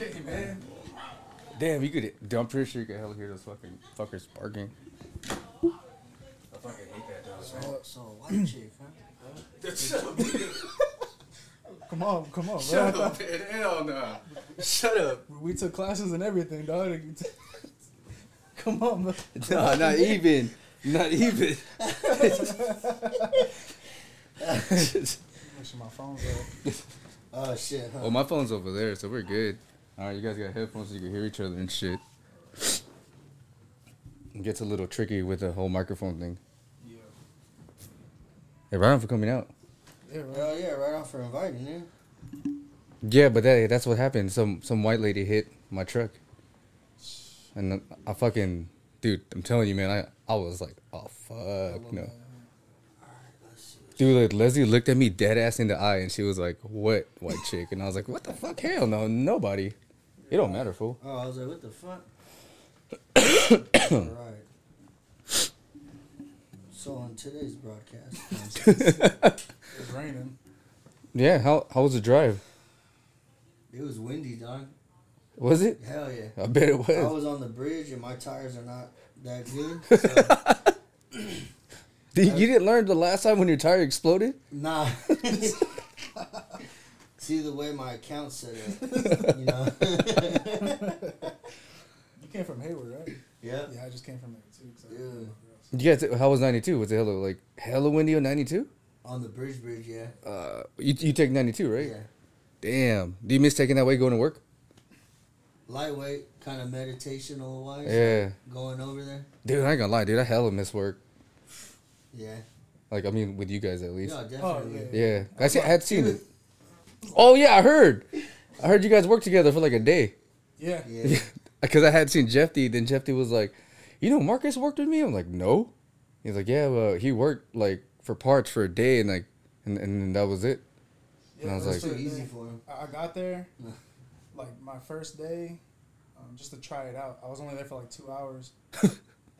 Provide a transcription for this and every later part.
Okay, man. Damn, you could. Dude, I'm pretty sure you could hell hear those fucking fuckers barking. I fucking hate that dog. So, so white chick, huh? Shut up, Come on, come on, Shut bro. up, man. Hell no. Shut up. We took classes and everything, dog. come on, bro. No, not even. Not even. Make sure my phone's off. Oh shit, huh? well, my phone's over there, so we're good. All right, you guys got headphones so you can hear each other and shit. It gets a little tricky with the whole microphone thing. Yeah. Hey, right on for coming out. Yeah, right. Hell yeah, right off for inviting you. Yeah, but that, that's what happened. Some some white lady hit my truck, and I fucking dude. I'm telling you, man. I I was like, oh fuck no. Dude, like, Leslie looked at me dead ass in the eye, and she was like, "What white chick?" And I was like, "What the fuck? Hell no, nobody. It don't matter, fool." Oh, I was like, what the fuck? Alright. So on today's broadcast, It's raining. Yeah, how how was the drive? it was windy, dog. Was it? Hell yeah. I bet it was. I was. on the bridge and my tires are not that good. So, Dude, you didn't learn the last time when your tire exploded? nah. See the way my account set up, you know. You came from Hayward, right? yeah. Yeah, I just came from there too. 'cause I- Yeah. You guys, how was ninety two? Was it hella like hella windy on ninety two? On the bridge, bridge, yeah. Uh, you you take ninety two, right? Yeah. Damn. Do you miss taking that way going to work? Lightweight, kind of meditational wise. Yeah. Going over there. Dude, I ain't gonna lie, dude. I hella miss work. Yeah. Like, I mean, with you guys at least. No, Oh, definitely. yeah. Yeah, I, see, I had seen it. Oh yeah, I heard. I heard you guys worked together for like a day. Yeah. Yeah. Because I had seen Jeffy. Then Jeffy was like, "You know, Marcus worked with me." I'm like, "No." He's like, "Yeah, well, he worked like for parts for a day, and like, and and that was it." And I was It's like- too easy for him. I I got there, like my first day, um, just to try it out. I was only there for like two hours,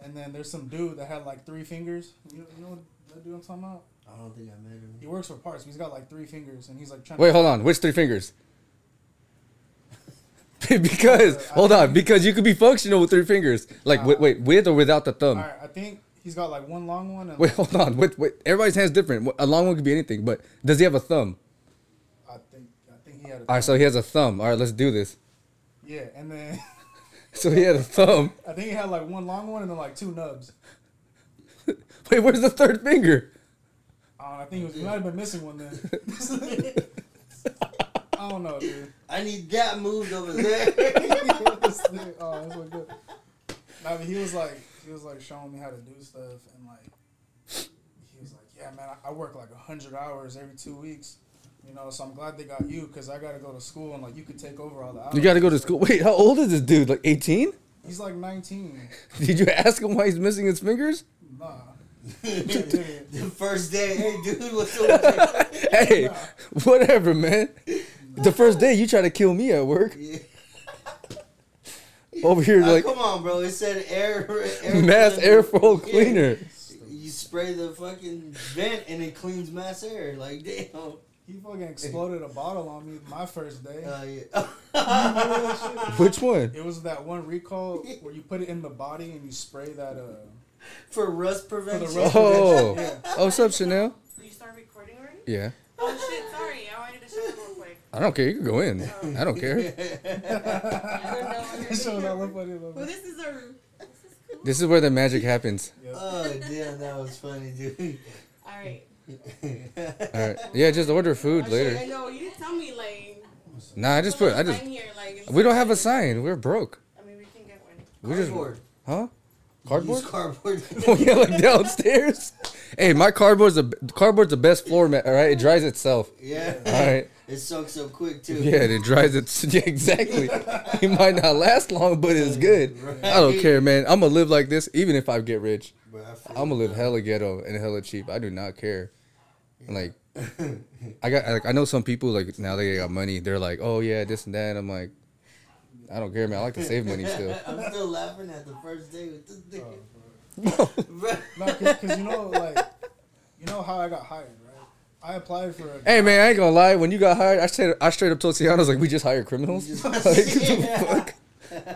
and then there's some dude that had like three fingers. You know, you know what that dude I'm talking about? I don't think I met him. He works for parts. He's got like three fingers, and he's like trying. Wait, to, hold on. Which three fingers? because uh, hold on, because you could be functional with three fingers. Like, wait, wait, with or without the thumb. right, I think he's got like one long one, and Wait, hold on. Wait, wait. Everybody's hand's different. A long one could be anything, but does he have a thumb? I think I think he had. A All right, so he has a thumb. All right, let's do this. yeah, and then So he had a thumb. I think he had like one long one and then like two nubs. Wait, where's the third finger? Uh, I think he, was, he might have been missing one then. I don't know, dude. I need that moved over there. oh, that's so good. Nah, but he was like, he was like showing me how to do stuff, and like, he was like, yeah, man, I, I work like hundred hours every two weeks, you know. So I'm glad they got you because I got to go to school and like you could take over all the hours. You got to go to school. Wait, how old is this dude? Like 18? He's like 19. Did you ask him why he's missing his fingers? Nah. the first day, hey dude, what's up? Hey, whatever, man. The first day you try to kill me at work. yeah. Over here, Ah, like come on, bro. It said air, air mass cleaner. airflow Yeah. cleaner. You spray the fucking vent and it cleans mass air. Like damn. He fucking exploded a bottle on me my first day. Uh, yeah. Which one? It was that one recall where you put it in the body and you spray that uh For rust prevention. for the prevention. rust Oh, prevention. Yeah. oh, what's up, Chanel? Did you start recording already? Yeah, Oh shit, sorry. I wanted to show up real quick. I don't care. You can go in. Oh. I don't care. I don't know. It shows all the Well, this is a. This is cool. This is where the magic happens. Oh damn, that was funny, dude. All right. All right. Yeah, just order food Oh, shit, I later. know. You didn't tell me like. Nah, I just put. I just. Here, like, We don't have a sign. We're broke. I mean, we can get one. We just. Cardboard. Huh? Cardboard? Use cardboard. Oh yeah, like downstairs. Hey, my cardboard's the cardboard's the best floor mat. All right, it dries itself. yeah. All right. It soaks up quick too. Yeah, it dries it. Yeah, exactly. It might not last long, but it's good. I don't care, man. I'm gonna live like this, even if I get rich. Bro, I I'm gonna live hella ghetto and hella cheap. I do not care. Like, I got like I know some people like now they got money. They're like, oh yeah, this and that. I'm like, I don't care, man. I like to save money still. I'm still laughing at the first day with this Oh, nigga. Bro. No, because you know, like, you know how I got hired, right? I applied for a. Hey man, I ain't gonna lie. When you got hired, I straight I straight up told Tiana, I was like, we just hired criminals. Just- like, what the fuck?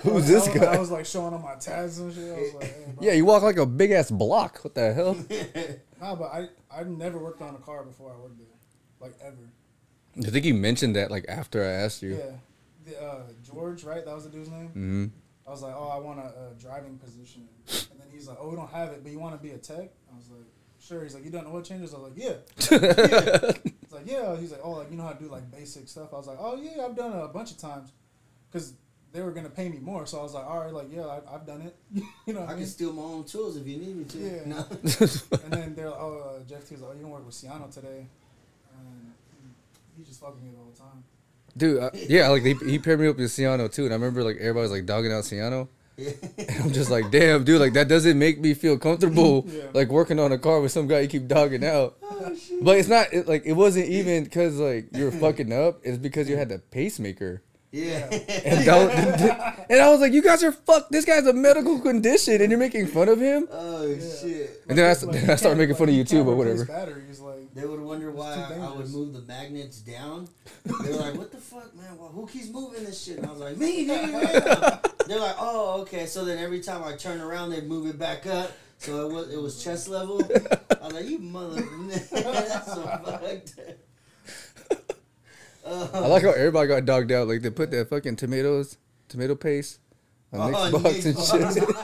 Who's this I was, I was like showing him my tags and shit. I was like, hey. Yeah, you walk like a big ass block. What the hell? Nah, but I I never worked on a car before I worked there, like ever. I think you mentioned that like after I asked you. Yeah, the, uh, George, right? That was the dude's name. hmm I was like, oh, I want a, a driving position, and then he's like, oh, we don't have it, but you want to be a tech? I was like, sure. He's like, you done oil changes? I was like, yeah. yeah. He's like, yeah. He's like, oh, like you know how to do like basic stuff? I was like, oh yeah, I've done it a bunch of times, because they were gonna pay me more. So I was like, all right, like yeah, I, I've done it. you know what I I can steal my own tools if you need me to. Yeah. No. And then they're like, oh, uh, Jeff T was like, oh, you don't work with Ciano today, and he just fucking me the whole time. Dude, uh, yeah, like he, he paired me up with Ciano too, and I remember like everybody was like dogging out Ciano, Yeah. and I'm just like, damn, dude, like that doesn't make me feel comfortable, Yeah. like working on a car with some guy you keep dogging out. Oh. But it's not it, like it wasn't even because like you were fucking up. It's because you had the pacemaker. Yeah. And, that, and I was like, you guys are fucked. This guy's a medical condition, and you're making fun of him. oh Yeah. shit. And then I Like, s- like, then I started making fun of you too, can't but whatever. Batteries, like, They would wonder why I, I would move the magnets down. They were like, "What the fuck, man? Well, who keeps moving this shit?" And I was like, "Me, nigga." yeah." They're like, "Oh, okay." So then every time I turn around, they move it back up, so it was it was chest level. I was like, "You mother, that's so fucked." Uh, I like how everybody got dogged out. Like they put that fucking tomatoes, tomato paste on Oh, Xbox and shit.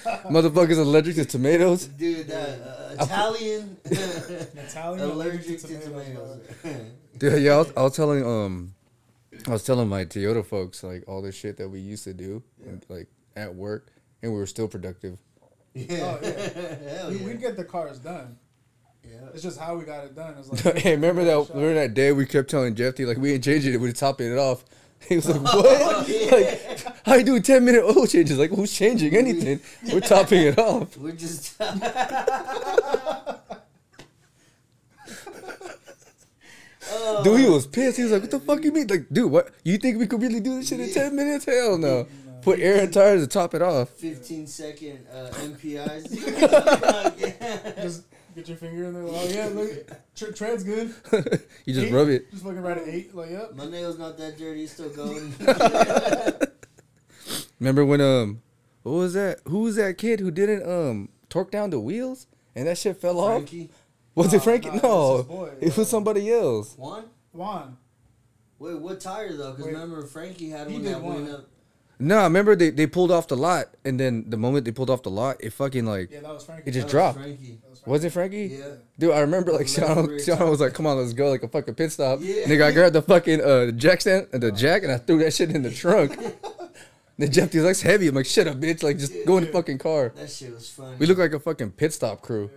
Motherfuckers allergic to tomatoes. dude, that uh, Italian Italian allergic to tomatoes. Dude, yeah, I was, I was telling um, I was telling my Toyota folks like all the shit that we used to do, and, like at work, and we were still productive. yeah. Oh, yeah. Hell we, yeah. we get the cars done. yeah. It's just how we got it done. It's like, hey, remember that? Shot. Remember that day we kept telling Jeffy like we ain't changing it, we just topping it off. He was like, Oh, "What? yeah. Like, how you do ten minute oil changes? Like, who's changing anything? We're topping it off." We're just. oh, Dude, he was pissed. He was like, "What the fuck you mean? Like, dude, what? You think we could really do this shit in ten minutes? Hell no! Put air in tires to top it off. 15 second uh, MPIs. just get your finger in there. Like, oh, yeah, look. Tre- tread's good. you just Eight? rub it. Just fucking right at eight. Like, yep. My nail's not that dirty, it's still going. Remember when um, what was that? Who was that kid who didn't um torque down the wheels and that shit fell off? Was No, it Frankie? no, it's No, his boy. it was somebody else. One? Juan. Wait, what tire though? Because remember Frankie had He one did that went up. No, I remember they, they pulled off the lot, and then the moment they pulled off the lot, it fucking like Yeah, that was Frankie. it just That was dropped. Frankie. That was Frankie. It Frankie? Yeah. Dude, I remember like Sean, Sean was like, "Come on, let's go!" Like a fucking pit stop. Yeah. Nigga, I grabbed the fucking uh jack stand, the jack, and I threw that shit in the trunk. then Jeff was like, "It's heavy." I'm like, "Shut up, bitch!" Like, just go in the fucking car. That shit was funny. We look like a fucking pit stop crew.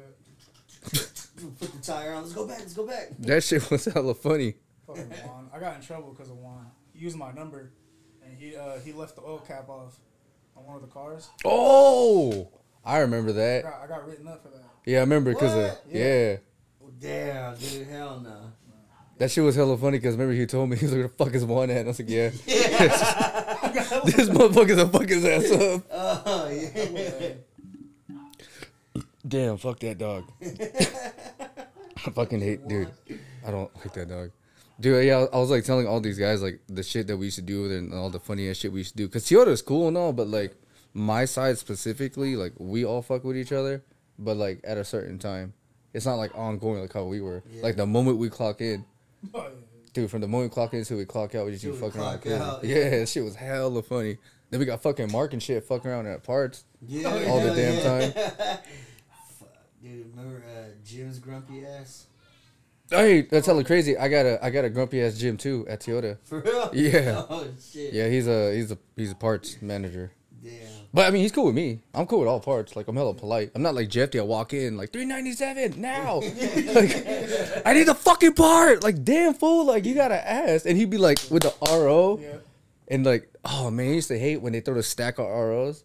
Put the tire on. Let's go back. Let's go back. That shit was hella funny. Fucking Juan. I got in trouble because of Juan. He used my number, he uh, he left the oil cap off on Juan of the cars. Oh, I remember I that. got, I got written up for that. Yeah, I remember because of What? yeah. Oh, damn, dude. Hell no. That shit was hella funny because remember he told me he was like, "Where the fuck is one at?" And I was like, "Yeah, this motherfucker's a fuck his ass up." Oh, yeah. Damn, fuck that dog. I fucking hate, dude. I don't like that dog. Dude, yeah, I was like telling all these guys like the shit that we used to do and all the funniest shit we used to do. Cause Toyota is cool and all, but like my side specifically, like we all fuck with each other, but like at a certain time. It's not like ongoing like how we were. Yeah. Like the moment we clock in, Oh, dude, from the moment we clock in till we clock out, we just do fucking clock out, Yeah, yeah. that shit was hella funny. Then we got fucking Mark and shit fucking around at parts. Yeah, All the damn time. Fuck, dude, remember uh, Jim's grumpy ass? Hey, that's hella crazy. I got a I got a grumpy ass Jim too at Toyota. For real? Yeah. Oh shit. Yeah, he's a he's a he's a parts manager. Damn. But I mean, he's cool with me. I'm cool with all parts. Like I'm hella polite. I'm not like Jeffy. I walk in like 397 now. like I need the fucking part. Like damn fool. Like you gotta ask. And he'd be like with the RO Yeah. and like oh man, I used to hate when they throw the stack of ROs.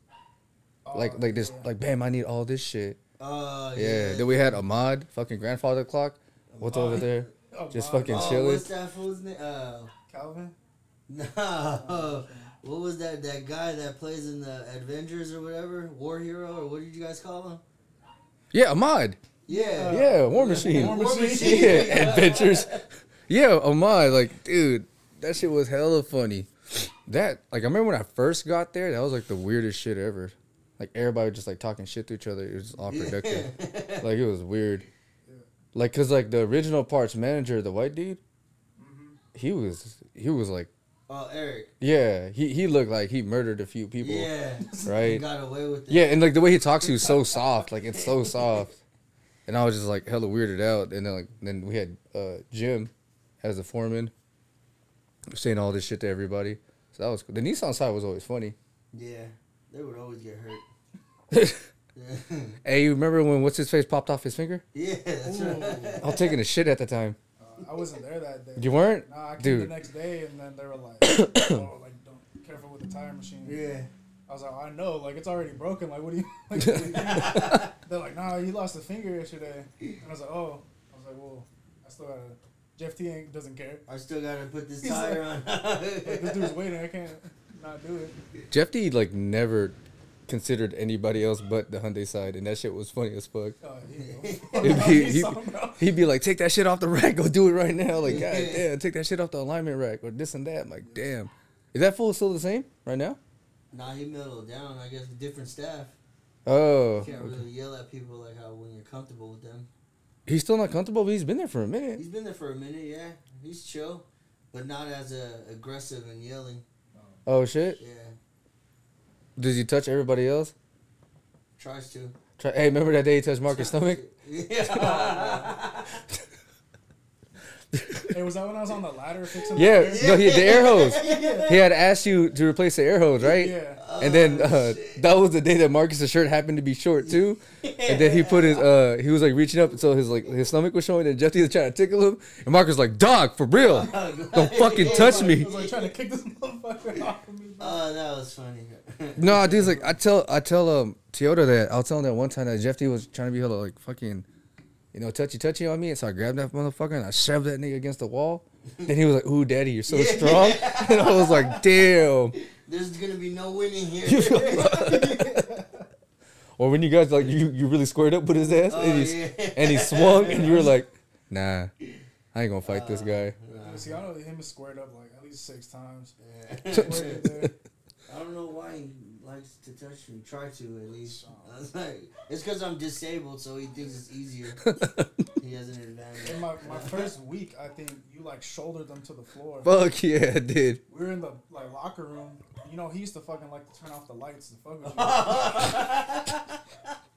Oh, like Oh, like this yeah. like bam, I need all this shit. Oh Yeah. yeah. Then we had Ahmad, fucking grandfather clock. What's over there? Oh, Just wow. fucking oh, chilling. what's that fool's name? Uh, Calvin. no. What was that? That guy that plays in the Avengers or whatever, War Hero or what did you guys call him? Yeah, Ahmad. Yeah. Yeah, War Machine. War War Machine. Machine. yeah, adventures. Yeah, oh my, like, dude, that shit was hella funny. That, like, I remember when I first got there, that was like the weirdest shit ever. Like, everybody was just like talking shit to each other. It was all productive. like, it was weird. Like, cause like the original parts manager, the white dude, he was, he was like, Oh, Eric. yeah, he he looked like he murdered a few people. Yeah. Right? Got away with it. Yeah, and like the way he talks, he was so soft. Like it's so soft. And I was just like hella weirded out. And then like then we had uh Jim as the foreman saying all this shit to everybody. So that was cool. The Nissan side was always funny. Yeah. They would always get hurt. yeah. Hey, you remember when what's his face popped off his finger? Yeah, that's right. I was taking a shit at the time. Uh, I wasn't there that day. You weren't? Nah, I came Dude. the next day and then they were like, oh, like don't careful with the tire machine. Yeah. I was like, I know, like it's already broken. Like, what do you? Like, what do you? They're like, nah, you lost a finger yesterday. And I was like, oh. I was like, well, I still gotta. Jeff T ain't, doesn't care. I still gotta put this He's tire on. Like, this dude's waiting. I can't not do it. Jeff D like never considered anybody else but the Hyundai side, and that shit was funny as fuck. Oh, here. He'd be, he'd, he'd be like, take that shit off the rack, go do it right now. Like, god damn, take that shit off the alignment rack or this and that. I'm like, damn. Is that fool still the same right now? nah, he mellowed down. I guess with different staff. Oh. You can't okay. really yell at people like how when you're comfortable with them. He's still not comfortable, but he's been there for a minute. He's been there for a minute, yeah. He's chill, but not as uh, aggressive and yelling. Oh shit. Yeah, Does he touch everybody else? tries to. Try, hey, remember that day he touched Marcus' stomach? Yeah. Hey, was that when I was on the ladder fixing? Yeah, The no, he had the air hose. He had asked you to replace the air hose, right? Yeah. And then uh, that was the day that Marcus's shirt happened to be short too. And then he put his uh he was like reaching up so his like his stomach was showing and Jeffy was trying to tickle him and Marcus was like, Dog, for real. Don't fucking touch I me. was like trying to kick this motherfucker off of me. bro. Oh, that was funny. No, dude's like I tell I tell um Toyota that I'll tell him that one time that Jeffy was trying to be hella like fucking you know, touchy touchy on me, and so I grabbed that motherfucker and I shoved that nigga against the wall. Then he was like, "Ooh, daddy, you're so Yeah. strong," and I was like, "Damn." There's gonna be no winning here. Or when you guys like you, you really squared up with his ass Oh, and he yeah. and he swung and you were like, nah, I ain't gonna fight this guy. Nah, See, I know him squared up like at least six times. yeah. Before he get there. I don't know why he likes to touch me. Try to at least. I was like, it's because I'm disabled, so he thinks it's easier. he has an advantage. In my, my first week, I think you like shouldered them to the floor. Fuck yeah, I did. We were in the like locker room. You know, he used to fucking like to turn off the lights and fuck with you.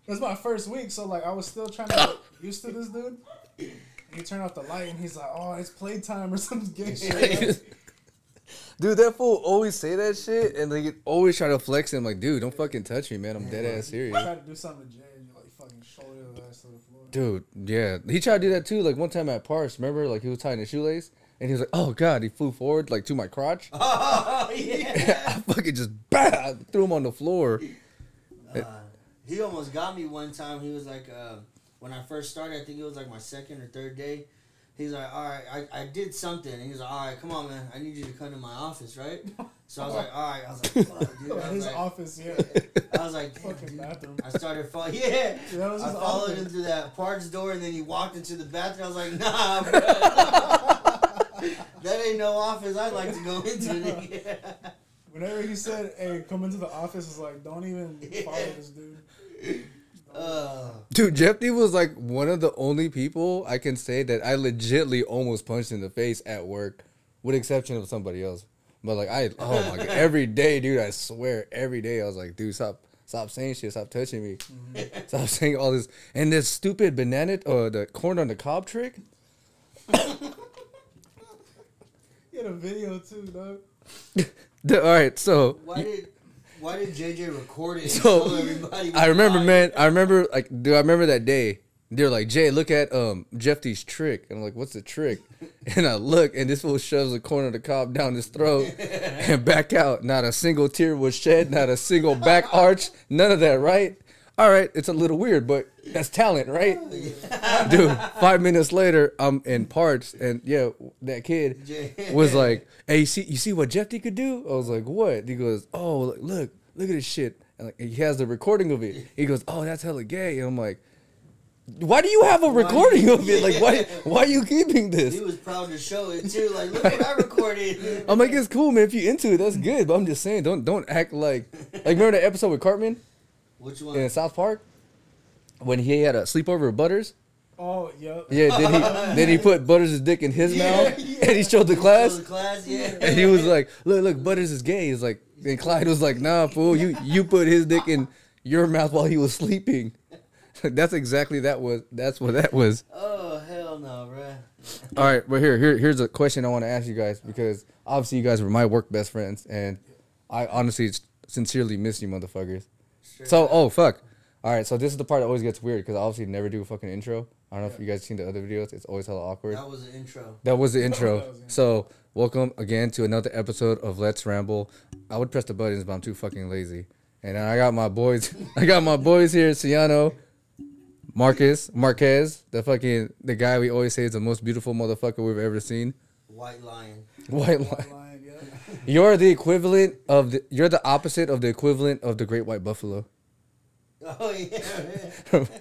it was my first week, so like I was still trying to get used to this dude. And he turned off the light and he's like, "Oh, it's playtime or some gay shit." Dude, that fool always say that shit and they always try to flex him like, dude, don't fucking touch me, man. I'm dead ass serious. tried to do something to Jay and you like fucking shoulder ass to the floor. Dude, yeah. He tried to do that too, like one time at Parks, remember? Like he was tying his shoelace and he was like, Oh god, he flew forward like to my crotch. Oh yeah. I fucking just bah, threw him on the floor. Uh, he almost got me one time. He was like, uh, when I first started, I think it was like my second or third day. He's like, all right, I, I did something. And he's like, all right, come on, man. I need you to come to my office, right? So I was like, all right. I was like, fuck, dude. I was his like, office, yeah. I was like, Fucking dude. bathroom. I started following. Yeah. Yeah, I followed office. him through that parts door, and then he walked into the bathroom. I was like, nah, bro. that ain't no office I'd like to go into. nigga. Whenever he said, "Hey, come into the office," it's like, don't even follow this dude. Uh, Dude, Jeff D was like one of the only people I can say that I legitly almost punched in the face at work, with exception of somebody else. But like I, oh my god, every day, dude, I swear, every day I was like, dude, stop, stop saying shit, stop touching me, stop saying all this, and this stupid banana or the corn on the cob trick. He had a video too, dog. The- all right, so why did why did JJ record it? So, everybody I remember, why? man. I remember, like, dude. I remember that day. They're like, Jay, look at um Jeff D's trick, and I'm like, what's the trick? And I look, and this fool shoves the corner of the cop down his throat and back out. Not a single tear was shed, not a single back arch, none of that. Right? All right, it's a little weird, but that's talent, right? Dude, five minutes later, I'm in parts, and yeah, that kid was like, "Hey, you see, you see what Jeff D could do?" I was like, "What?" He goes, "Oh, look, look at this shit." And like, he has the recording of it. He goes, "Oh, that's hella gay." And I'm like, Why do you have a Why- recording of it? Like, why? Why are you keeping this? He was proud to show it too. Like, look what I recorded. I'm like, it's cool, man. If you into it, that's good. But I'm just saying, don't don't act like like remember the episode with Cartman Which one? in South Park when he had a sleepover with Butters. Oh, yep. Yeah, then he then he put Butters' dick in his Yeah, mouth yeah. and he showed the Show class the class, yeah. and he was like, look, look, Butters is gay. He's like, and Clyde was like, nah, fool, you you put his dick in your mouth while he was sleeping. that's exactly that was. That's what that was. Oh hell no, bruh. All right, but here, here, here's a question I want to ask you guys because obviously you guys were my work best friends, and I honestly sincerely miss you, motherfuckers. Straight So, oh fuck. All right, so this is the part that always gets weird because I obviously never do a fucking intro. I don't know if you guys seen the other videos. It's always hella awkward. that was an intro. That was the intro. That was the intro. So, welcome again to another episode of Let's Ramble. I would press the buttons, but I'm too fucking lazy. And I got my boys. I got my boys here, Ciano, Marcus, Marquez, the fucking the guy we always say is the most beautiful motherfucker we've ever seen. White lion. White White line. line, yeah. You're the equivalent of the. You're the opposite of the equivalent of the great white buffalo. Oh yeah. man.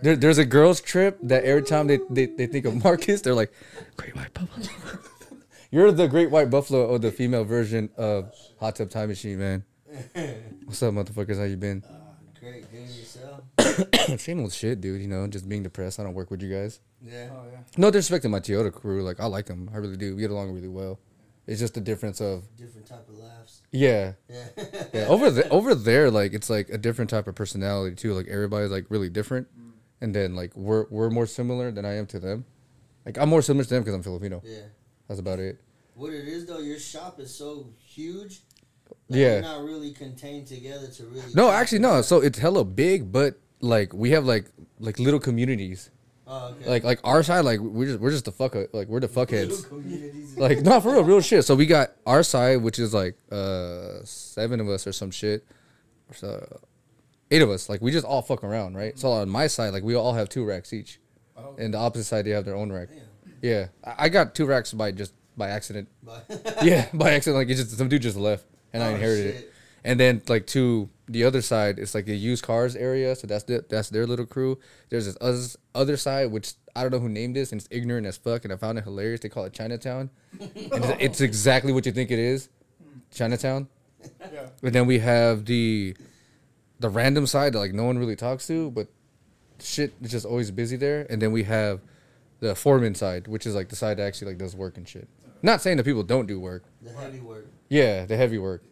There, there's a girls' trip that every time they, they, they think of Marcus, they're like, Great White Buffalo. You're the Great White Buffalo or the female version of Hot Tub Time Machine, man. What's up, motherfuckers? How you been? Uh, great, good yourself. Same old shit, dude. You know, just being depressed. I don't work with you guys. Yeah. Oh, yeah. No disrespect to my Toyota crew. Like, I like them. I really do. We get along really well. It's just the difference of, Different type of laughs. Yeah. Yeah. Yeah, over the, over there, like it's like a different type of personality too. Like everybody's like really different, mm. and then like we're we're more similar than I am to them. Like I'm more similar to them because I'm Filipino. yeah. That's about it. What it is though, your shop is so huge. Like, Yeah. Not really contained together to really. No, actually no. So it's hella big, but like we have like like little communities. Oh, okay. Like like our side, like we're just we're just the fuck like we're the fuckheads. Like not for real, real shit. So we got our side, which is like uh seven of us or some shit. So eight of us. Like we just all fuck around, right? So on my side, like we all have two racks each. Oh, And the opposite side, they have their own rack. Damn. Yeah, I I got two racks by just by accident. Yeah, by accident. Like it just some dude just left, and I Oh, inherited it. Shit. And then like to the other side, it's like a used cars area. So that's the, that's their little crew. There's this other other side which I don't know who named this, and it's ignorant as fuck. And I found it hilarious. They call it Chinatown, and it's, it's exactly what you think it is, Chinatown. yeah. But then we have the the random side that like no one really talks to, but shit is just always busy there. And then we have the foreman side, which is like the side that actually like does work and shit. Not saying that people don't do work. the heavy work. Yeah, the heavy work.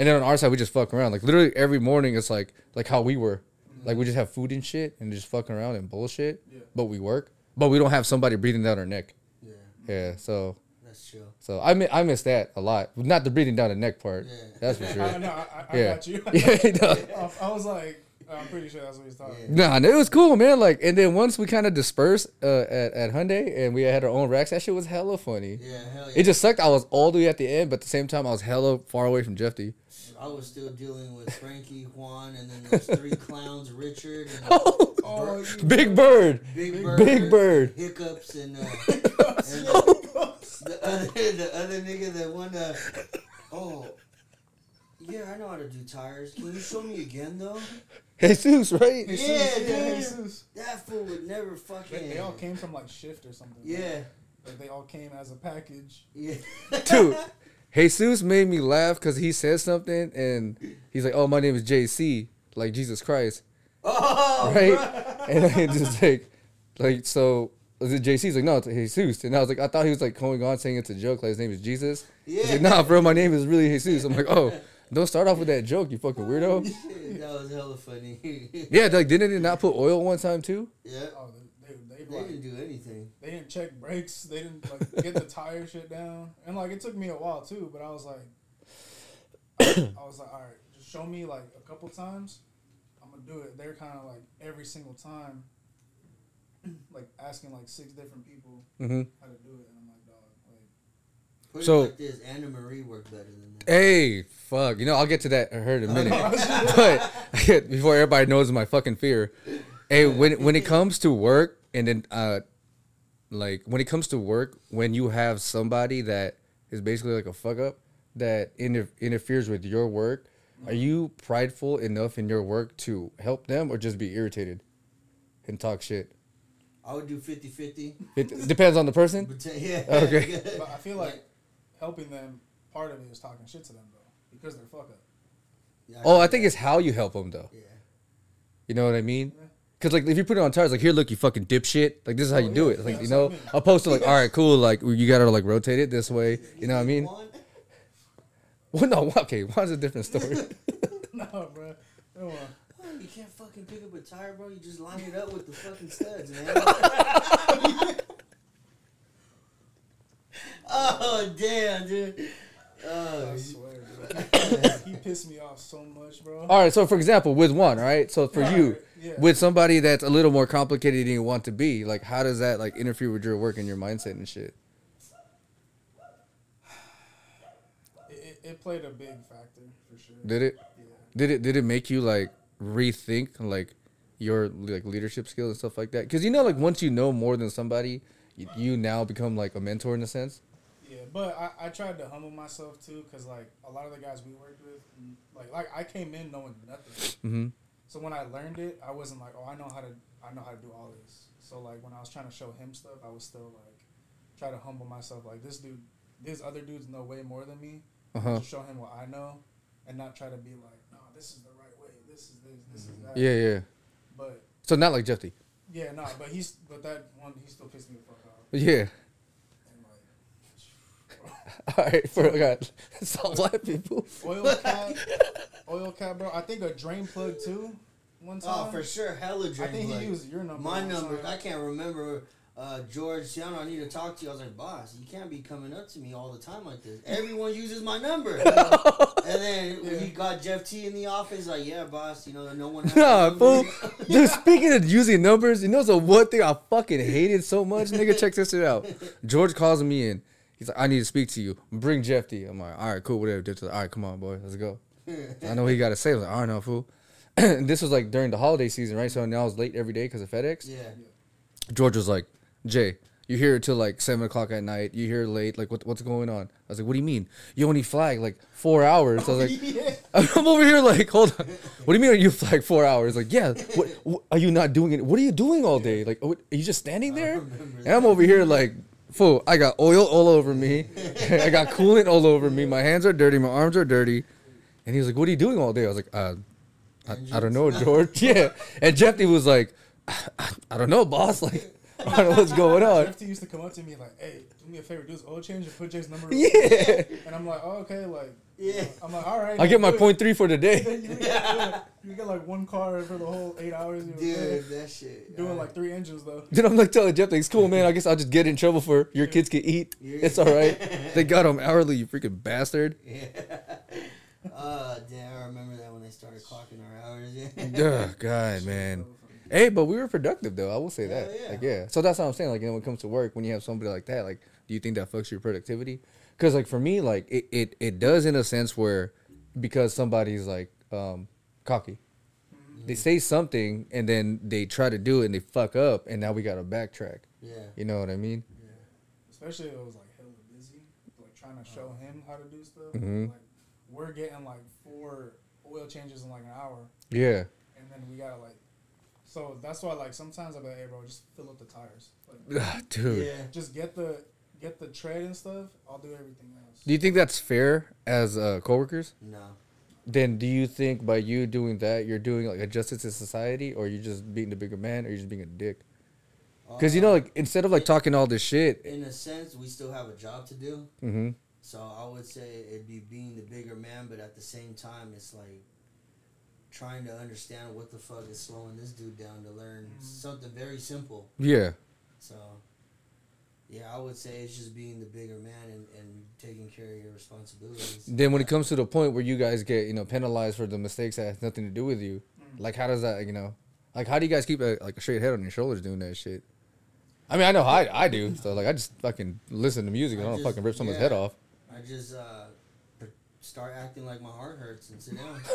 And then on our side we just fuck around. Like literally every morning it's like like how we were. Like we just have food and shit and just fucking around and bullshit. Yeah. But we work. But we don't have somebody breathing down our neck. Yeah, Yeah. So that's chill. so I mi- I miss that a lot. Not the breathing down the neck part. Yeah. That's for I, sure. no, I, I, I Yeah. got you. yeah. no. I, I was like, I'm pretty sure that's what he's talking Yeah. Nah, it was cool, man. Like, and then once we kind of dispersed uh, at at Hyundai and we had our own racks, that shit was hella funny. Yeah, hell yeah. It just sucked. I was all the way at the end, but at the same time, I was hella far away from Jeffy. I was still dealing with Frankie, Juan, and then those three clowns, Richard, and Oh, you- Big Bird, Big Bird, Big Bird. Hiccups, and, uh, and the other the other nigga that won. Uh, oh, yeah, I know how to do tires. Can you show me again though? Jesus, right? Jesus, Yeah, dude. Jesus. That fool would never fucking. They, they all came from like shift or something. Yeah, Like they all came as a package. yeah. Dude, Jesus made me laugh because he said something and he's like, "Oh, my name is JC, like Jesus Christ." Oh, right? bruh. And I just like, like so. Was it JC? He's like, no, it's Jesus. And I was like, I thought he was like going on saying it's a joke, like his name is Jesus. Yeah. He's like, nah, bro, my name is really Jesus. I'm like, oh, don't start off with that joke, you fucking weirdo. that was hella funny. Yeah, like didn't they not put oil one time too? yeah. Oh, they, like, didn't do anything. they didn't check brakes. They didn't like get the tire shit down. And like it took me a while too, but I was like, I was like, all right, just show me like a couple times. I'm gonna do it. They're kind of like every single time, like asking like six different people Mm-hmm. how to do it, and I'm like, dog, like. Put So- it like this: Anna Marie worked better than that. Hey, fuck. You know, I'll get to that her in a minute. but before everybody knows my fucking fear. Hey, when when it comes to work and then uh like when it comes to work, when you have somebody that is basically like a fuck up that inter- interferes with your work, are you prideful enough in your work to help them or just be irritated and talk shit? I would do 50-50. It depends on the person. But yeah. Okay. But I feel like helping them, part of it is talking shit to them though, because they're fuck up. Yeah, Oh, I think it's how you help them though. Yeah. You know what I mean? Yeah. Cause like if you put it on tires, like here, look, you fucking dipshit. Like this is how Oh, you do it. Like Yeah, you know, I mean. opposed to like, all right, cool. Like you gotta like rotate it this way. You know what I mean? Juan? Well, no, okay, Juan's a different story. no, bro. Come on. Oh, You can't fucking pick up a tire, bro. You just line it up with the fucking studs, man. oh damn, dude. Oh, I swear, dude. He pissed me off so much, bro. all right, so for example, with Juan, right? So for you, Yeah. with somebody that's a little more complicated than you want to be, like how does that like interfere with your work and your mindset and shit? it, it, played a big factor for sure. Did it? Yeah. Did it? Did it make you like rethink like your like leadership skills and stuff like that? Because you know, like once you know more than somebody, you, you now become like a mentor in a sense. But I, I tried to humble myself too, cause like a lot of the guys we worked with, mm, like like I came in knowing nothing. Mm-hmm. So when I learned it, I wasn't like, oh, I know how to I know how to do all this. So like when I was trying to show him stuff, I was still like try to humble myself. Like this dude, these other dudes know way more than me. Uh huh. To show him what I know, and not try to be like, no, this is the right way. This is this. This is that. Yeah, yeah. But So not like Jeffy. yeah, no. But he's but that one he still pissed me the fuck off. Yeah. And All right, for God, it's all black people. oil cap, oil cap, bro. I think a drain plug too. One time. oh, for sure, hella I drain think he plug. used your number. My number, time. I can't remember. Uh, George Ciano, I need to talk to you. I was like, boss, you can't be coming up to me all the time like this. Everyone uses my number. and then Yeah. he got Jeff T in the office, like, yeah, boss, you know, no one has Nah, my fool. Dude, speaking of using numbers, you know the one thing I fucking hated so much, nigga. Check this shit out. George calls me in. He's like, I need to speak to you. Bring Jeff D. I'm like, all right, cool, whatever. Jeff T's like, all right, come on, boy, let's go. I know what he got to say. I was like, all right, no, fool. and this was like during the holiday season, right? So now I was late every day because of FedEx. yeah. George was like, Jay, you here till like seven o'clock at night. You here late. Like, what, what's going on? I was like, what do you mean? You only flag like four hours. I was like, yeah. I'm over here like, hold on. What do you mean? Are you flag four hours? Like, yeah. What, what are you not doing it? What are you doing all day? Like, oh, are you just standing there? And I'm over here like, fool. I got oil all over me. I got coolant all over me. My hands are dirty. My arms are dirty. And he was like, "What are you doing all day?" I was like, uh, I, I don't know, George. yeah. And Jeffy was like, I, I don't know, boss. Like, I don't know what's going on. Jeff T used to come up to me like, "Hey, do me a favor, do this oil change and put Jay's number." Yeah. And I'm like, "Oh, okay." Like, Yeah. I'm like, "All right." I get my good." point three for the day. You, get, you get like one car for the whole eight hours. You were there, Dude, that shit. doing like three engines though. Then I'm like telling Jeff, like, it's cool, man. I guess I'll just get in trouble for your kids can eat. Yeah. It's all right. They got them hourly, you freaking bastard. Yeah. Uh, damn, I remember that when they started clocking our hours. Yeah. Ugh, God, man. Hey, but we were productive though. I will say that. Yeah. Like, yeah. So that's what I'm saying. Like, you know, when it comes to work, when you have somebody like that, like, do you think that fucks your productivity? Because, like, for me, like, it, it it does in a sense where because somebody's like um cocky, they say something and then they try to do it and they fuck up, and now we got to backtrack. Yeah. You know what I mean? yeah Especially if it was like hella busy, like trying to show him how to do stuff. mm-hmm. Like we're getting like four oil changes in like an hour, Yeah. and then we gotta like. So that's why like sometimes I'm like, hey bro, just fill up the tires. Like, Dude. Yeah. just get the get the trade and stuff. I'll do everything else. Do you think that's fair as uh, coworkers? No. Then do you think by you doing that you're doing like a justice to society, or you're just being the bigger man, or you're just being a dick? Because you know, Uh, like instead of like talking all this shit, in a sense, we still have a job to do. hmm So I would say it'd be being the bigger man, but at the same time, it's like trying to understand what the fuck is slowing this dude down to learn Mhm. something very simple. yeah, So, yeah, I would say it's just being the bigger man and, and taking care of your responsibilities. then when it comes to the point where you guys get you know penalized for the mistakes that has nothing to do with you, Mm. like how does that you know, like how do you guys keep a, like a straight head on your shoulders doing that shit? I mean, I know how I, I do. So like, I just fucking listen to music and I I don't just- fucking rip someone's yeah. head off. I just uh, start acting like my heart hurts and sit down.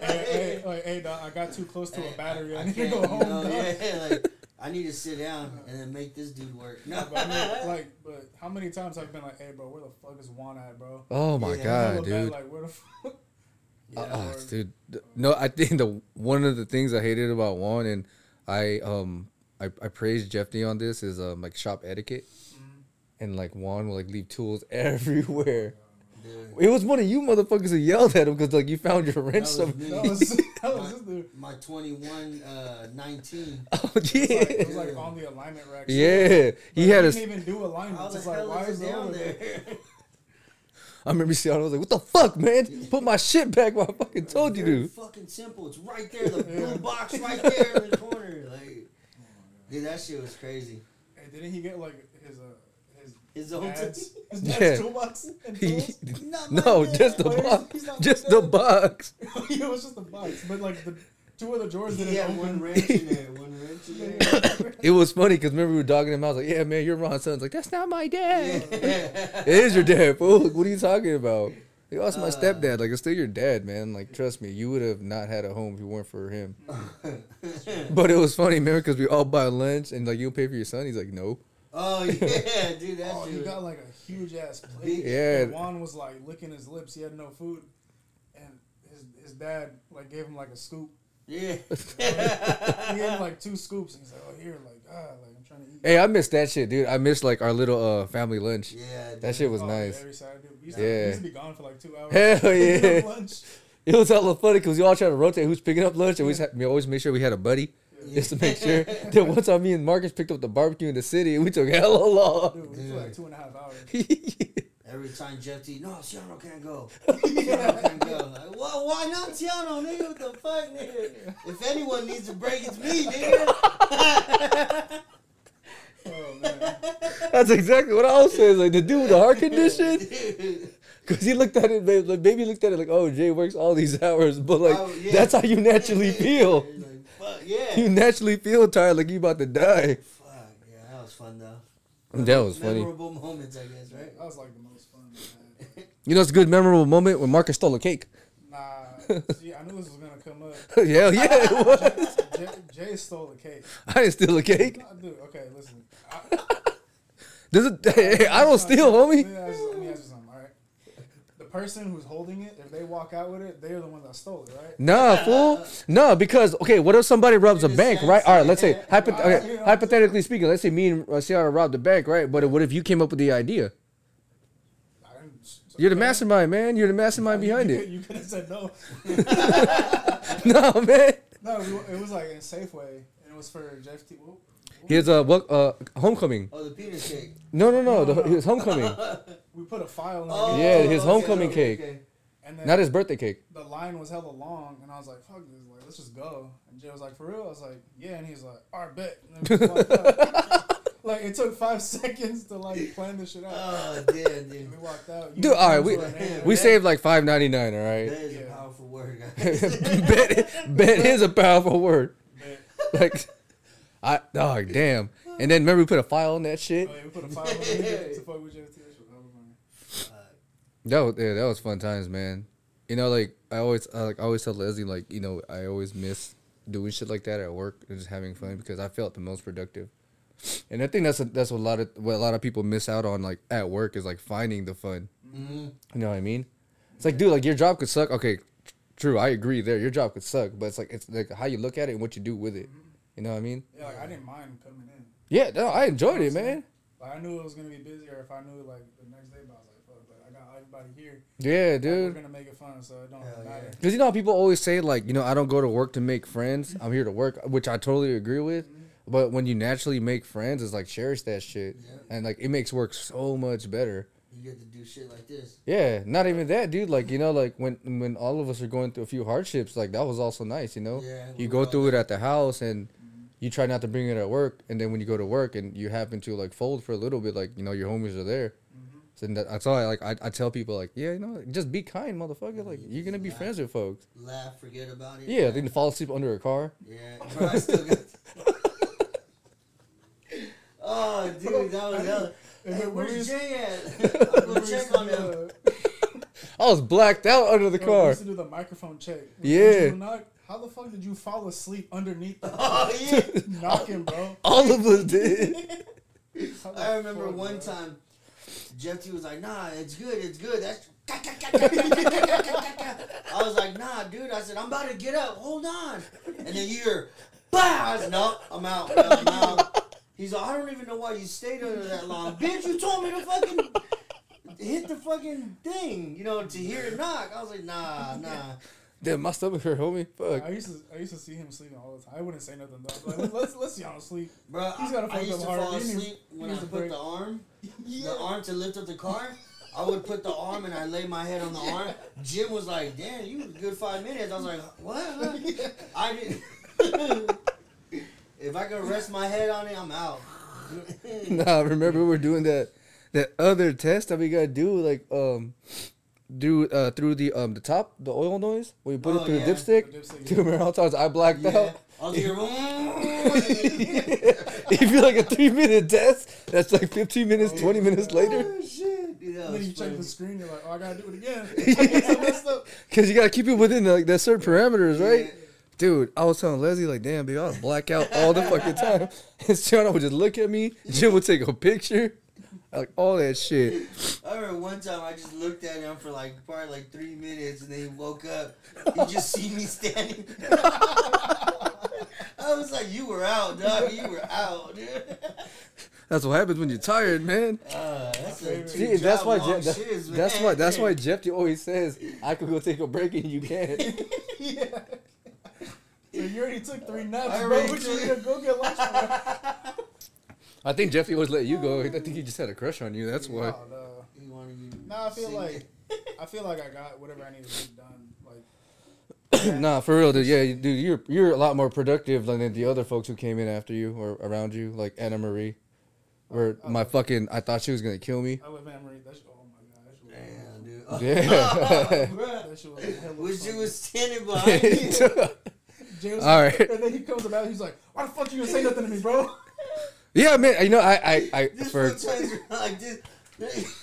hey, hey, like, hey, dog, I got too close to a battery. I, I need to go home. know, dog. yeah, like, I need to sit down and then make this dude work. No, But I mean, like, but how many times I've I been like, "Hey, bro, where the fuck is Juan at, bro?" Oh my Yeah. god, Hella bad, dude. Like, where the fuck? Yeah. Uh, or- dude, th- no, I think the one of the things I hated about Juan and I um I, I praise Jeff D on this is um like shop etiquette, Mm-hmm. and like Juan will like leave tools everywhere. Dude, It was one of you motherfuckers who yelled at him because like you found your wrench. was That was, that was this dude. my 21, uh, 19. oh It was like, yeah, it was like on the alignment rack. yeah. He had a. a. Didn't even do How alignments. the It's like hell why is is it it down there? there? I remember seeing. I was like, "What the fuck, man? Put my shit back where I fucking told you Very to." fucking simple. It's right there, the blue box right there in the corner. Like, dude, that shit was crazy. Hey, didn't he get like his uh his His own dad's, t- his dad's Yeah. toolbox and tools? Not no, like just the he's- box. he's Just the that. box. it was just a box, but like the two of the drawers didn't He had one wrench in there. One wrench in there. It was funny because remember we were dogging him. I was like, "Yeah, man, you're Ron Son's like that's not my dad. Yeah. It is your dad, fool. Like, what are you talking about? He oh, it's my Uh. stepdad. Like, it's still your dad, man. Like, trust me, you would have not had a home if it weren't for him. But it was funny, man, because we all buy lunch and like you pay for your son. He's like, no. Oh yeah, dude, that Oh, shit. he got like a huge ass plate. Yeah. And Juan was like licking his lips. He had no food, and his his dad like gave him like a scoop. yeah. He gave him like two scoops, and he's like, "Oh, here, like ah, like I'm trying to eat." Hey, I missed that shit, dude. I missed like our little uh family lunch. yeah. That shit was Oh, nice. Every Saturday, we used, to, Yeah. we used to be gone for like two hours. Hell yeah. up lunch. It was hella funny because we all try to rotate who's picking up lunch, and we, had, we always make sure we had a buddy just to make sure. then one time, me and Marcus picked up the barbecue in the city, and we took hella long. Dude, we took like two and a half hours. Every time Jeff T, no, Tiano can't go. Tiano can't go. Like, why, why not Tiano, nigga? What the fuck, nigga? If anyone needs a break, it's me, nigga. Oh man, That's exactly what I was saying. Like the dude with the heart condition, because he looked at it, babe, like baby looked at it like, oh, Jay works all these hours, but like Oh, yeah. that's how you naturally feel. He's like, fuck, yeah. You naturally feel tired, like you about to die. Fuck, yeah, that was fun, though. That was funny. Memorable moments, I guess, right? that was like the most fun. we. You know, it's a good memorable moment when Marcus stole a cake. Nah, see, I knew this was gonna come up. Hell yeah, it was. Jay, Jay stole the cake. I didn't steal a cake. Nah, dude, okay, listen. I, Does it, hey, I don't steal, homie. me ask you- let me ask you something, all right? The person who's holding it, if they walk out with it, they're the one that stole it, right? Nah, fool. No, because okay, what if somebody robs a bank, right? All right, let's say hypo- okay, hypothetically speaking, let's say me and uh, Ciara robbed the bank, right? But what if you came up with the idea? You're the mastermind, man. You're the mastermind behind you it. You could have said no. No, man. No, it was like in Safeway, and it was for Jeff T. Whoop. His uh, what, uh, homecoming. Oh, the Peter cake. No, no, no, No, the, no. his homecoming, We put a file in Oh, Yeah, his homecoming cake. and then not his birthday cake. the line was hella long, and I was like, "Fuck this! Like, let's just go." And Jay was like, "For real?" I was like, "Yeah," and he's like, "All right, bet." And then we just walked out. like it took five seconds to like plan this shit out. Oh, damn, And dude. we walked out. You Dude, all right, guys we were we saved like five ninety nine. All That right, is a powerful word, guys. bet bet is a powerful word. Bet. Like, I oh damn. And then remember we put a file on that shit. Oh, yeah, we put a file in there to fuck with Jeff T. That shit was hella funny. That was yeah, that was fun times, man. You know, like I always I, like I always tell Leslie like you know I always miss doing shit like that at work and just having fun because I felt the most productive. And I think that's a, that's what a lot of what a lot of people miss out on like at work is like finding the fun. Mhm. You know what I mean? It's like dude, like your job could suck. Okay, true, I agree there. Your job could suck, but it's like it's like how you look at it and what you do with it. You know what I mean? Yeah, like I didn't mind coming in. Yeah, no, I enjoyed it, man. Like I knew it was gonna be busy, or if I knew like the next day, but I was like, "Fuck!" Like I got everybody here. Yeah, Like, we're dude. gonna make it fun, so it don't Hell matter. Because you know how people always say like, you know, I don't go to work to make friends. I'm here to work, which I totally agree with. Mm-hmm. But when you naturally make friends, it's like cherish that shit, Yeah. and like it makes work so much better. You get to do shit like this. Yeah, not even that, dude. Like you know, like when when all of us are going through a few hardships, like that was also nice. You know, Yeah, you go all through it at the house and mm-hmm. you try not to bring it at work, and then when you go to work and you happen to like fold for a little bit, like you know your homies are there. So that, that's all I like. I, I tell people like, yeah, you know, just be kind, motherfucker. Like you're gonna be friends with folks. Laugh, forget about it. Yeah, then fall asleep under a car. Yeah, bro, I still got. oh, dude, that was hell. And Hey, then where's Jay at? I'm we gonna used check on do him. I was blacked out under the bro, we car. used to do the microphone check. When Yeah. Angelo how the fuck did you fall asleep underneath the Oh yeah. knocking, bro? All of us did. I remember fuck, one bro? time, Jeff T was like, "Nah, it's good, it's good." That's. I was like, "Nah, dude." I said, "I'm about to get up. Hold on." And then you hear, Bah! I said, no, I'm out. No, I'm out. He's like, I don't even know why you stayed under that long. Bitch, you told me to fucking hit the fucking thing, you know, to hear it knock. I was like, nah, nah. Damn, my stomach hurt, homie. Fuck. I used to I used to see him sleeping all the time. I wouldn't say nothing though. Like, let's let's see y'all sleep. Bro, He's got a I fucked used up to heart. fall asleep he when I put break. the arm, Yeah. the arm to lift up the car. I would put the arm and I lay my head on the arm. Jim was like, "Damn, you a good five minutes." I was like, "What?" Huh? I didn't. if I could rest my head on it, I'm out. Nah, remember we were doing that that other test that we gotta do, like um, do uh through the um the top, the oil noise when you put Oh, it through yeah. the dipstick. The dipstick, Do you remember how times I blacked Yeah. out? I was here. if you like a three minute test, that's like fifteen minutes, twenty minutes later. Oh, shit. Dude, that then you check the screen, you're like, oh, I gotta do it again. It's messed up. Cause you gotta keep it within like that certain parameters, right? Yeah. Dude, I was telling Leslie like, damn, big, I would black out all the fucking time. And Shauna would just look at me. Jim would take a picture, like all that shit. I remember one time I just looked at him for like probably like three minutes, and then he woke up. He just see me standing. I was like, "You were out, dog. You were out, dude." That's what happens when you're tired, man. Uh, that's a See, that's why Jeff, that- shiz, that's why that's why Jeff always says I could go take a break and you can't. yeah. So you already took three naps, I bro. already What you took- gonna go get lunch for? I think Jeffy always let you go. I think he just had a crush on you. That's why. Oh, no. He wanted you No, I feel like. I feel like I got whatever I needed to get done. Like nah, for real, dude. Yeah, you- dude, you're you're a lot more productive than the other folks who came in after you or around you, like Anna Marie. Where Oh, my oh. fucking, I thought she was gonna kill me. I love Anne Marie. That's oh my god, that Damn, dude. Yeah. Bruh. that shit was hella Wish you was standing behind me. Jay was All like- right. And then he comes about, he's like, "Why the fuck you gonna say nothing to me, bro?" Yeah, man. You know, I, I, I This for fool turns around like this.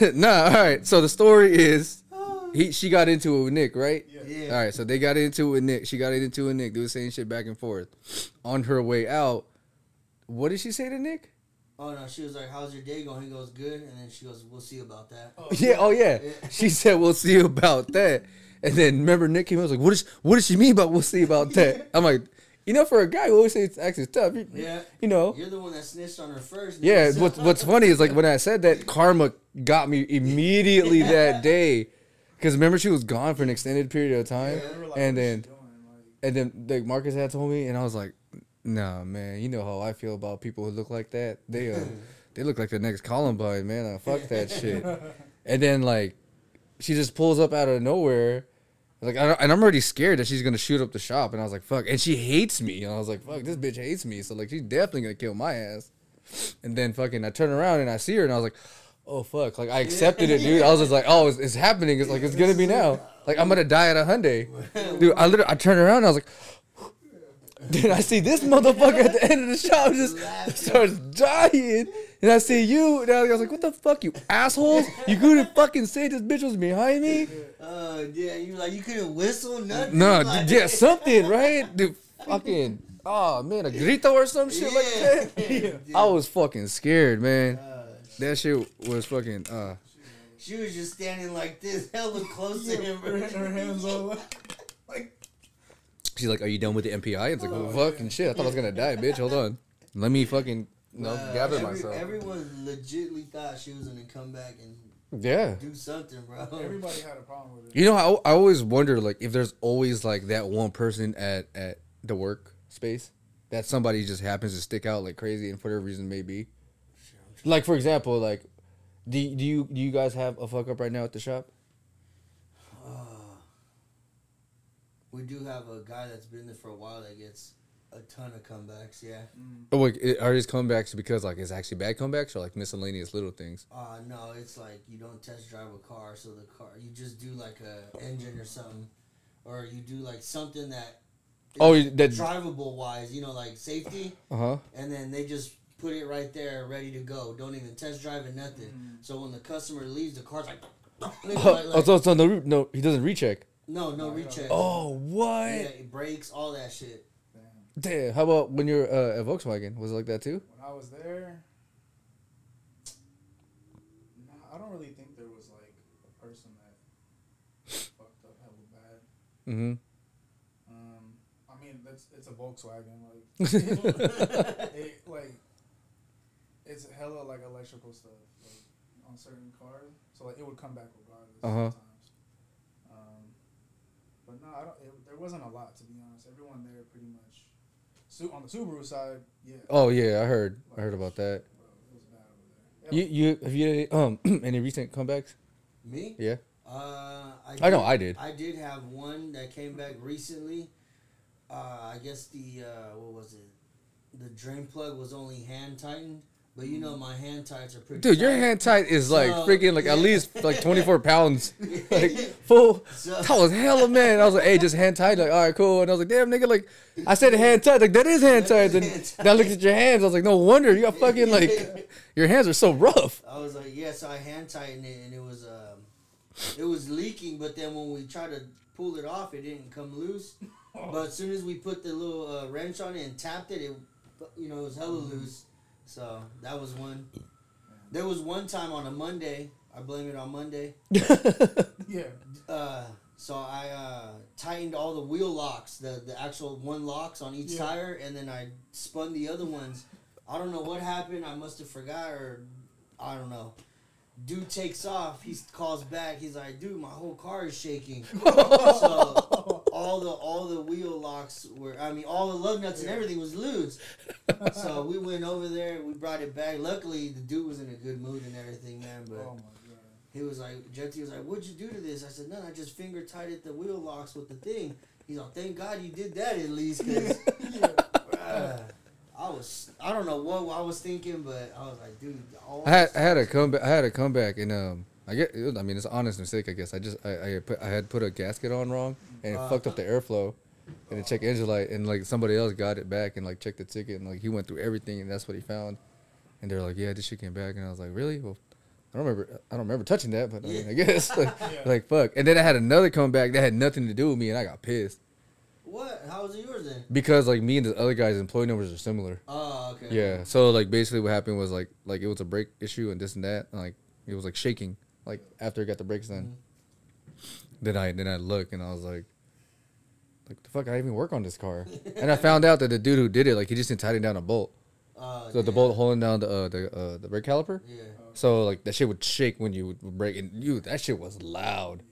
nah. All right. So the story is, he she got into it with Nick, right? Yeah. Yeah. All right, so they got into it with Nick. She got into it with Nick. They were saying shit back and forth. On her way out, what did she say to Nick? Oh no, she was like, "How's your day going?" He goes, "Good," and then she goes, "We'll see about that." Oh, Yeah, oh yeah. She said we'll see about that. And then remember Nick came out was like, What is what does she mean about we'll see about that? I'm like, you know, for a guy who always says it's actually tough, you, Yeah. you know. You're the one that snitched on her first. Yeah, what's what's funny is like when I said that karma got me immediately that day. Cause remember she was gone for an extended period of time. Yeah, like, and then and then like Marcus had told me and I was like, Nah man, you know how I feel about people who look like that. They uh they look like the next Columbine, man. Uh, fuck that shit. And then like, she just pulls up out of nowhere, like, I, and I'm already scared that she's gonna shoot up the shop. And I was like, fuck. And she hates me. And I was like, fuck, this bitch hates me. So like, she's definitely gonna kill my ass. And then fucking, I turn around and I see her, and I was like, oh fuck. Like I accepted it, dude. I was just like, oh, it's, it's happening. It's like it's gonna be now. Like I'm gonna die at a Hyundai, dude. I literally, I turned around, and I was like. Then I see this motherfucker at the end of the shop just starts dying. And I see you, and I was like, what the fuck, you assholes? You couldn't fucking say this bitch was behind me? Uh, yeah, you like you couldn't whistle nothing. No, like, yeah, something, right? Dude, fucking, oh man, a grito or some shit like that. Yeah. I was fucking scared, man. Uh, That shit was fucking, uh, she was just standing like this, hella close to him. her, her hands all like, she's like, are you done with the MPI? It's like, well, fucking shit, I thought I was gonna die, bitch. Hold on. Let me fucking, no, Uh, gather every- myself. Everyone legitly thought she was gonna come back and Yeah. do something, bro. everybody had a problem with it. You know, I, I always wonder like if there's always like that one person at at the work space that somebody just happens to stick out like crazy and for whatever reason may be. Like for example, like do do you do you guys have a fuck up right now at the shop? We do have a guy that's been there for a while that gets a ton of comebacks. Yeah. Oh, wait, it- are his comebacks because like it's actually bad comebacks or like miscellaneous little things? Uh no, it's like you don't test drive a car, so the car you just do like a engine or something, or you do like something that. Oh, is that- drivable wise, you know, like safety, Uh huh. and then they just put it right there, ready to go. Don't even test drive it, nothing. So when the customer leaves, the car's like. like- Oh, so, so no, no, he doesn't recheck. No, no recheck. Oh, what? yeah, it breaks all that shit. Damn. How about when you're uh, at Volkswagen? Was it like that too? When I was there, nah, I don't really think there was like a person that fucked up hella bad. Mm-hmm. Um, I mean, that's it's a Volkswagen. Like, it, like it's hella like electrical stuff like on certain cars. So like it would come back regardless. Uh-huh. Sometimes. But no, I don't. It, there wasn't a lot to be honest. Everyone there pretty much. Su- on the Subaru side, yeah. Oh yeah, I heard. I heard about that. Bro, it was bad over there. You you have you um any recent comebacks? Me? Yeah. Uh, I, I know I did. I did have one that came back recently. Uh, I guess the uh, what was it? The drain plug was only hand tightened, but you know my hand tights are pretty. Dude, your hand tight is like So, freaking like at least like twenty four pounds. Like full. So, That was hella man. I was like, hey, just hand tight. Like, all right, cool. And I was like, damn, nigga, like, I said hand tight. Like, that is hand tight. And Then hand then I looked at your hands. I was like, no wonder you got fucking like, your hands are so rough. I was like, yeah, so I hand tightened it, and it was um, it was leaking. But then when we tried to pull it off, it didn't come loose. But as soon as we put the little uh, wrench on it and tapped it, it you know it was hella loose. So that was one. There was one time on a Monday. I blame it on Monday. Yeah. Uh, so I uh, tightened all the wheel locks, the the actual one locks on each Yeah. tire, and then I spun the other ones. I don't know what happened. I must have forgot, or I don't know. Dude takes off. He calls back. He's like, "Dude, my whole car is shaking." so all the all the wheel locks were. I mean, all the lug nuts and everything was loose. so we went over there. We brought it back. Luckily, the dude was in a good mood and everything, man. But Oh he was like, Jetty was like, "What'd you do to this?" I said, "None. I just finger tighted the wheel locks with the thing." He's like, "Thank God you did that at least, cause bruh, I was I don't know what I was thinking, but I was like, dude, all I had I had a comeback. I had a comeback, and um, I get. I mean, it's an honest mistake, I guess. I just I I, put, I had put a gasket on wrong, and it Uh. fucked up the airflow, and it checked engine light, and like somebody else got it back and like checked the ticket, and like he went through everything, and that's what he found, and they're like, yeah, this shit came back, and I was like, really? Well, I don't remember. I don't remember touching that, but I, mean, I guess like, Yeah. like fuck. And then I had another comeback that had nothing to do with me, and I got pissed what? How was it yours then? because like me and the other guys' employee numbers are similar. Oh, okay. Yeah. So like basically what happened was like like it was a brake issue and this and that. And, like it was like shaking like after it got the brakes done. Then I then I look and I was like, like the fuck I even work on this car. and I found out that the dude who did it like he just didn't tighten down a bolt. Uh, So the bolt holding down the uh, the uh, the brake caliper. Yeah. So like that shit would shake when you would brake and you that shit was loud.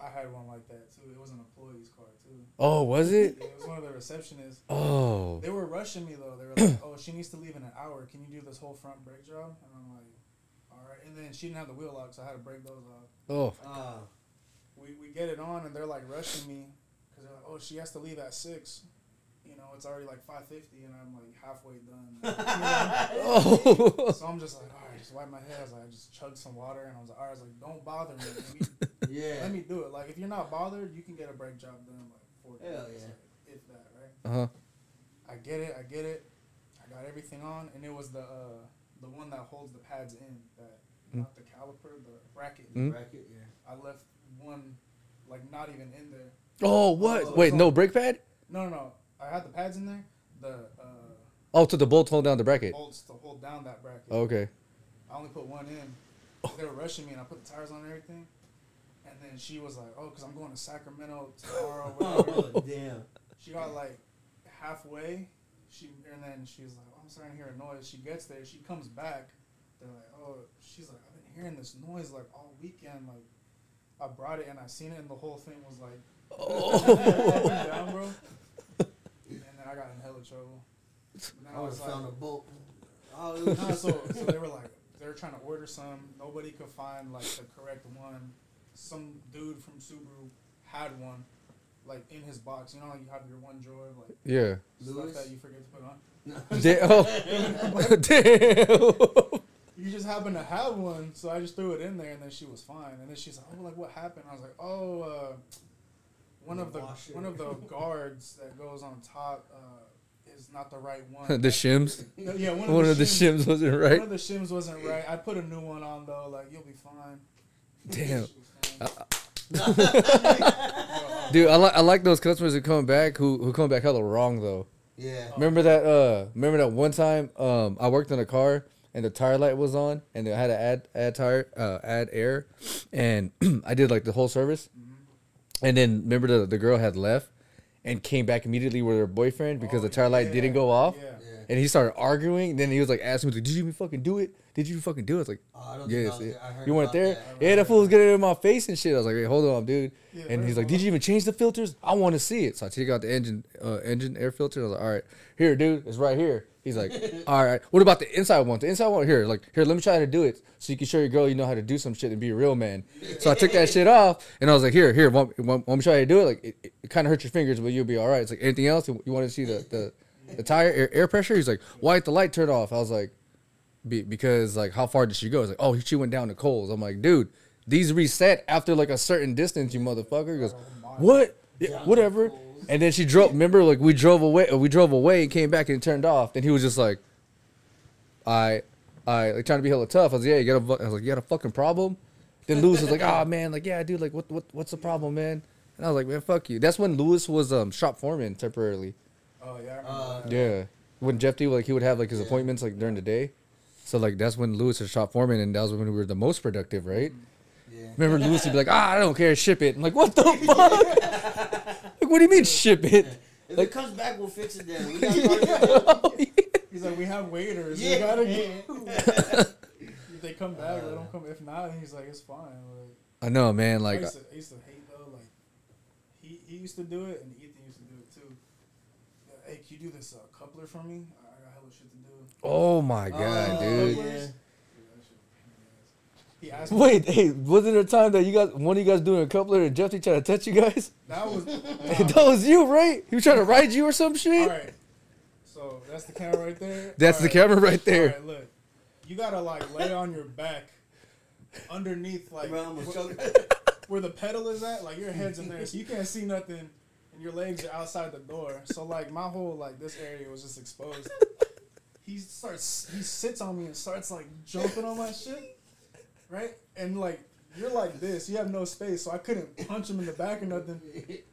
I had one like that too. It was an employee's car too. Oh was it? Yeah, it was one of the receptionists. Oh. They were rushing me though. They were like, "Oh, she needs to leave in an hour. Can you do this whole front brake job?" And I'm like, "All right." And then she didn't have the wheel locks. So I had to break those off. Oh. Uh, We we get it on, and they're like rushing me because they're like, "Oh, she has to leave at six. You know, it's already like five fifty, and I'm like halfway done. You know? Oh. So I'm just like, all right, just wipe my head. I was like, I just chugged some water, and I was like, all right, I was like, don't bother me. Let me, yeah. let me do it. Like, if you're not bothered, you can get a brake job done in like 40 Hell yeah. like, if that, right? Uh huh. I get it, I get it. I got everything on, and it was the uh, the one that holds the pads in, that Mm. not the caliper, the bracket. Mm. Bracket, yeah. I left one like not even in there. Oh what? Oh, Wait, so- no brake pad? No, no, no. I had the pads in there. The uh, Oh, to the bolt hold down the bracket. bolts to hold down that bracket. Oh, okay. I only put one in. They were rushing me, and I put the tires on and everything. And then she was like, "Oh, cause I'm going to Sacramento tomorrow." Oh damn. she got like halfway. She and then she's like, oh, "I'm starting to hear a noise." She gets there. She comes back. They're like, "Oh," she's like, "I've been hearing this noise like all weekend. Like, I brought it and I seen it, and the whole thing was like oh. and down, bro." And then I got in hell hella trouble. I was like, found a bolt. Oh, it was no, so, so they were like, they were trying to order some. Nobody could find like the correct one. Some dude from Subaru had one, like in his box. You know, how you have your one drawer of like Yeah. Lewis? stuff that you forget to put on. Da- oh. Damn. You just happen to have one, so I just threw it in there, and then she was fine. And then she's like, "Oh, like what happened?" I was like, "Oh, uh, one of the Washer. one of the guards that goes on top uh, is not the right one." the shims. yeah, one of, One the, of the shims. shims wasn't right. One right. of the shims wasn't right. I put a new one on though. Like you'll be fine. Damn. She was fine. Dude, I like I like those customers who come back who who come back hella wrong though. yeah. Remember that uh remember that one time um I worked in a car and the tire light was on and I had to add add tire uh add air and I did like the whole service. And then remember the the girl had left and came back immediately with her boyfriend because Oh, the tire light yeah, didn't go off. Yeah. And he started arguing. Then he was like asking me, like, "Did you even fucking do it? Did you fucking do it?" I was like, Oh, I don't "Yes." I was yeah." there. I heard You weren't there? Yeah, that fool was getting in my face and shit. I was like, "Hey, hold on, dude." Yeah, and he's like, "Did you even change the filters? I want to see it." So I take out the engine, uh, engine air filter. I was like, "All right, here, dude, it's right here." He's like, "All right, what about the inside one? The inside one here, like here, let me try to do it so you can show your girl you know how to do some shit and be a real man." So I took that shit off and I was like, "Here, here, want, want, want me try to do it? Like it, it, kind of hurts your fingers, but you'll be all right." It's like anything else you want to see the the, the tire air, air pressure. He's like, "Why did the light turn off?" I was like. Be, because like how far did she go? It's like oh she went down to Kohl's. I'm like dude, these reset after like a certain distance. You motherfucker. He goes what? Yeah, whatever. And then she drove. Remember like we drove away. We drove away and came back and it turned off. Then he was just like, I, I like trying to be hella tough. I was like yeah you got a. fu-" I was like you got a fucking problem. Then Lewis was like oh man like yeah dude like what what what's the problem man? And I was like man fuck you. That's when Lewis was um shop foreman temporarily. Oh yeah. I remember Uh, that. Yeah. When Jeff D like he would have like his Yeah. appointments like during the day. So like that's when Lewis was shop foreman and that was when we were the most productive, right? Yeah. Remember Lewis would be like, ah, I don't care, ship it. I'm like, what the fuck? like, what do you mean ship it? If Like- it comes back, we'll fix it then. We got He's like, we have waiters. Yeah. We gotta get. if they come back, let them come. If not, he's like, it's fine. Like, I know, man. I, Like, used to, I used to hate though. Like, he he used to do it, and Ethan used to do it too. Yeah, Hey, can you do this uh, coupler for me? I I got hella shit to do. oh my god, Oh, dude. yeah. Dude, that shit was a pain in the ass. He asked me. Wait, hey, wasn't there a time that you guys, one of you guys doing a coupler and Jeff D tried to touch you guys? That was. that was you, right? He was trying to ride you or some shit. All right. So that's the camera right there. That's All the right. camera right there. right, look. You gotta like lay on your back, underneath like Bro, I'm wh- choke. where the pedal is at. Like your head's in there, so you can't see nothing, and your legs are outside the door. So like my whole like this area was just exposed. He starts. He sits on me and starts like jumping on my shit, right? And like you're like this. You have no space, so I couldn't punch him in the back or nothing.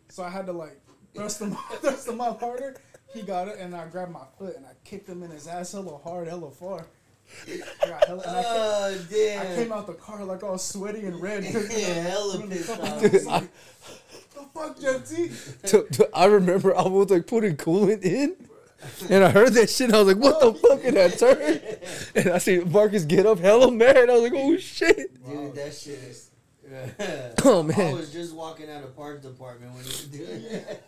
So I had to like thrust him, thrust him up harder. He got it, and I grabbed my foot and I kicked him in his ass hella hard, hella far. I got hella, and I, came, Oh I came out the car like all sweaty and red. Yeah, hella When pissed off. I was like, the fuck, Jeff T? To- to- I remember I was like putting coolant in, and I heard that shit. And I was like, "What the fuck?" And I turned, and I see Marcus get up, hella mad. I was like, "Oh shit!" Dude, that shit is. Oh man! I was just walking out of parts department when you were doing that.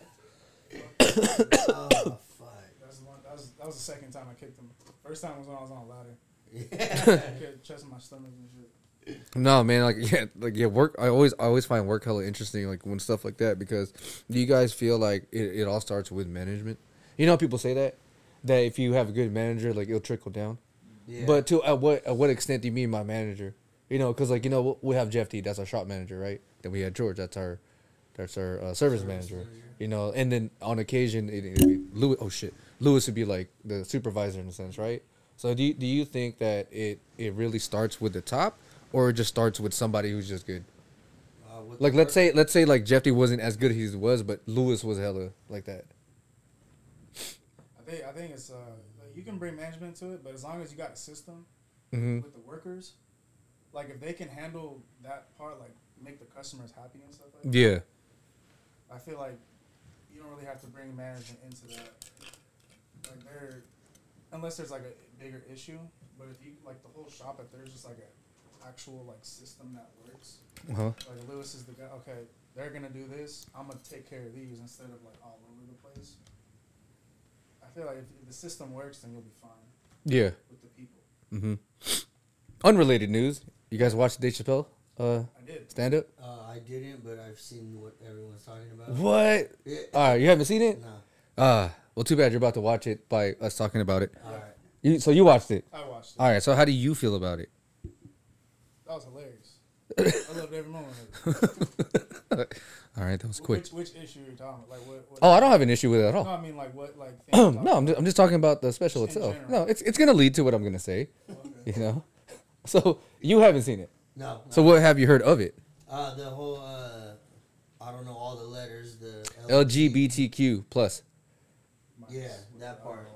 oh fuck. That's the one, that, was, that was the second time I kicked him. First time was when I was on a ladder. Yeah. I kicked chest my stomach and shit. No man, like yeah, like yeah, work. I always, I always find work hella interesting, like when stuff like that, because do you guys feel like it, it all starts with management? You know, how people say that that if you have a good manager, like it'll trickle down. Yeah. But to at what at what extent do you mean my manager? You know, because like you know we have Jeff T, that's our shop manager, right? Then we had George, that's our that's our uh, service, manager. You know, and then on occasion it, it'd be Lewis. Oh shit, Lewis would be like the supervisor in a sense, right? So do you, do you think that it it really starts with the top, or it just starts with somebody who's just good? Uh, Like let's say let's say like Jeffy wasn't as good as he was, but Lewis was hella like that. I think I think it's uh like you can bring management to it, but as long as you got a system hmm with the workers, like if they can handle that part, like make the customers happy and stuff like that, Yeah. I feel like you don't really have to bring management into that. Like they're unless there's like a bigger issue, but if you like the whole shop, if there's just like a actual like system that works, Uh-huh. like Lewis is the guy. Okay, they're gonna do this. I'm gonna take care of these instead of like all over the place. I feel like if, if the system works, then you'll be fine Yeah. with the people. Mm hmm Unrelated news. You guys watched Dave Chappelle uh, I did. stand up? Uh, I didn't, but I've seen what everyone's talking about. What? Yeah. All right, you haven't seen it? No. Ah, well, too bad you're about to watch it by us talking about it. All right. You, so you watched it. I watched it. All right. So how do you feel about it? That was hilarious. I loved every moment of it. All right, that was quick. Which, which issue are you talking about? Like what? what Oh, I don't have an issue with it at all. No. I mean like what like. no, I'm just, I'm just talking about the special in itself. general. No, it's it's gonna lead to what I'm gonna say. Okay. You know. So you haven't seen it. No. So what have you heard of it? Uh, the whole, uh, I don't know all the letters. The LGBTQ plus. Yeah, that part.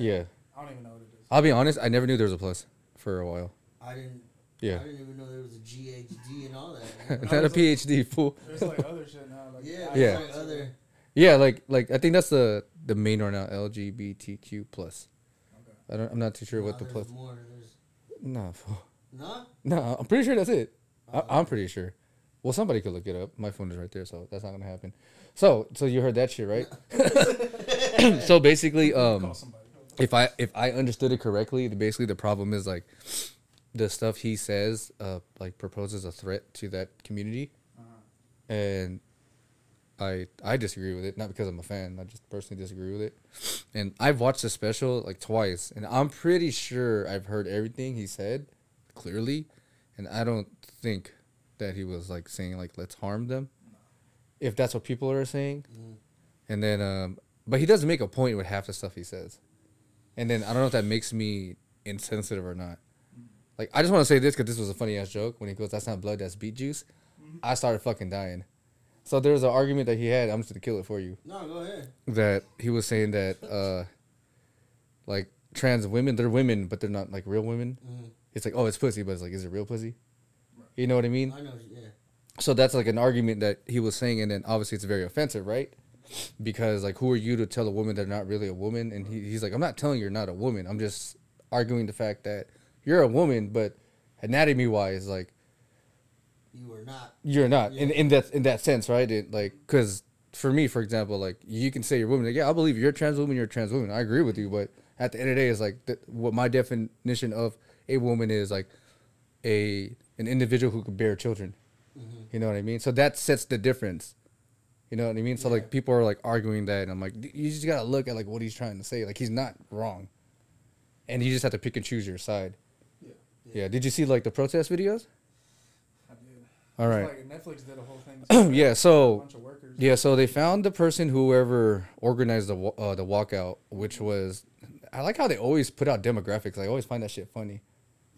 Yeah. I don't even know what it is. I'll be honest. I never knew there was a plus for a while. I didn't. Yeah. I didn't even know there was a GHD and all that. Not a PhD, fool. There's like other shit now. Like yeah. Yeah. Like other. Yeah, like like I think that's the the main one now. LGBTQ plus. Okay. I don't. I'm not too sure what the plus. there's more. There's No, no. no. I'm pretty sure that's it. I, I'm pretty sure. Well, somebody could look it up. My phone is right there, so that's not gonna happen. So, so you heard that shit, right? so basically, um, if I if I understood it correctly, the- basically the problem is like the stuff he says, uh, like proposes a threat to that community, Uh-huh. and I I disagree with it. Not because I'm a fan. I just personally disagree with it. And I've watched the special like twice, and I'm pretty sure I've heard everything he said clearly, and I don't think that he was like saying like let's harm them, if that's what people are saying. Mm. And then, um, but he doesn't make a point with half the stuff he says. And then I don't know if that makes me insensitive or not. Like I just want to say this because this was a funny ass joke when he goes, "That's not blood, that's beet juice." I started fucking dying. So there was an argument that he had. I'm just gonna kill it for you. No, go ahead. That he was saying that, uh, like trans women, they're women, but they're not like real women. Mhm. It's like, oh, it's pussy, but it's like, is it real pussy? You know what I mean? I know. Yeah. So that's like an argument that he was saying, and then obviously it's very offensive, right? Because like, who are you to tell a woman they're not really a woman? And he, he's like, I'm not telling you you're not a woman. I'm just arguing the fact that you're a woman, but anatomy wise, like You were not. you're not in Yeah. in that in that sense, right? It, like, because for me, for example, like you can say you're a woman. Like, yeah, I believe you're a trans woman. You're a trans woman. I agree with you, but at the end of the day, it's like th- what my definition of a woman is like a an individual who could bear children. Mm-hmm. You know what I mean? So that sets the difference. You know what I mean? So Yeah. like people are like arguing that, and I'm like, you just gotta look at like what he's trying to say. Like he's not wrong, and you just have to pick and choose your side. Yeah. Yeah. Did you see like the protest videos? I did. All right. Like Netflix did a whole thing. yeah. So of workers. yeah. So they found the person whoever organized the uh, the walkout, which was I like how they always put out demographics. I always find that shit funny.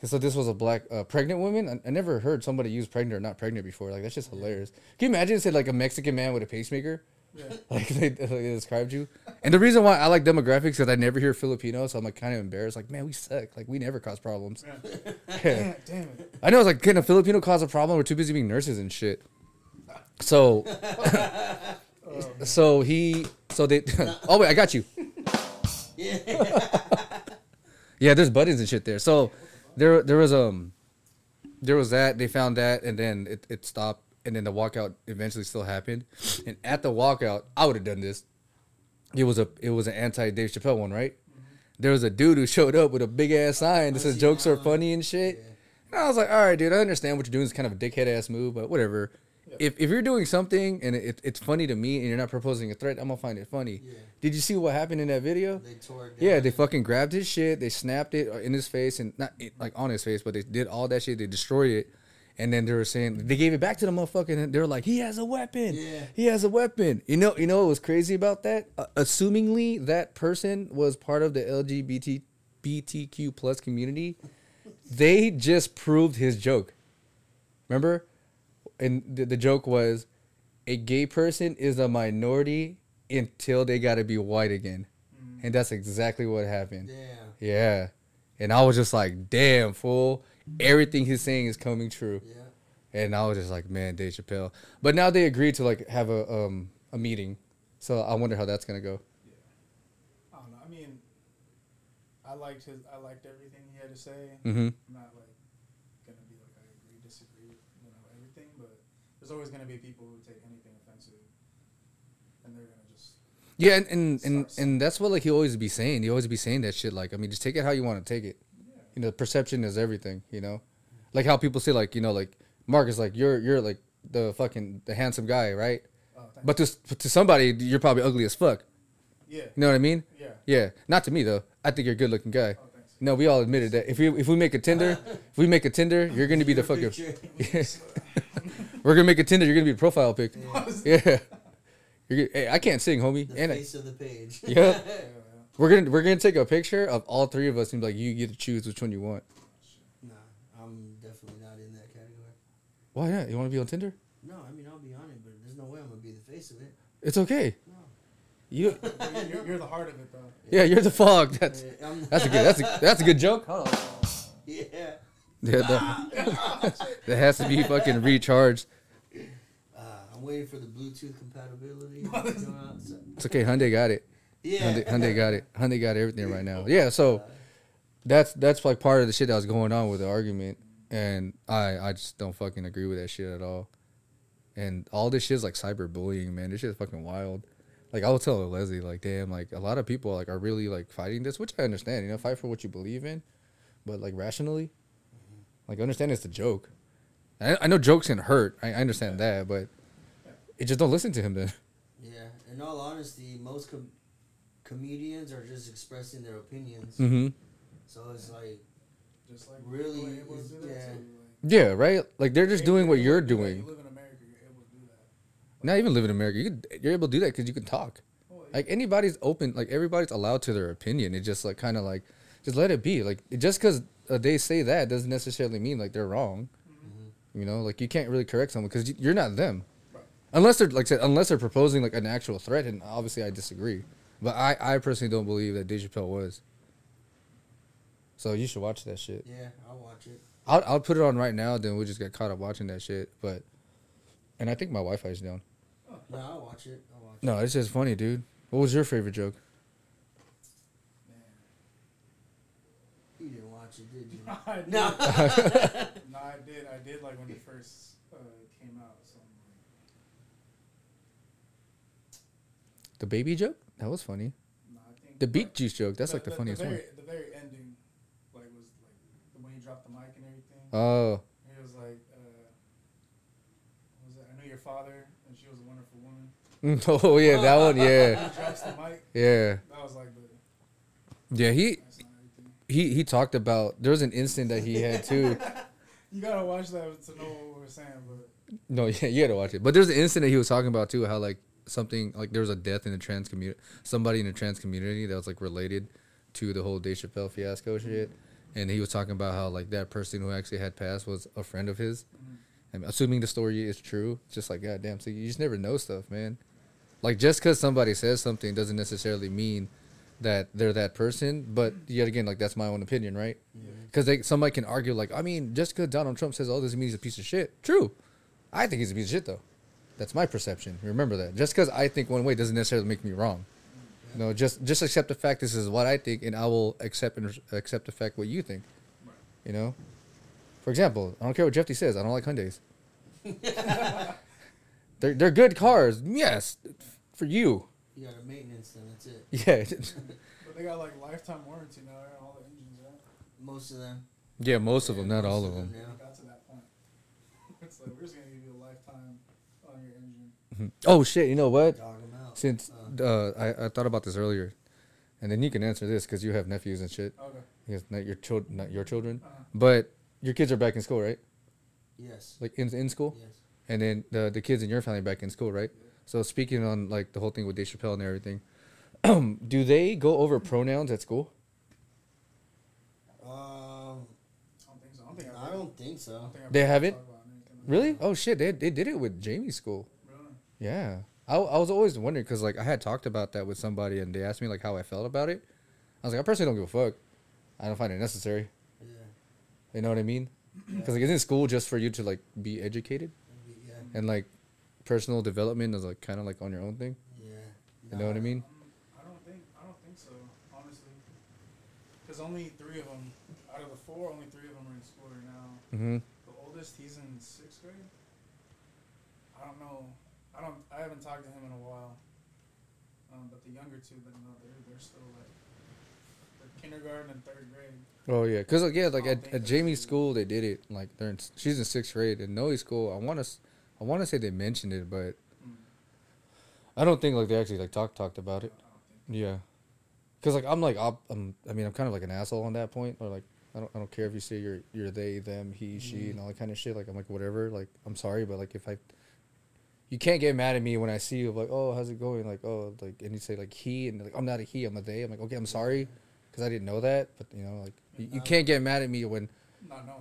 So this was a black uh, pregnant woman. I, I never heard somebody use pregnant or not pregnant before. Like that's just hilarious. Can you imagine it said like a Mexican man with a pacemaker? Yeah. like they, like they described you. And the reason why I like demographics is I never hear Filipino, so I'm like kind of embarrassed. Like, man, we suck. Like we never cause problems. Yeah. Yeah. Damn, damn it. I know it's like can a Filipino cause a problem? We're too busy being nurses and shit. So, Oh, so he, so they. oh wait, I got you. Yeah. Yeah, there's buttons and shit there. So there there was um there was that, they found that and then it, it stopped and then the walkout eventually still happened. And at the walkout, I would have done this. It was a it was an anti Dave Chappelle one, right? Mm-hmm. There was a dude who showed up with a big ass sign that I says jokes are uh-huh. funny and shit. Yeah. And I was like, all right, dude, I understand what you're doing. It's kind of a dickhead ass move, but whatever. If, if you're doing something and it, it's funny to me and you're not proposing a threat, I'm gonna find it funny. Yeah. Did you see what happened in that video? They tore it down. Yeah, they fucking grabbed his shit. They snapped it uh, in his face and not it, like on his face, but they did all that shit. They destroyed it, and then they were saying they gave it back to the motherfucker. And they were like, "He has a weapon. Yeah. He has a weapon." You know, you know what was crazy about that? Uh, assumingly, that person was part of the LGBT BTQ plus community. They just proved his joke. Remember, and the, the joke was, a gay person is a minority until they got to be white again. And that's exactly what happened. Damn. Yeah. And I was just like, damn, fool. Everything he's saying is coming true. Yeah. And I was just like, man, Dave Chappelle. But now they agreed to like have a um a meeting. So I wonder how that's gonna go. Yeah. I don't know. I mean, I liked his. I liked everything he had to say. Mm-hmm. I'm not like gonna be like I agree, disagree, with, you know, everything. But there's always gonna be people who take anything offensive, and they're gonna just Yeah, and and, and and that's what like he always be saying. He always be saying that shit. Like, I mean, just take it how you want to take it. You know, perception is everything. You know, like how people say like you know like Marcus like you're you're like the fucking the handsome guy, right? oh, But to to somebody you're probably ugly as fuck. yeah, You know what I mean? yeah. Yeah. Not to me though. I think you're a good looking guy. Oh. No, we all admitted that if we if we make a Tinder, if we make a Tinder, you're gonna be the fucking. We're gonna make a Tinder. You're gonna be the profile pic. Yeah. Yeah. You're, gonna- hey, I can't sing, homie. The And I, face of the page. yeah, Yeah, yeah. We're gonna we're gonna take a picture of all three of us and be like, you get to choose which one you want. Nah, I'm definitely not in that category. Why not? You want to be on Tinder? No, I mean I'll be on it, but there's no way I'm gonna be the face of it. It's okay. No. You, You're, you're, you're the heart of it, though. yeah, you're the fog. That's Yeah, that's a good that's a that's a good joke. Hold on. yeah. Yeah, that, that has to be fucking recharged. Uh, I I'm waiting for the Bluetooth compatibility. to come out, so- It's okay. Hyundai got it. Yeah. Hyundai, Hyundai got it. Hyundai got everything right now. Yeah. So that's that's like part of the shit that was going on with the argument, and I I just don't fucking agree with that shit at all. And all this shit is like cyberbullying, man. This shit is fucking wild. Like I was telling Leslie, like, damn, like a lot of people like are really like fighting this, which I understand. You know, fight for what you believe in, but like rationally, like understand it's a joke. I, I know jokes can hurt. I, I understand that, but it just don't listen to him then. Yeah. In all honesty, most com- comedians are just expressing their opinions. Mm-hmm. So it's like, Just like Really, we're able to is- yeah. Yeah, right. Like they're just doing what you're to do that, doing. You live in America, you're able to do that. Not even live in America. You you're able to do that because you can talk. Oh. Like anybody's open. Like everybody's allowed to their opinion. It just like kind of like just let it be. Like just because uh, they say that doesn't necessarily mean like they're wrong. You know, like you can't really correct someone because you're not them. Right. Unless they're like I said, unless they're proposing like an actual threat, and obviously I disagree. But I, I personally don't believe that Dave Chappelle was. So you should watch that shit. yeah, I'll watch it. I'll I'll put it on right now. Then we just get caught up watching that shit. But, and I think my Wi-Fi is down. No, I'll watch it. I'll watch No, it's just funny, dude. What was your favorite joke? Man. You didn't watch it, did you? I did. no. no, I did. I did like when it first uh, came out. So I'm The baby joke? That was funny. like, no, I think The beet juice joke. That's the- like the, funniest the one. The very ending, like was like when he dropped the mic and everything. Oh, He was like, uh, what was it? I knew your father, and she was a wonderful woman. oh yeah, that one. Yeah, He drops the mic. yeah, That was like the yeah. He that's not everything. he he talked about. There was an instant that he had too. You gotta watch that to know what we're saying, but No, yeah, you had to watch it. But there's an instant that he was talking about too. How like something like there was a death in the trans community, somebody in the trans community that was like related to the whole Dave Chappelle fiasco shit. And he was talking about how like that person who actually had passed was a friend of his. Mm-hmm. And assuming the story is true, just like goddamn. So you just never know stuff, man. Like just because somebody says something doesn't necessarily mean that they're that person. But yet again, like that's my own opinion, right? Because they somebody can argue like, I mean, just because Donald Trump says, "Oh, this means he's a piece of shit." True, I think he's a piece of shit though. That's my perception. Remember that. Just because I think one way doesn't necessarily make me wrong. No, just just accept the fact this is what I think, and I will accept and accept the fact what you think. You know. For example, I don't care what Jeffy says. I don't like Hyundai's. they're they're good cars. Yes, for you. You got a maintenance, then that's it. Yeah. but they got like lifetime warranty now on all the engines, right? Most of them. yeah, most of them, not most all of them. Yeah. Got to that point. It's like we're just gonna give you a lifetime on your engine. Oh shit! You know what? Dog them out. Since uh, I, I thought about this earlier, and then you can answer this because you have nephews and shit. Okay. Yes, not your children, not your children, Uh-huh. but your kids are back in school, right? Yes. Like in in school, Yes. and then the the kids in your family back in school, right? So speaking on like the whole thing with Dave Chappelle and everything, do they go over pronouns at school? Um, I don't think so. I don't think I've I don't think so. don't think I've They haven't? talk about anything like Really? Oh shit! They they did it with Jamie's school. Really? Yeah, I I was always wondering because like I had talked about that with somebody and they asked me like how I felt about it. I was like, I personally don't give a fuck. I don't find it necessary. Yeah. You know what I mean? Because like, isn't school just for you to like be educated Yeah. and like personal development is like kind of like on your own thing? Yeah. You know what I mean? Um, I don't think I don't think so, honestly. Because only three of them out of the four, only three of them are in school right now. Mm-hmm. The oldest, he's in sixth grade. I don't know. I don't. I haven't talked to him in a while. Um, but the younger two, but no, they're they're still like they're kindergarten and third grade. Oh yeah, because like yeah, like at, at. Jamie's school they did it. Like they're in, she's in sixth grade, and Noe's school. I want to, I want to say they mentioned it, but Mm. I don't think like they actually like talk talked about it. I don't think. Yeah, because like I'm like op- I'm, I mean I'm kind of like an asshole on that point. Or like I don't I don't care if you say you're you're they them he she and all that kind of shit. Like I'm like whatever. Like I'm sorry, but like if I, you can't get mad at me when I see you like oh how's it going like oh like and you say like he and like I'm not a he I'm a they. I'm like okay I'm sorry because I didn't know that. But you know like you, you can't get mad at me when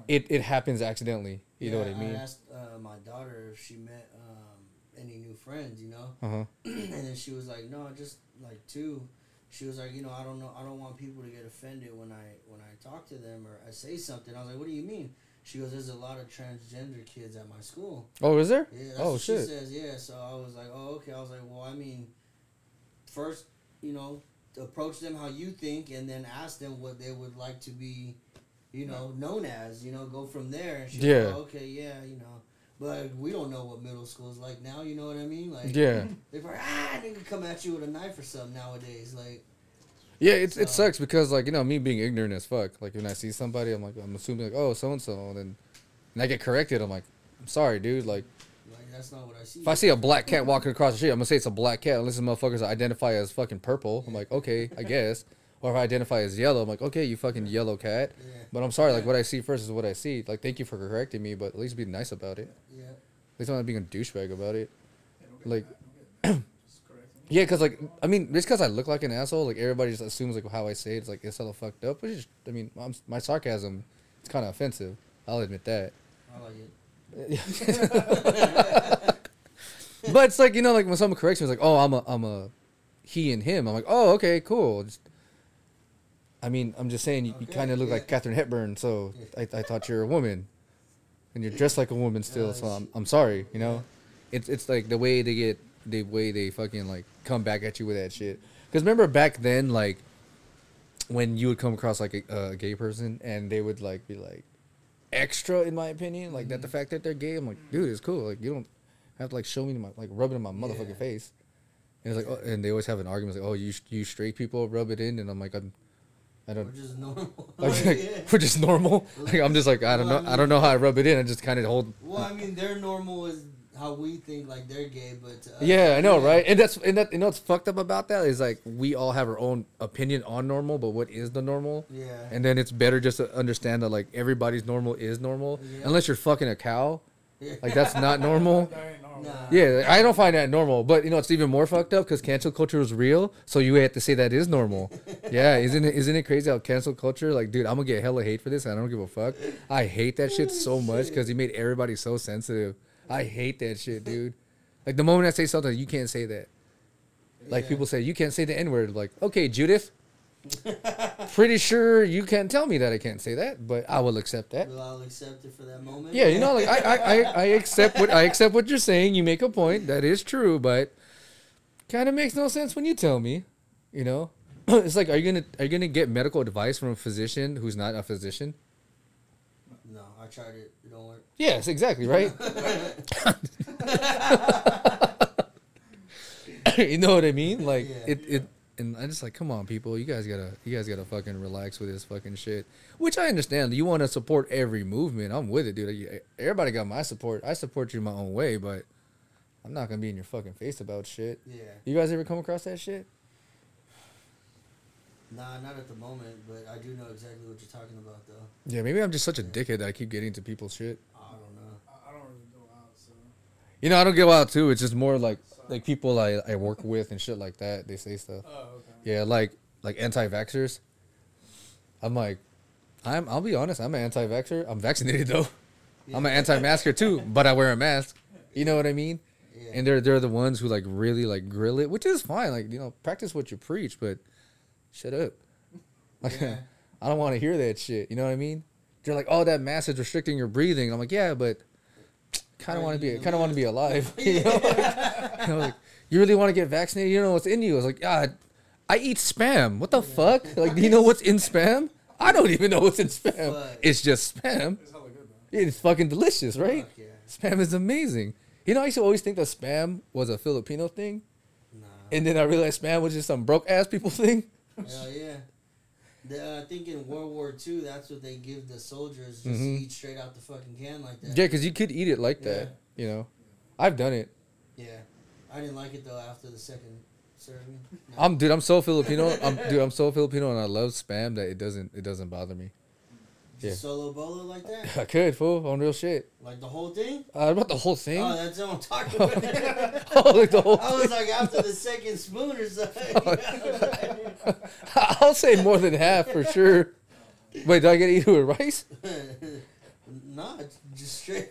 it it happens accidentally. You know what I mean? I asked uh, my daughter if she met um, any new friends, you know, Uh huh. and then she was like, "No, just like two. She was like, "You know, I don't know. I don't want people to get offended when I when I talk to them or I say something." I was like, "What do you mean?" She goes, "There's a lot of transgender kids at my school." Oh, is there? Yeah, Oh, shit. she says. Yeah, so I was like, "Oh, okay." I was like, "Well, I mean, first, you know, approach them how you think, and then ask them what they would like to be, you know, known as. You know, go from there." And she Yeah. goes, oh, okay, yeah, you know. But we don't know what middle school is like now. You know what I mean? Like, Yeah. they probably ah nigga come at you with a knife or something nowadays. Like, Yeah, it So- sucks because like you know me being ignorant as fuck. Like when I see somebody, I'm like I'm assuming like oh so and so, and then and I get corrected. I'm like I'm sorry, dude. Like like that's not what I see. if I see a black cat walking across the street, I'm gonna say it's a black cat unless the motherfuckers identify as fucking purple. I'm like okay, I guess. Or if I identify as yellow, I'm like okay, you fucking yellow cat. yeah, But I'm sorry, like what I see first is what I see. Like thank you for correcting me, but at least be nice about it. yeah, At least I'm not being a douchebag about it. Yeah, Like- Yeah, cause like I mean, just cause I look like an asshole, like everybody just assumes like how I say it, it's like it's hella fucked up. Which is, I mean, I'm, my sarcasm, it's kind of offensive. I'll admit that. I like it. but it's like you know, like when someone corrects me, it's like, oh, I'm a, I'm a, he and him. I'm like, oh, okay, cool. Just, I mean, I'm just saying you, you kind of look yeah. like Katharine Hepburn, so I, I thought you're a woman, and you're dressed like a woman still. So I'm, I'm sorry, you know. It's it's like the way they get the way they fucking like come back at you with that shit. Because remember back then, like when you would come across like a, a gay person and they would like be like extra, in my opinion, like that the mm-hmm. fact that they're gay. I'm like, dude, it's cool. Like you don't have to like show me my like rub it in my motherfucking Yeah. face. And it's like, oh, and they always have an argument like, oh, you you straight people rub it in, and I'm like, I'm, I We're don't. just normal. Like, yeah. we're just normal. Like I'm just like I don't know. I don't know how I rub it in. I just kind of hold. Well, I mean, their normal is how we think like they're gay, but to us, Yeah, I know, yeah. right? And that's and that you know what's fucked up about that is like we all have our own opinion on normal, but what is the normal? Yeah. And then it's better just to understand that like everybody's normal is normal, Yeah. unless you're fucking a cow. yeah. Like that's not normal. That normal. Nah. Yeah, I don't find that normal. But you know, it's even more fucked up because cancel culture is real. So you have to say that is normal. yeah, isn't it? Isn't it crazy how cancel culture? Like, dude, I'm gonna get hella hate for this. And I don't give a fuck. I hate that shit so much because he made everybody so sensitive. I hate that shit, dude. Like the moment I say something, you can't say that. Like Yeah. people say, you can't say the N word. Like, okay, Judith. Pretty sure you can't tell me that I can't say that, but I will accept that. Well, I'll accept it for that moment. Yeah, you know, like I, I, I, I accept what I accept what you're saying. You make a point that is true, but kind of makes no sense when you tell me. You know, it's like, are you gonna are you gonna get medical advice from a physician who's not a physician? No, I tried it. It don't work. Yes, exactly, right. you know what I mean? Like Yeah. it, it, and I just like, come on, people, you guys gotta, you guys gotta fucking relax with this fucking shit. Which I understand. You want to support every movement. I'm with it, dude. Everybody got my support. I support you my own way, but I'm not gonna be in your fucking face about shit. Yeah. You guys ever come across that shit? Nah, not at the moment, but I do know exactly what you're talking about, though. Yeah, maybe I'm just such a dickhead that I keep getting to people's shit. I don't know. I, I don't really go out, so You know, I don't get wild too. It's just more like like people I, I work with and shit like that. They say stuff. oh okay. Yeah, like like anti-vaxxers. I'm like, I'm. I'll be honest. I'm an anti-vaxxer. I'm vaccinated though. I'm an anti-masker too, but I wear a mask. You know what I mean? Yeah. And they're they're the ones who like really like grill it, which is fine. Like you know, practice what you preach, but shut up. Like, Yeah. I don't want to hear that shit. You know what I mean? They're like, oh, that mask is restricting your breathing. I'm like, yeah, but kind of want to be kind of want to be alive. You know? Like, you know, like, you really want to get vaccinated? You know what's in you. I was like, yeah, I eat spam. What the fuck? Like, do you know what's in spam? I don't even know what's in spam. Fuck. It's just spam. It's good. It's fucking delicious, right? Fuck yeah. Spam is amazing. You know, I used to always think that spam was a Filipino thing, Nah. and then I realized spam was just some broke ass people thing. Hell yeah. The, I think in World War II, that's what they give the soldiers just Mhm. eat straight out the fucking can like that. Yeah, because you could eat it like that. You know, I've done it. Yeah. I didn't like it though after the second serving. No. I'm dude. I'm so Filipino. I'm dude. I'm so Filipino, and I love spam that it doesn't it doesn't bother me. Yeah. Solo bolo like that? I could fool on real shit. Like the whole thing? Uh, about the whole thing. Oh, that's what I'm talking about. oh, like the whole. I was Thing. like after the second spoon or something. I'll say more than half for sure. Wait, do I get to eat it with rice? nah, it's just straight.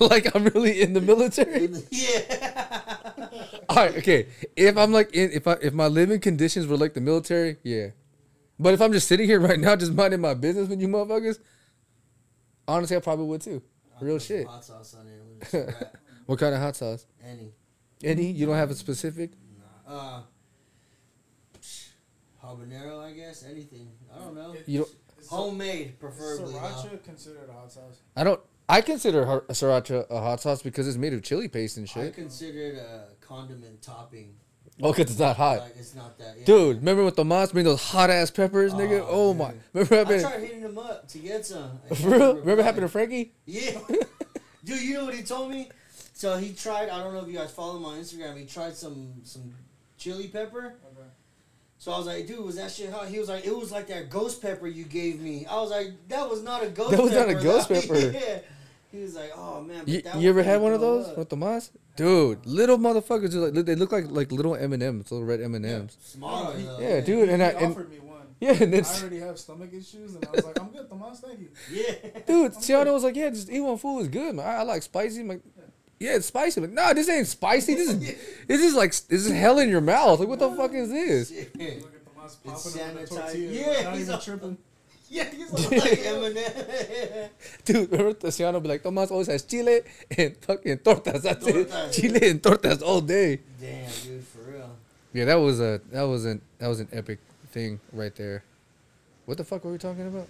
like I'm really in the military? yeah. All right, okay. If I'm like in, if I if my living conditions were like the military, yeah. But if I'm just sitting here right now, just minding my business with you motherfuckers, honestly, I probably would too. Real shit. Hot sauce on it. With a wrap. What kind of hot sauce? Any. Any? You don't have a specific? Nah. Uh. Habanero, I guess. Anything. I don't know. You don't. Is Homemade, preferably. though. Sriracha considered a hot sauce? I don't. I consider har- sriracha a hot sauce because it's made of chili paste and shit. I consider it a condiment topping. Oh, cause it's not hot. Like it's not that. Yeah. Dude, remember with the moms made those hot ass peppers, nigga? Oh, Oh my! dude. Remember I happened? tried hitting him up to get some. For real? never Remember happened to replied. Frankie? Yeah. Dude, you know what he told me? So he tried. I don't know if you guys follow him on Instagram. He tried some some chili pepper. Okay. So I was like, dude, was that shit hot? He was like, it was like that ghost pepper you gave me. I was like, that was not a ghost. That was not a pepper. ghost pepper. Yeah. He was like, oh man. But You, that you ever had one of those up. with the moss? Dude, little motherfuckers. are Like, they look like like little M and M's, little red M and M's. Smaller oh, he- though. Yeah, dude, He, and he I and offered me one. yeah, and then I already have stomach issues, and I was like, I'm good, Tomas, thank you. Yeah. dude, Tiana was like, yeah, just eat one food is good, man. I, I like spicy. I'm like, yeah, it's spicy. I'm like, nah, this ain't spicy. This is this is like this is hell in your mouth. Like, what the fuck is this? Shit. Look at Tomas It's popping over the sanitized. tortilla. Yeah, not he's even all- tripping. Yeah, he's all like Eminem. Dude, remember Tiana be like, Tomas always has chile and fucking tortas. That's it. Chile and tortas all day. Damn, dude, for real. Yeah, that was a that was an that was an epic thing right there. What the fuck were we talking about?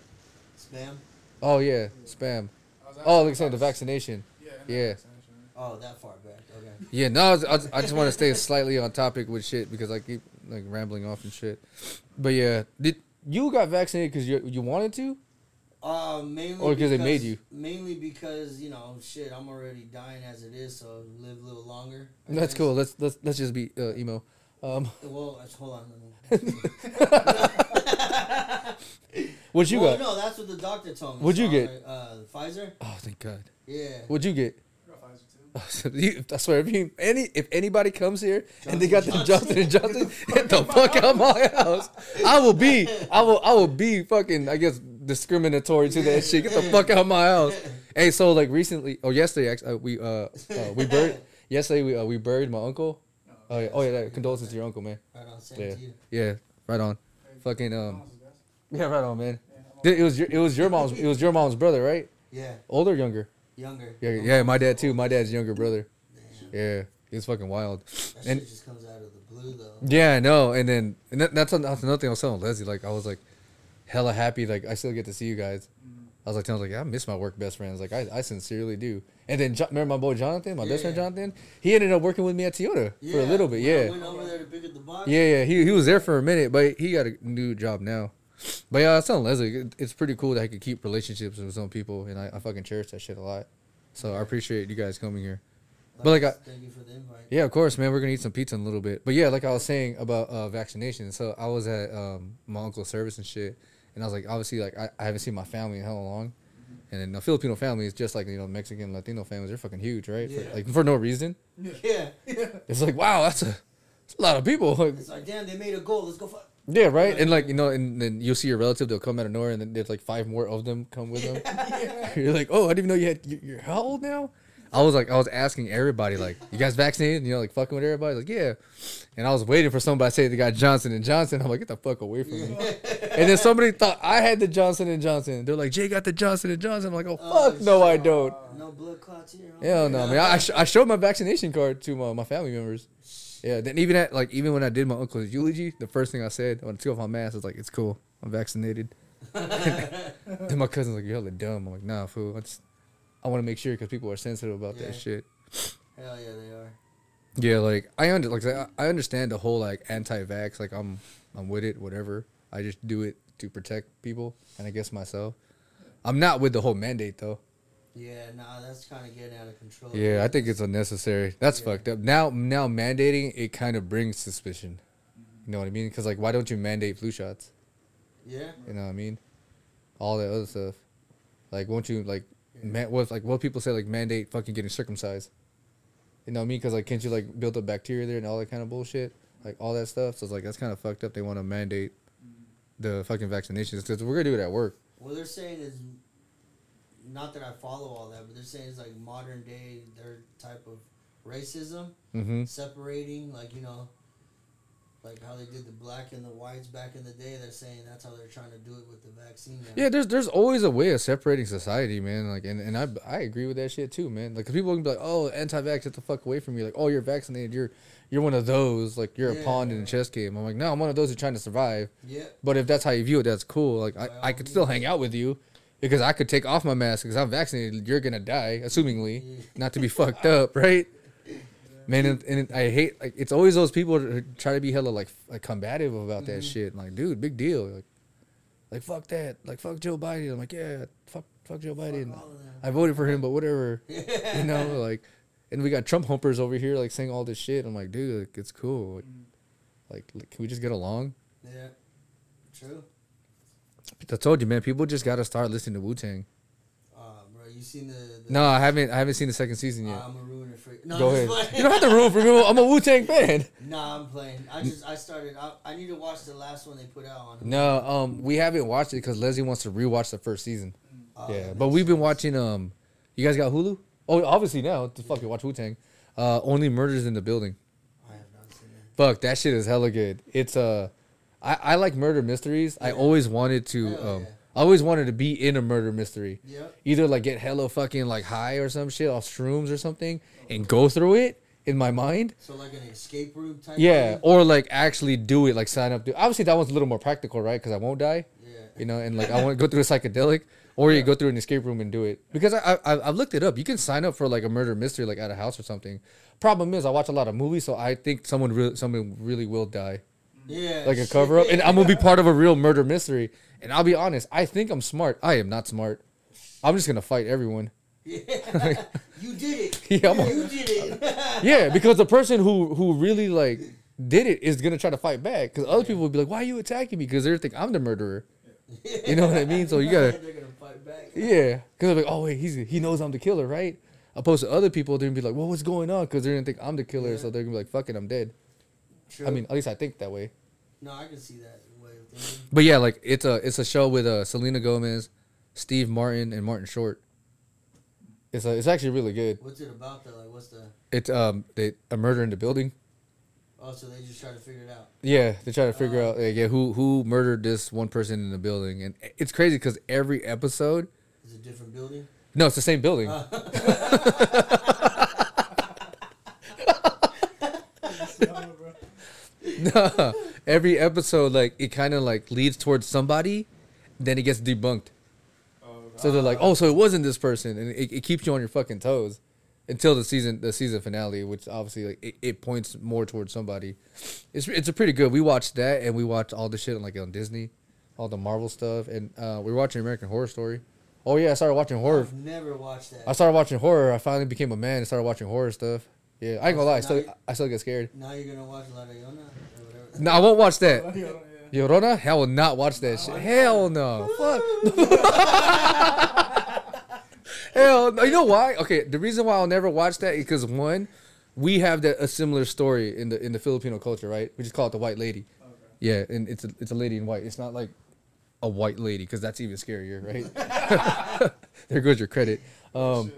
Spam. Oh yeah, spam. I was Oh, asking like saying the vaccination. Yeah. Yeah. vaccination. Oh, that far back. Okay. Yeah, no, I, was, I, was- I just want to stay slightly on topic with shit because I keep like rambling off and shit. But yeah, did you got vaccinated because you you wanted to? Uh, mainly Or 'cause they made you? Mainly because you know, shit, I'm already dying as it is, so live a little longer. I That's guess. cool. Let's let's let's just be uh, emo. Um, Well, that's- hold on. what you well, got? No, that's what the doctor told me. What'd you get? like, uh, Pfizer. Oh, thank God. Yeah. What'd you get? I got Pfizer too. You- I swear, if you, any if anybody comes here and they Johnson got the Johnson. Johnson and Johnson, get the fuck out my house. I will be, I will, I will be fucking, I guess, discriminatory to that shit. Get the fuck out my house. Hey, so like recently, or yesterday, actually, uh, we uh, uh we buried yesterday we uh, we buried my uncle. Oh yeah, oh yeah, that, condolences to your uncle, man. Right on, Yeah, to you. yeah, right on. Fucking um, yeah, right on, man. It was your, it was your mom's, it was your mom's brother, right? Yeah, Older, or younger? Younger. Yeah, yeah, my dad too. My dad's younger brother. Damn. Yeah, it's fucking wild. That And- shit just comes out of the blue though. Yeah, I know. And then and that, that's, that's another thing I was telling Leslie. Like I was like, hella happy. Like I still get to see you guys. Mm-hmm. I was like telling her, like I miss my work best friends. Like I, I sincerely do. And then remember my boy Jonathan, my best friend Jonathan. He ended up working with me at Toyota for a little bit. when I Yeah, went over there to pick up the box. yeah, yeah. He he was there for a minute, but he got a new job now. But yeah, I was telling Leslie, it's pretty cool that I could keep relationships with some people, and I, I fucking cherish that shit a lot. So I appreciate you guys coming here. But like I- thank you for the invite. Yeah, of course, man. We're gonna eat some pizza in a little bit. But yeah, like I was saying about uh, vaccination. So I was at um, my uncle's service and shit, and I was like, obviously, like I, I haven't seen my family in hell long, and then the Filipino family is just like you know Mexican Latino families. They're fucking huge, right? Yeah. For, like for no reason. Yeah. It's like wow, that's a, that's a lot of people. Like, It's like, damn, they made a goal. Let's go fuck. Yeah, right. And like you know, and then you'll see your relative. They'll come out of nowhere, and then there's like five more of them come with them. You're like, oh, I didn't even know you had. you- You're how old now? I was like, I was asking everybody, like, you guys vaccinated? You know, like fucking with everybody. Like, yeah. And I was waiting for somebody to say they got Johnson and Johnson. I'm like, get the fuck away from me. and then somebody thought I had the Johnson and Johnson. They're like, Jay got the Johnson and Johnson. I'm like, oh Oh, fuck, no, I don't. No blood clots here. huh? Hell no, man. I, I, sh- I showed my vaccination card to my, my family members. Yeah. Then even at like even when I did my uncle's eulogy, the first thing I said when I took off my mask was like, it's cool. I'm vaccinated. then my cousin's like, you're hella dumb. I'm like, nah, fool. I just I want to make sure because people are sensitive about Yeah. that shit. Hell yeah, they are. Yeah, like I under like I I understand the whole like anti-vax. Like I'm I'm with it, whatever. I just do it to protect people and I guess myself. I'm not with the whole mandate though. Yeah, nah, that's kind of getting out of control. Yeah, I think it's unnecessary. That's Yeah. fucked up. Now now mandating it kind of brings suspicion. You know what I mean? Because like, why don't you mandate flu shots? Yeah. You know what I mean? All that other stuff. Like, won't you like, man, what like what people say like mandate fucking getting circumcised? You know what I mean? Because like, can't you like build up bacteria there and all that kind of bullshit, like all that stuff. So it's like that's kind of fucked up. They want to mandate the fucking vaccinations because we're gonna do it at work. What they're saying is, not that I follow all that, but they're saying it's like modern day their type of racism, Mm-hmm. separating like you know, Like how they did the black and the whites back in the day. They're saying that's how they're trying to do it with the vaccine. Now. Yeah, there's there's always a way of separating society, man. Like, and, and I I agree with that shit too, man. Like, 'cause people can be like, oh, anti-vax, get the fuck away from me. Like, oh, you're vaccinated, you're you're one of those. Like, you're a Yeah. pawn in a chess game. I'm like, no, I'm one of those who's trying to survive. Yeah. But if that's how you view it, that's cool. Like, I, By I could still hang out with you because I could take off my mask because I'm vaccinated. You're gonna die, assumingly, not to be fucked up, right? Man, and, and I hate like it's always those people who try to be hella like like combative about that Mhm. shit. Like, dude, big deal. Like, like fuck that. Like, fuck Joe Biden. I'm like, yeah, fuck, fuck Joe Biden. Fuck all of them. I voted for him, but whatever. You know, like, and we got Trump humpers over here like saying all this shit. I'm like, dude, like, it's cool. Like, like, can we just get along? Yeah. True. I told you, man. People just gotta start listening to Wu Tang. Uh, bro, you seen the? the No, I haven't. I haven't seen the second season yet. I'm gonna ruin it for you. No, Go ahead. playing. You don't have to ruin for me. I'm a Wu Tang fan. Nah, I'm playing. I just I started. I, I need to watch the last one they put out on. No, um, we haven't watched it because Leslie wants to rewatch the first season. Oh, yeah, but we've been watching. Um, you guys got Hulu? Oh, obviously now. To fucking watch Wu Tang. Uh, only murders in the building. I have not seen it. Fuck, that shit is hella good. It's uh, I, I like murder mysteries. I always wanted to Hell um, yeah. I always wanted to be in a murder mystery. Yep. Either like get hella fucking like high or some shit off shrooms or something and go through it in my mind. So like an escape room type. Yeah, thing? or like actually do it, like sign up. Do obviously that one's a little more practical, right? Because I won't die, Yeah. you know, and like I want to go through a psychedelic, or you go through an escape room and do it. Because I, I I've looked it up. You can sign up for like a murder mystery, like at a house or something. Problem is, I watch a lot of movies, so I think someone really someone really will die, Yeah. like a cover up, and I'm gonna be part of a real murder mystery. And I'll be honest, I think I'm smart. I am not smart. I'm just gonna fight everyone. Yeah. you did it. Yeah, a- you did it. Yeah, because the person who who really like did it is gonna try to fight back. Because other people would be like, "Why are you attacking me?" Because they're think I'm the murderer. You know what I mean? So you gotta, They're gonna fight back. yeah. Because they're like, "Oh wait, he's he knows I'm the killer, right?" Opposed to other people, they're gonna be like, "Well, what's going on?" Because they're gonna think I'm the killer, Yeah. so they're gonna be like, "Fuck it, I'm dead." True. I mean, at least I think that way. no, I can see that way of thinking. But yeah, like it's a it's a show with uh Selena Gomez, Steve Martin, and Martin Short. It's a, it's actually really good. What's it about though? Like, what's the? It's um they a murder in the building. Oh, so they just try to figure it out. Yeah, they try to figure Oh. out like, yeah who who murdered this one person in the building, and it's crazy because every episode, Is it a different building? no, it's the same building. no, every episode like it kind of like leads towards somebody, then it gets debunked. So they're like, oh, so it wasn't this person, and it, it keeps you on your fucking toes until the season the season finale, which obviously like it, it points more towards somebody. It's it's a pretty good. We watched that, and we watched all the shit on like on Disney, all the Marvel stuff, and uh, we were watching American Horror Story. Oh yeah, I started watching horror. I've never watched that. I started watching horror. I finally became a man and started watching horror stuff. Yeah, I ain't gonna lie, I still I still get scared. now you're gonna watch La Llorona or whatever. No, I won't watch that. Llorona, I will not watch that shit. Hell no. Fuck. Hell no. You know why? Okay, the reason why I'll never watch that is because one, we have that a similar story in the in the Filipino culture, right? We just call it the white lady. Okay. Yeah, and it's a it's a lady in white. It's not like a white lady because that's even scarier, right? there goes your credit. Um,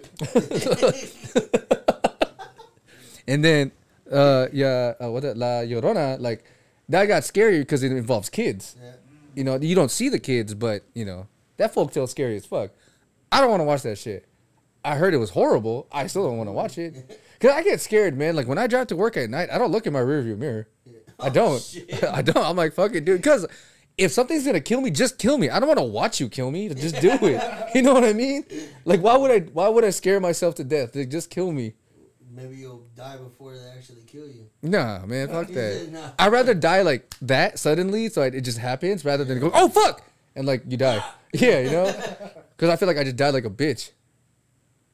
and then, uh, yeah, uh, what that La Llorona, like that got scarier because it involves kids. Yeah. You know, you don't see the kids, but you know that folktale's scary as fuck. I don't want to watch that shit. I heard it was horrible. I still don't want to watch it because I get scared, man. Like when I drive to work at night, I don't look in my rearview mirror. I don't. shit. I don't. I'm like, fuck it, dude. Because if something's gonna kill me, just kill me. I don't want to watch you kill me. Just do it. You know what I mean? Like, why would I? Why would I scare myself to death? Like, just kill me. Maybe you'll die before they actually kill you. Nah, man, fuck that. nah. I'd rather die like that suddenly, so it just happens, rather than go, oh fuck, and like you die. Yeah, you know, because I feel like I just died like a bitch.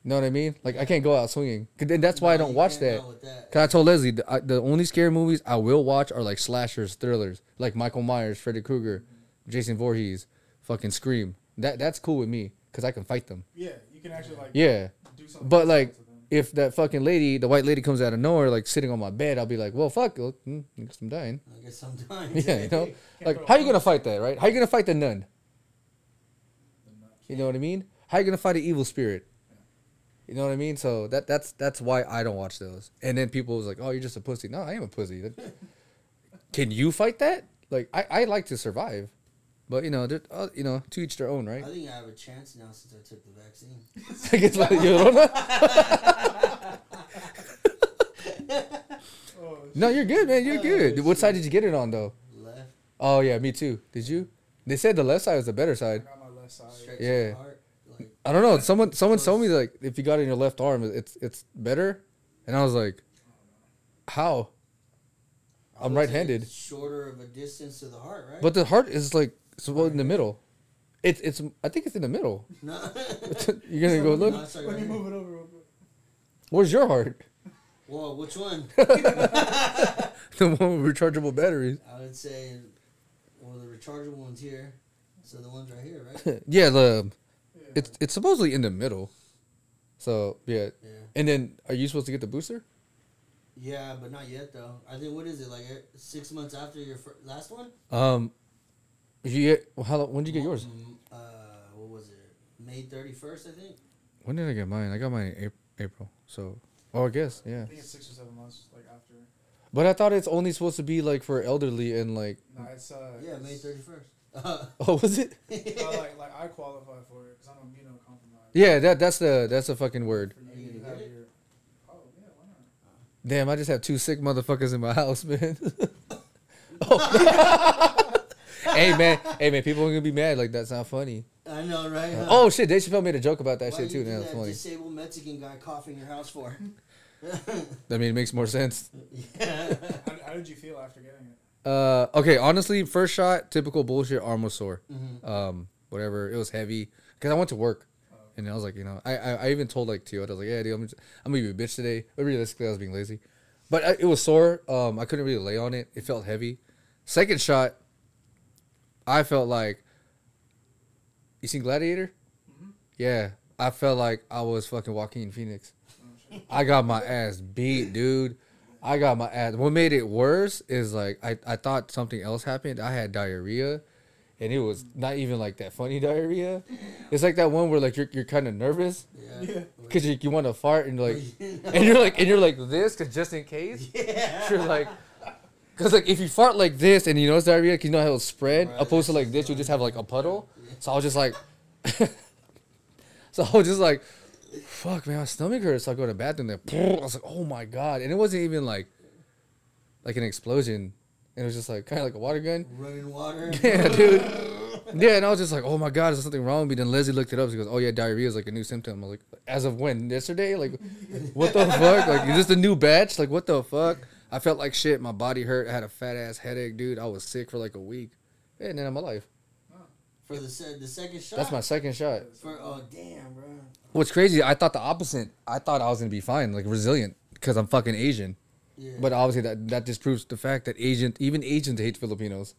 You know what I mean? Like I can't go out swinging, and that's why I don't watch that. that. Cause I told Leslie the, I, the only scary movies I will watch are like slashers, thrillers, like Michael Myers, Freddy Krueger, Jason Voorhees, fucking Scream. That that's cool with me, cause I can fight them. Yeah, you can actually like Yeah, do something. but like to them. If that fucking lady, the white lady, comes out of nowhere, like sitting on my bed, I'll be like, well, fuck, well, hmm, I guess I'm dying. I guess sometimes. Yeah, you know, like throw how you gonna fight that, right? How you gonna fight the nun? You know what I mean? How you gonna fight an evil spirit? You know what I mean? So that that's that's why I don't watch those. And then people was like, "Oh, you're just a pussy." No, I am a pussy. Can you fight that? Like I, I like to survive, but you know, uh, you know, to each their own, right? I think I have a chance now since I took the vaccine. I guess like, you don't know. Oh, No, you're good, man. You're Oh, good. What shit. side did you get it on though? Left, Oh yeah, me too. Did you? They said the left side was the better I side. got my left side. straight Yeah. to heart. Like, I don't know. Someone someone told me like if you got it in your left arm, it's it's better, and I was like, how? I I'm right-handed. Shorter of a distance to the heart, right? But the heart is like it's well in the middle. It's it's I think it's in the middle. no. You're gonna go No, look. it's like Let right me move it over real quick. Where's your heart? Whoa, which one? The one with rechargeable batteries. I would say, well, the rechargeable one's here. So the one's right here, right? yeah, the Yeah. it's it's supposedly in the middle. So yeah, Yeah. and then are you supposed to get the booster? Yeah, but not yet though. I think what is it like eh, six months after your fir- last one? Um, if you get well, how when did you get yours? Mm, Uh, what was it? May thirty first, I think. When did I get mine? I got mine in April. April. So, oh, I guess yeah. I think it's six or seven months, like after. But I thought it's only supposed to be like for elderly and like. No, it's uh. Yeah, May thirty first. Oh, was it? Uh, like, like I qualify for it because I'm immunocompromised. Yeah, that that's the that's the fucking word. You you to gonna have get it? your. Oh yeah. Damn, I just have two sick motherfuckers in my house, man. oh. Hey man, hey man, people are gonna be mad. Like that's not funny. I know, right? huh? Oh shit, Dave Chappelle made a joke about that Why shit too. do Now it's that funny. disabled Mexican guy coughing your house for? I mean, it makes more sense. yeah. How, how did you feel after getting it? Uh, okay, honestly, first shot, typical bullshit. Arm was sore. Mhm. Um, whatever. It was heavy because I went to work, Oh. and I was like, you know, I I, I even told like Tio, I was like, yeah, dude, I'm, just, I'm gonna be a bitch today. But realistically, I was being lazy. But I, it was sore. Um, I couldn't really lay on it. It felt heavy. Second shot, I felt like. You seen Gladiator? Mhm. Yeah, I felt like I was fucking Joaquin Phoenix. I got my ass beat, dude. I got my ass. What made it worse is like I, I thought something else happened. I had diarrhea, and it was not even like that funny diarrhea. It's like that one where like you're you're kind of nervous Yeah. Yeah. because you, you want to fart and like and you're like and you're like this because just in case yeah. you're like. Cause like if you fart like this and you know it's diarrhea, you know how it'll spread. Right, opposed to like this, you just have like a puddle. So I was just like, so I was just like, fuck, man, my stomach hurts. So I go to the bathroom. There, I was like, oh my god, and it wasn't even like, like an explosion. And it was just like kind of like a water gun. Running water. Yeah, dude. Yeah, and I was just like, oh my god, is there something wrong with me? Then Leslie looked it up. She goes, oh yeah, diarrhea is like a new symptom. I was like, as of when? Yesterday? Like, what the fuck? Like, is this a new batch? Like, what the fuck? I felt like shit. My body hurt. I had a fat ass headache, dude. I was sick for like a week. And then I'm alive. For the se- the second shot. That's my second shot. For oh damn, bro. What's crazy? I thought the opposite. I thought I was gonna be fine, like resilient, because I'm fucking Asian. Yeah. But obviously, that that disproves the fact that Asian, even Asians hate Filipinos.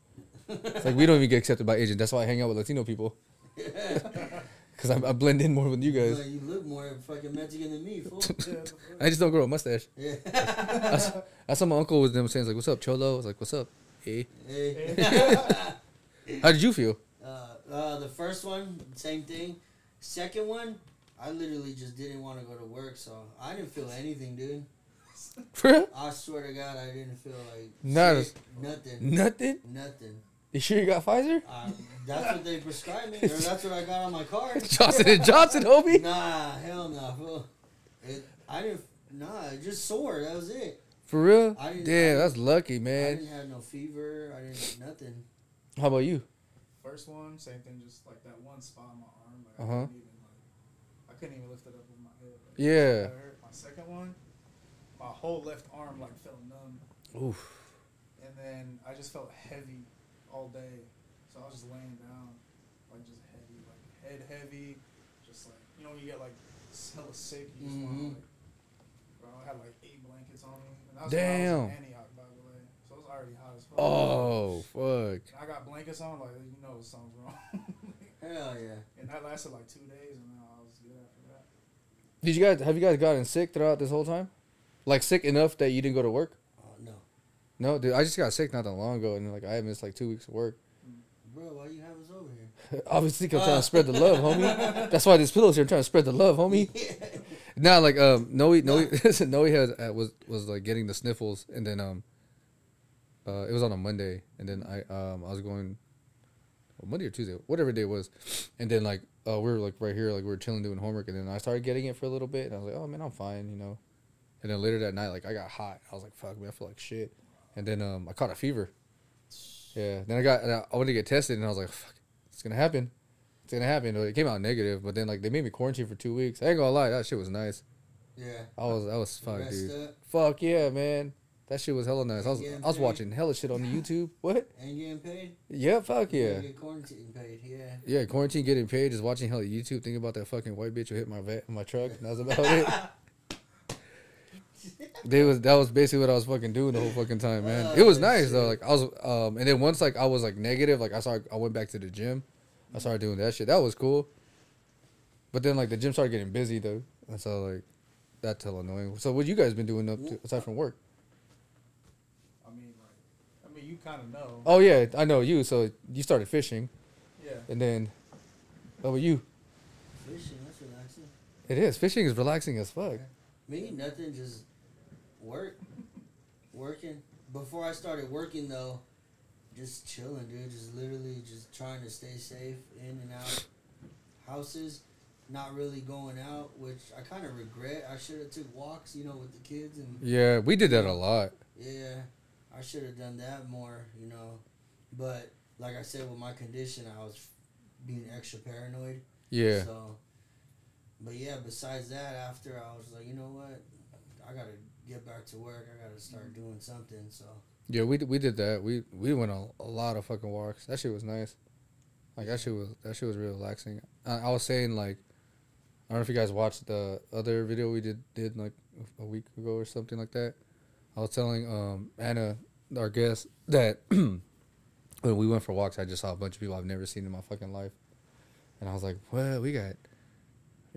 It's like we don't even get accepted by Asian. That's why I hang out with Latino people, because I, I blend in more with you guys. Like, you look more fucking Mexican than me, fool. I just don't grow a mustache. Yeah. That's, that's what my uncle was them saying. He's like, "What's up, Cholo?" I was like, "What's up?" Hey, hey. how did you feel? Uh, uh, the first one, same thing. Second one, I literally just didn't want to go to work, so I didn't feel anything, dude. For real? I swear to God, I didn't feel like Not sick, nothing, Nothing. nothing. You sure you got Pfizer? Uh, that's what they prescribed me, or that's what I got on my card. Johnson and Johnson, homie. Nah, hell no. It, I didn't. Nah, just sore. That was it. For real? I didn't- Damn, that's lucky, man. I didn't have no fever. I didn't have nothing. How about you? First one, same thing, just like that one spot on my arm. Like, Uh-huh. I, couldn't even, like, I couldn't even lift it up with my head. Like, Yeah. My second one, my whole left arm like felt numb, Oof. and then I just felt heavy all day. So I was just laying down, like just heavy, like head heavy, just like you know when you get like hella sick, you just want Mhm. to like. Bro, I had like eight blankets on me. And that was I was Damn. in Antioch, by the way. So it was already hot as fuck. Oh, fuck. And I got blankets on, like you know something's wrong. Hell yeah. and that lasted like two days, and then I was good after that. Did you guys have you guys gotten sick throughout this whole time? Like sick enough that you didn't go to work? Oh no, No, dude. I just got sick not that long ago, and like I missed like two weeks of work. bro. Why you have us over here? Obviously, I'm trying to spread the love, homie. That's why this pillow's here. I'm trying to spread the love, homie. Now, like um, Noe, Noe, Noe has uh, was was like getting the sniffles, and then um, Uh, it was on a Monday, and then I um I was going, well, Monday or Tuesday, whatever day it was, and then like uh we were like right here like we were chilling doing homework, and then I started getting it for a little bit, and I was like, oh man, I'm fine, you know. And then later that night, like I got hot. I was like, fuck man, I feel like shit. And then um I caught a fever. Yeah. Then I got I went to get tested, and I was like, fuck, it's gonna happen. It's gonna happen. It came out negative, but then like they made me quarantine for two weeks. I ain't gonna lie, that shit was nice. Yeah. I was I was fuck, dude. up Fuck yeah, man. That shit was hella nice. I was I was paid. watching hella shit on the YouTube. What? and getting paid. Yeah, fuck yeah. Quarantine paid. Yeah. Yeah, quarantine getting paid, just watching hella YouTube, thinking about that fucking white bitch who hit my vet my truck. And that was about it. They was that was basically what I was fucking doing the whole fucking time, man. It was nice though. Like I was um and then once like I was like negative, like I started I went back to the gym. I started doing that shit. That was cool. But then like the gym started getting busy though. And so like that's hella annoying. So what you guys been doing up to, aside from work? I mean, like, I mean, you kind of know. Oh yeah, I know you. So you started fishing, Yeah. and then, how about you? Fishing. That's relaxing. It is fishing is relaxing as fuck. Me, nothing. Just work. Working. Before I started working though, just chilling, dude. Just literally just trying to stay safe in and out houses. Not really going out, which I kind of regret. I should have took walks, you know, with the kids and Yeah, we did that a lot. Yeah, I should have done that more, you know. But like I said, with my condition, I was being extra paranoid. Yeah, So, but yeah, besides that, after I was like, you know what, I gotta get back to work. I gotta start doing something. So yeah, we we did that. We we went on a lot of fucking walks. That shit was nice. Like that shit was that shit was real relaxing. I, I was saying like, I don't know if you guys watched the other video we did did like a week ago or something like that. I was telling um Anna, our guest, that when we went for walks, I just saw a bunch of people I've never seen in my fucking life, and I was like, well, we got.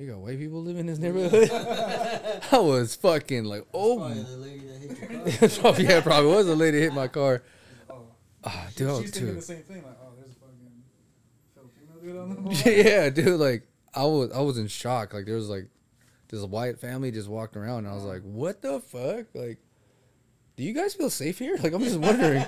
We got white people living in this neighborhood. I was fucking like, oh, probably the lady that hit your car. Probably, yeah, probably was a lady hit my car. Oh, ah, she, dude, was she's thinking the same thing. Like, oh, there's a fucking Filipino dude on the yeah, dude, like I was, I was in shock. Like there was like this white family just walking around, and I was like, what the fuck? Like, do you guys feel safe here? Like I'm just wondering.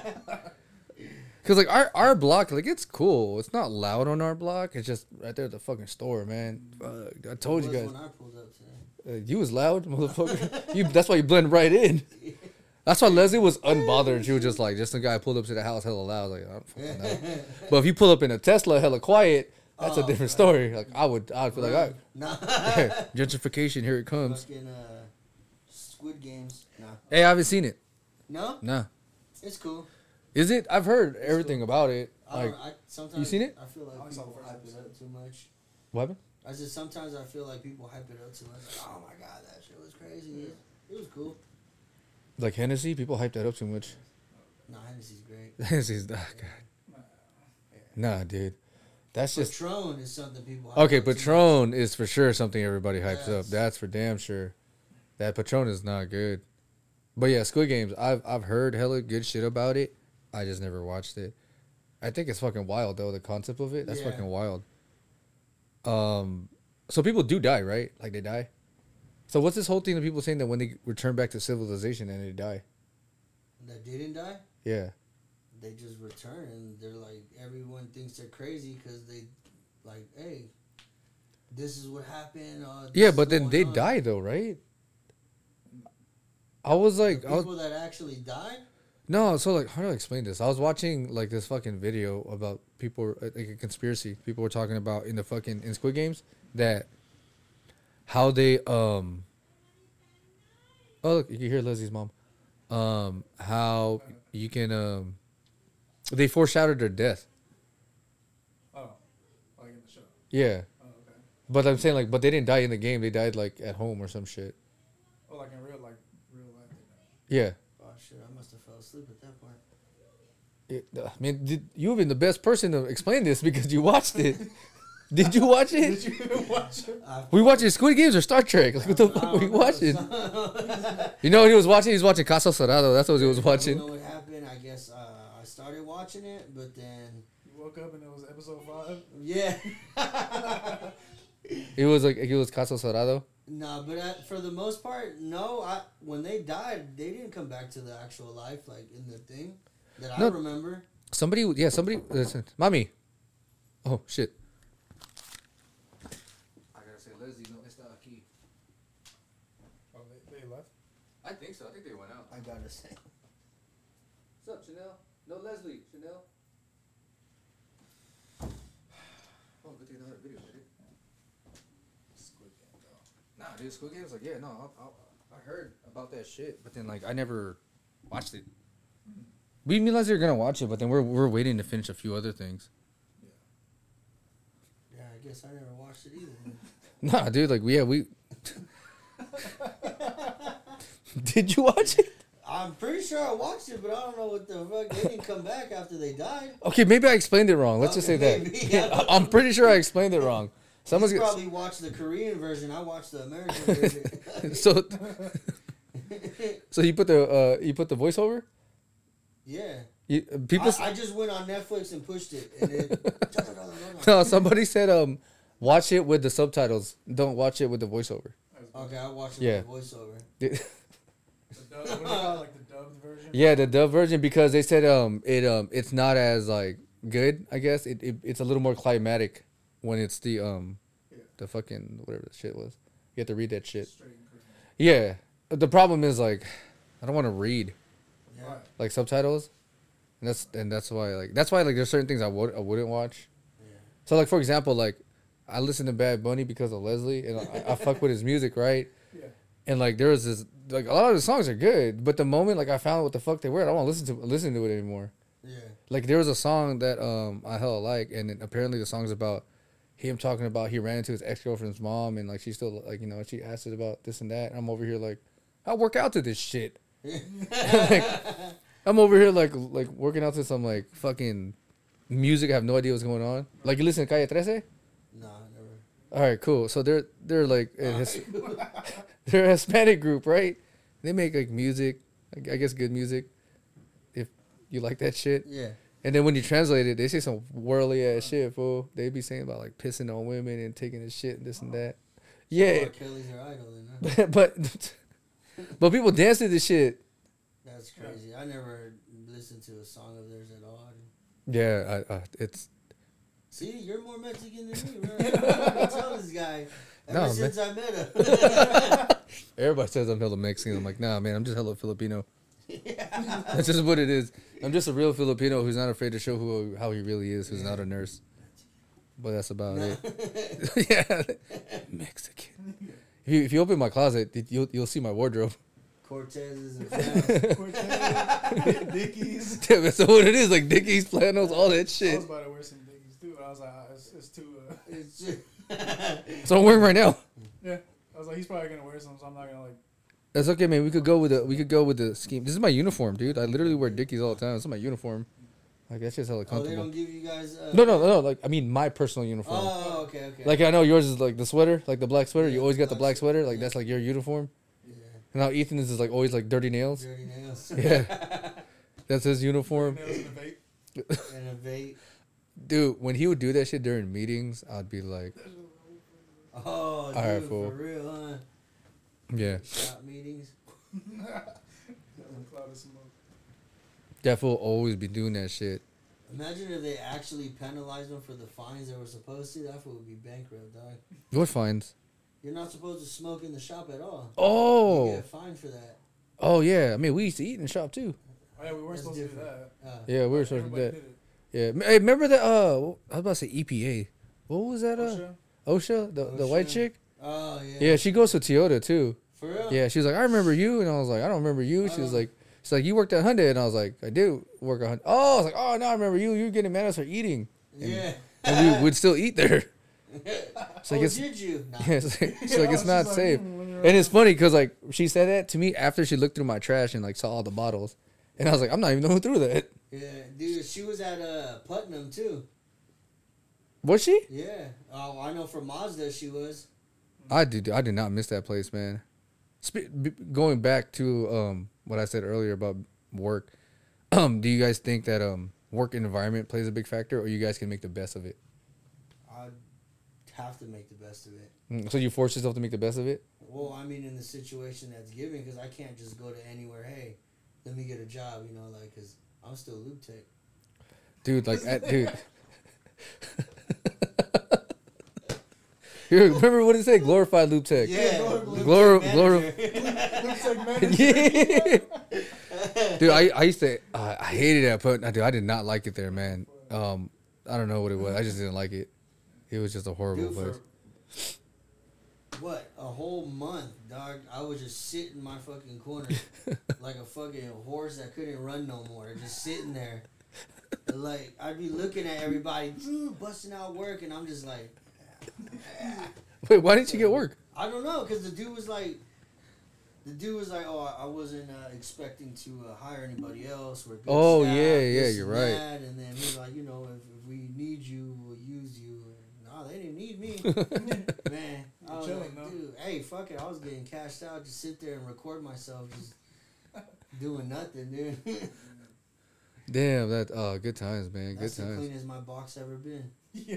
Cause like our our block, like it's cool. It's not loud on our block. It's just right there at the fucking store, man. Fuck, I told you guys. when I pulled up today. Uh, you was loud, motherfucker. you. That's why you blend right in. That's why Leslie was unbothered. She was just like, just the guy pulled up to the house hella loud. Like, I don't fucking know. But if you pull up in a Tesla hella quiet, that's a Oh, different story. Like I would, I would feel like, I, nah. gentrification, here it comes. Fucking uh, Squid Games. Nah. Hey, I haven't seen it. No, Nah, it's cool. Is it? I've heard everything about it. I Like, don't, I, sometimes seen it? I feel like only people hype it up too much. what happened? I just sometimes I feel like people hype it up too much. Like, oh my god, that shit was crazy. It, it was cool. Like Hennessy, people hype that up too much. No, Hennessy's great. Hennessy's, oh, God. Nah, dude, that's just Patron is something people. hype okay. up too much. Patron is for sure something everybody hypes up. Yes. That's for damn sure. That Patron is not good. But yeah, Squid Games. I've I've heard hella good shit about it. I just never watched it. I think it's fucking wild though. The concept of it. That's Yeah. fucking wild. Um, so people do die, right? Like they die. So what's this whole thing of people saying that when they return back to civilization and they die? That didn't die. Yeah. They just return and they're like everyone thinks they're crazy because they, like, hey, this is what happened. Uh, Yeah, but then they on. die though, right? I was The like, I was, people that actually died. No, so like, how do I explain this? I was watching like this fucking video about people, uh, like a conspiracy. People were talking about in the fucking in Squid Games that how they um. Oh look, you can hear Leslie's mom. Um, how you can um, they foreshadowed their death. Oh, like in the show. Yeah, Oh, okay. but I'm saying like, but they didn't die in the game. They died like at home or some shit. Oh, like in real, like real life. Yeah. Oh shit! I must have fell asleep at that part. It, I mean, did, you've been the best person to explain this because you watched it. did you watch it? Did you even watch it? I, We watching Squid Games or Star Trek? Like, what the fuck were you watching? You know what he was watching? He was watching Caso Cerrado. That's what he was I don't watching. know what happened. I guess uh, I started watching it, but then You woke up and it was episode five. yeah. It was like it was Caso Cerrado. no, but uh, for the most part, no. I when they died, they didn't come back to the actual life like in the thing. That No. I remember. Somebody, yeah, somebody. Listen, mommy. Oh shit. I gotta say, Leslie, no está aquí. Oh, they, they left. I think so. I think they went out. I gotta say. What's up, Chanel? No, Leslie. Chanel. Oh, good thing another video, did it? Squid Game though. Nah, dude, Squid Game's like, yeah, no, I, I, I heard about that shit, but then like I never watched it. We realized we were gonna watch it, but then we're we're waiting to finish a few other things. Yeah, I guess I never watched it either. Nah, dude, like yeah, we. Did you watch it? I'm pretty sure I watched it, but I don't know what the fuck. They didn't come back after they died. Okay, maybe I explained it wrong. Let's just say Okay, that. yeah. I'm pretty sure I explained it wrong. Someone's gonna, probably watched the Korean version. I watched the American version. so. So you put the uh you put the voiceover. Yeah. You, people. I, I just went on Netflix and pushed it, and it. no, somebody said um watch it with the subtitles. Don't watch it with the voiceover. okay, I watched it Yeah. with the voiceover. The dub, what do you call like the dubbed version? Yeah, the dub version because they said um it um it's not as like good. I guess it, it it's a little more climatic when it's the um Yeah. the fucking whatever the shit was. You have to read that shit. Straight and crisp. Yeah, the problem is like I don't want to read Yeah. Like subtitles, and that's and that's why like that's why like there's certain things I would I wouldn't watch. Yeah. So like for example like I listen to Bad Bunny because of Leslie and I, I fuck with his music right. Yeah. And like there was this like a lot of the songs are good, but the moment like I found out what the fuck they were, I don't want to listen to listen to it anymore. Yeah. Like there was a song that um I hella like, and then apparently the song's about him talking about he ran into his ex girlfriend's mom, and like she still like you know she asked it about this and that, and I'm over here like I work out to this shit. Like, I'm over here like like working out to some like fucking music. I have no idea what's going on. Like you listen to Calle 13? No, never. All right, cool. So they're they're like a his, they're a Hispanic group, right? They make like music, I guess good music. If you like that shit, Yeah. and then when you translate it, they say some whirly ass shit, fool. They be saying about like pissing on women and taking a shit and this and oh. that. Yeah, R. Uh, Kelly's her idol, then, huh? but but people dance to this shit. That's crazy. I never listened to a song of theirs at all. Yeah, I, uh, it's See, you're more Mexican than me, bro. I tell this guy ever No, man. since I met him. everybody says I'm hella Mexican. I'm like, nah, man, I'm just hella Filipino. That's just what it is. I'm just a real Filipino who's not afraid to show who how he really is, who's not a nurse. But that's about it. yeah, Mexican. If you, if you open my closet, it- you'll you'll see my wardrobe. Cortez's and Cortez, Dickies. Damn, that's what it is. Like Dickies, flannels, all that shit. I shit. was about to wear some Dickies too. but I was like, ah, it's, it's too. Uh, It's just- That's what I'm wearing right now. yeah. I was like, he's probably gonna wear some, so I'm not gonna like. That's okay, man. We could go with the we could go with the scheme. This is my uniform, dude. I literally wear Dickies all the time. This is my uniform. Like that's just hella oh, they comfortable. don't give you guys. Uh, No, no, no. Like I mean, my personal uniform. Oh, okay, okay. Like I know yours is like the sweater, like the black sweater. You Yeah, always got the black black sweater. Like yeah. that's like your uniform. yeah. And now Ethan's is like always like dirty nails. Dirty nails. Yeah. That's his uniform. Nails in the vape. and a vape. Dude, when he would do that shit during meetings, I'd be like, Oh, dude, Alright, fool. for real, huh? yeah, Shop meetings. Cloud of smoke. that fool always be doing that shit. Imagine if they actually penalized them for the fines they were supposed to. That fool would be bankrupt, dog. What fines? You're not supposed to smoke in the shop at all. Oh. You get fined for that. oh yeah. I mean, we used to eat in the shop too. Oh yeah, we weren't That's supposed to do that. Uh, Yeah, we were supposed to do that. Yeah, hey, remember that? Uh, I was about to say EPA. What was that? Uh, OSHA? OSHA, the the white chick. Oh yeah. Yeah, she goes to Toyota too. For real. Yeah, she was like, I remember you, and I was like, I don't remember you. She was like, she's like, you worked at Hyundai, and I was like, I do work at Hyundai. Oh, I was like, oh no, I remember you. You were getting mad at us for eating, Yeah. and we would still eat there. Like oh, it's, did you? Nah. yeah, it's like, it's, like, it's not like, safe. "Hmm, And it's funny because like she said that to me after she looked through my trash and like saw all the bottles, and I was like, I'm not even one who threw that. Yeah, dude, she was at uh, Putnam too. Was she? Yeah. Oh, I know from Mazda she was. I did. I did not miss that place, man. Sp- b- going back to um what I said earlier about work, um, do you guys think that um work environment plays a big factor, or you guys can make the best of it? I'd have to make the best of it. Mm, So you force yourself to make the best of it. Well, I mean, in the situation that's given, because I can't just go to anywhere. Hey, let me get a job. You know, like, cause I'm still lube tech. dude. Like, at, dude. Here, remember what it said? Glorified lube tech. Yeah, Glor- lube glor- tech manager. Looks like manager. yeah. Dude, I, I used to uh, I hated that, but dude, I did not like it there, man. Um, I don't know what it was. I just didn't like it. It was just a horrible Dude, place. for what a whole month, dog. I was just sitting in my fucking corner like a fucking horse that couldn't run no more, just sitting there. Like I'd be looking at everybody busting out work, and I'm just like, Wait, why didn't you get work? I don't know, because the dude was like, the dude was like, oh, I- I wasn't uh, expecting to uh, hire anybody else. We're good Oh, staff, yeah, yeah, you're and right. that." And then he's like, you know, if, if we need you, we'll use you. And, no, they didn't need me. Man, I was Chilling, like, though. dude, hey, fuck it. I was getting cashed out. Just sit there and record myself, just doing nothing, dude. Damn, that uh, good times, man. Good That's the times. cleanest my box ever been. Yeah.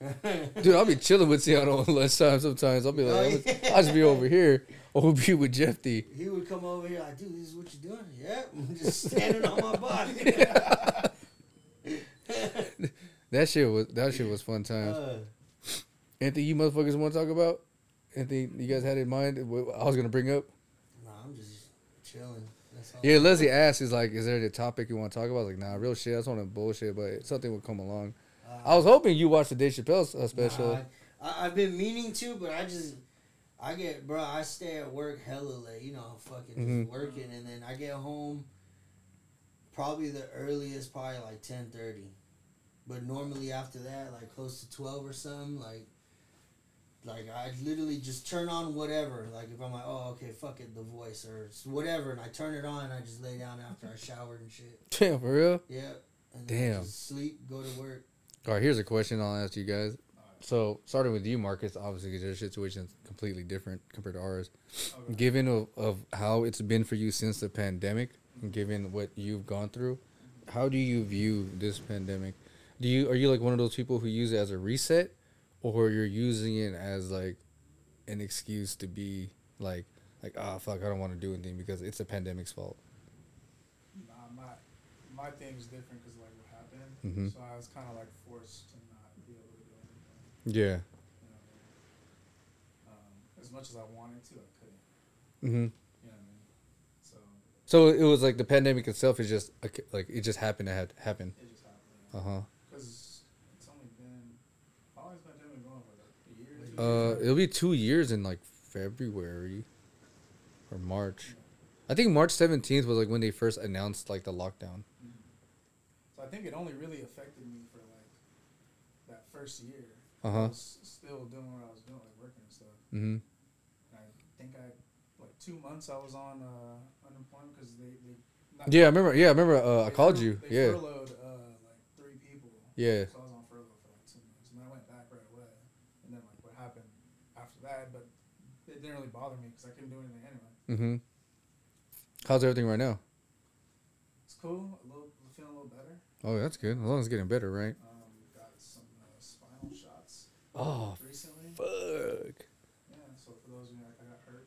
Dude, I'll be chilling with Seattle on lunchtime sometimes. I'll be like, Oh, I'll, just, yeah. I'll just be over here. Or we'll be with Jeff D. he would come over here like, dude, this is what you're doing? Yep, I'm just standing on my body. That shit was that shit was fun times. Uh, Anything you motherfuckers want to talk about? Anything you guys had in mind? I was gonna bring up. nah, I'm just chilling. Yeah, Leslie asked, "Is like, is there a topic you want to talk about?" I was like, nah, real shit. That's want to bullshit, but something would come along. I was hoping you watched the Dave Chappelle uh, special. Nah, I, I've been meaning to, but I just, I get, bro, I stay at work hella late. You know, fucking Mhm. just working, and then I get home. Probably the earliest, probably like ten thirty, but normally after that, like close to twelve or something, like. Like I literally just turn on whatever. Like if I'm like, oh okay, fuck it, The Voice or whatever, and I turn it on and I just lay down after I showered and shit. Damn, for real. Yeah. And then I Damn. just sleep, go to work. All right, here's a question I'll ask you guys. So, starting with you, Marcus, obviously, 'cause your situation's completely different compared to ours. Okay. Given of, of how it's been for you since the pandemic, and given what you've gone through, how do you view this pandemic? Do you are you like one of those people who use it as a reset, or you're using it as like an excuse to be like like ah fuck I don't want to do anything because it's the pandemic's fault. Nah, my my thing's different because like what happened. Mhm. So I was kind of like forced to not be able to do anything. Yeah. You know what I mean? Um, as much as I wanted to, I couldn't. Mm-hmm. You know what I mean? So So it was like the pandemic itself is just like like it just happened to have happen. it just happened. Uh huh. Because it's only been how long has pandemic going for? Like a year. Uh, it'll be two years in like February or March. I think March seventeenth was like when they first announced like the lockdown. I think it only really affected me for like that first year. Uh I huh. was still doing what I was doing, like working and stuff. Mm-hmm. And I think I like two months I was on uh, unemployment because they, they not, Yeah, I remember. Yeah, I remember. Uh, I called you. They Yeah. furloughed uh, like three people. Yeah. So I was on furlough for like two months, and then I went back right away. And then like what happened after that, but it didn't really bother me because I couldn't do anything anyway. Mm Mhm. How's everything right now? It's cool. A little feeling a little better. Oh, that's good. As long as it's getting better, right? Um, got some uh, spinal shots Oh, recently. fuck. Yeah. So for those of you like I got hurt,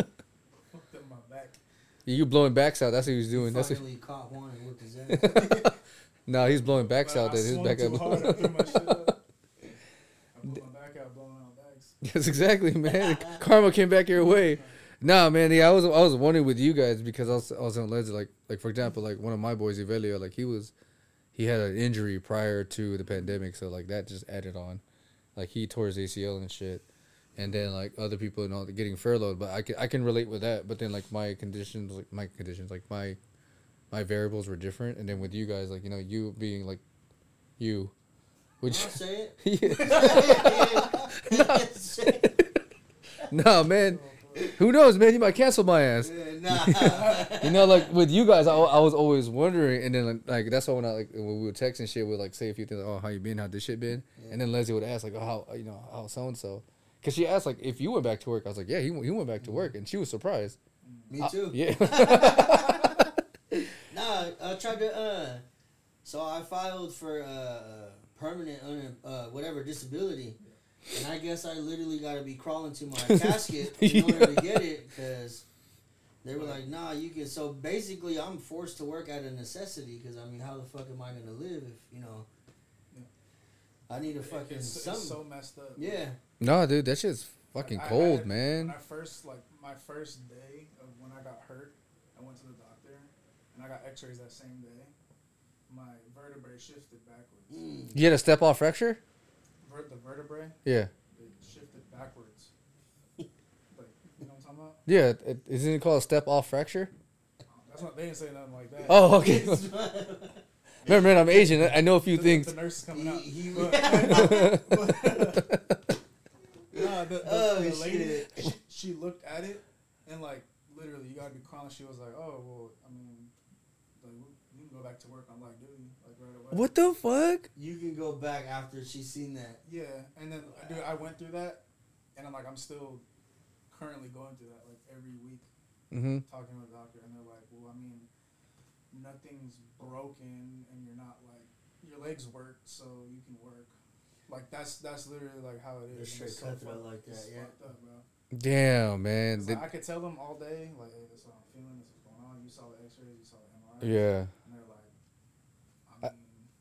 hooked up my back. you blowing backs out. That's what he was doing. That's what, Finally caught one and whooped his ass. nah, he's blowing backs But out. I That his swung back too out. hard, I threw my shit up. I put my back out, blowing out bags. Yes, exactly, man. Karma came back your way. Nah, man. Yeah, I was I was wondering with you guys because I was I was on Leslie like like for example like one of my boys Evelio like he was he had an injury prior to the pandemic so like that just added on like he tore his ACL and shit and then like other people and all getting furloughed but I can I can relate with that but then like my conditions like my conditions like my my variables were different and then with you guys like you know you being like you would you say it. no. nah man who knows man you might cancel my ass nah. You know, like with you guys, I, I was always wondering, and then like, like that's why when I like when we were texting shit, we would like say a few things, like, oh, how you been, how this shit been, and then Leslie would ask like, oh, how you know, how so and so, because she asked like if you went back to work, I was like, yeah, he went- he went back to work, and she was surprised. Me I- too. yeah. Nah, I tried to. Uh, so I filed for uh, permanent, uh, whatever disability, and I guess I literally got to be crawling to my casket in order to get it because They were like, nah, you can. So basically, I'm forced to work out of necessity because I mean, how the fuck am I gonna live if you know? I need a fucking it's, it's something. so messed up. yeah, No, dude, that shit's fucking Like, I cold, had- man. When I first like my first day of when I got hurt, I went to the doctor and I got X-rays that same day. My vertebrae shifted backwards. Mm. You had a step off fracture? Ver- vertebrae Yeah. they shifted backwards. like you know what I'm talking about? Yeah. It, isn't it called a step off fracture? That's not. They didn't say nothing like that. Oh, okay. Remember, man, I'm Asian. I I know a few The- things. The nurse is coming out. He- he- But- Nah, the, the, Oh, the lady, shit. she, she looked at it and like literally, you gotta be calm. She was like, "Oh, well, I mean, like we- you can go back to work on light duty, like right away." What the fuck? you can go back after she's seen that. Yeah, and then dude, I went through that, and I'm like, I'm still currently going through that, like every week, Mm-hmm. talking to the doctor, and they're like, "Well, I mean, nothing's broken, and you're not like your legs work, so you can work." Like that's that's literally like how it They're is. and straight it's so like that, yeah. up, bro. Damn, man. It's like, I could tell them all day, like, hey, this is what I'm feeling, this is going on. You saw the X-rays, you saw the MRI, yeah.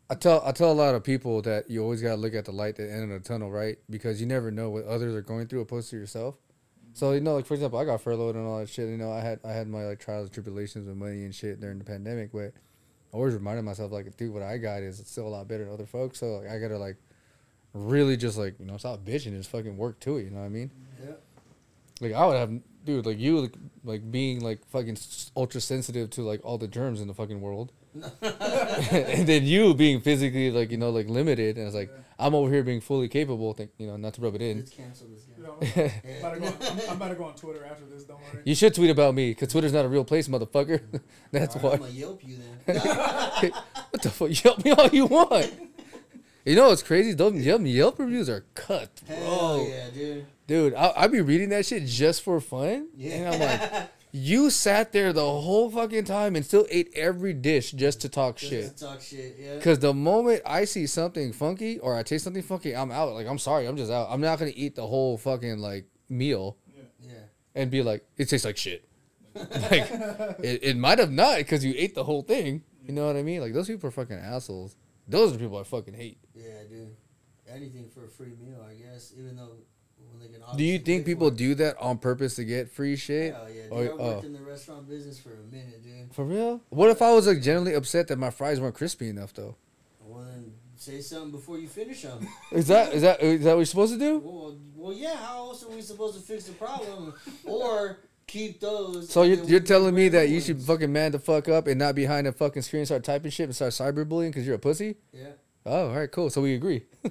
And they're like, I tell I tell a lot of people that you always gotta look at the light at the end of the tunnel, right? Because you never know what others are going through opposed to yourself. So you know, like for example, I got furloughed and all that shit. You know, I had I had my like trials and tribulations with money and shit during the pandemic, but I always reminded myself like, dude, what I got is still a lot better than other folks. So like, I gotta like really just like you know stop bitching and just fucking work to it. You know what I mean? Yeah. Like I would have, dude, like you, like, like being like fucking ultra sensitive to like all the germs in the fucking world, and then you being physically like you know like limited, and it's like Yeah. I'm over here being fully capable. Think you know not to rub it in. Let's cancel this you guy. know, you I'm, about to go, I'm, I'm about to go on Twitter after this. Don't worry. You should tweet about me because Twitter's not a real place, motherfucker. That's All why. I'm gonna Yelp you then. what the fuck? Yelp me all you want. You know what's crazy? Those Yelp, Yelp reviews are cut, bro. Hell yeah, dude. Dude, I I be reading that shit just for fun, Yeah. and I'm like. You sat there the whole fucking time and still ate every dish just to talk Just shit. to talk shit. Yeah. Cause the moment I see something funky or I taste something funky, I'm out. Like I'm sorry, I'm just out. I'm not gonna eat the whole fucking like meal Yeah. and be like, it tastes like shit. like it, it might have not because you ate the whole thing. You know what I mean? Like those people are fucking assholes. Those are the people I fucking hate. Yeah, dude. Anything for a free meal, I guess. Even though when they can. Do you think people do that on purpose to get free shit? Hell yeah, dude. Or- I oh. worked in the restaurant business for a minute, dude. For real? What if I was like generally upset that my fries weren't crispy enough though? Well, then say something before you finish them. Is that is that is that what you're supposed to do? well, well, yeah. How else are we supposed to fix the problem? or keep those. So you're, you're telling me that new you should fucking man the fuck up and not behind a fucking screen start typing shit and start cyberbullying because you're a pussy? Yeah. Oh, all right, cool. So we agree. Yeah.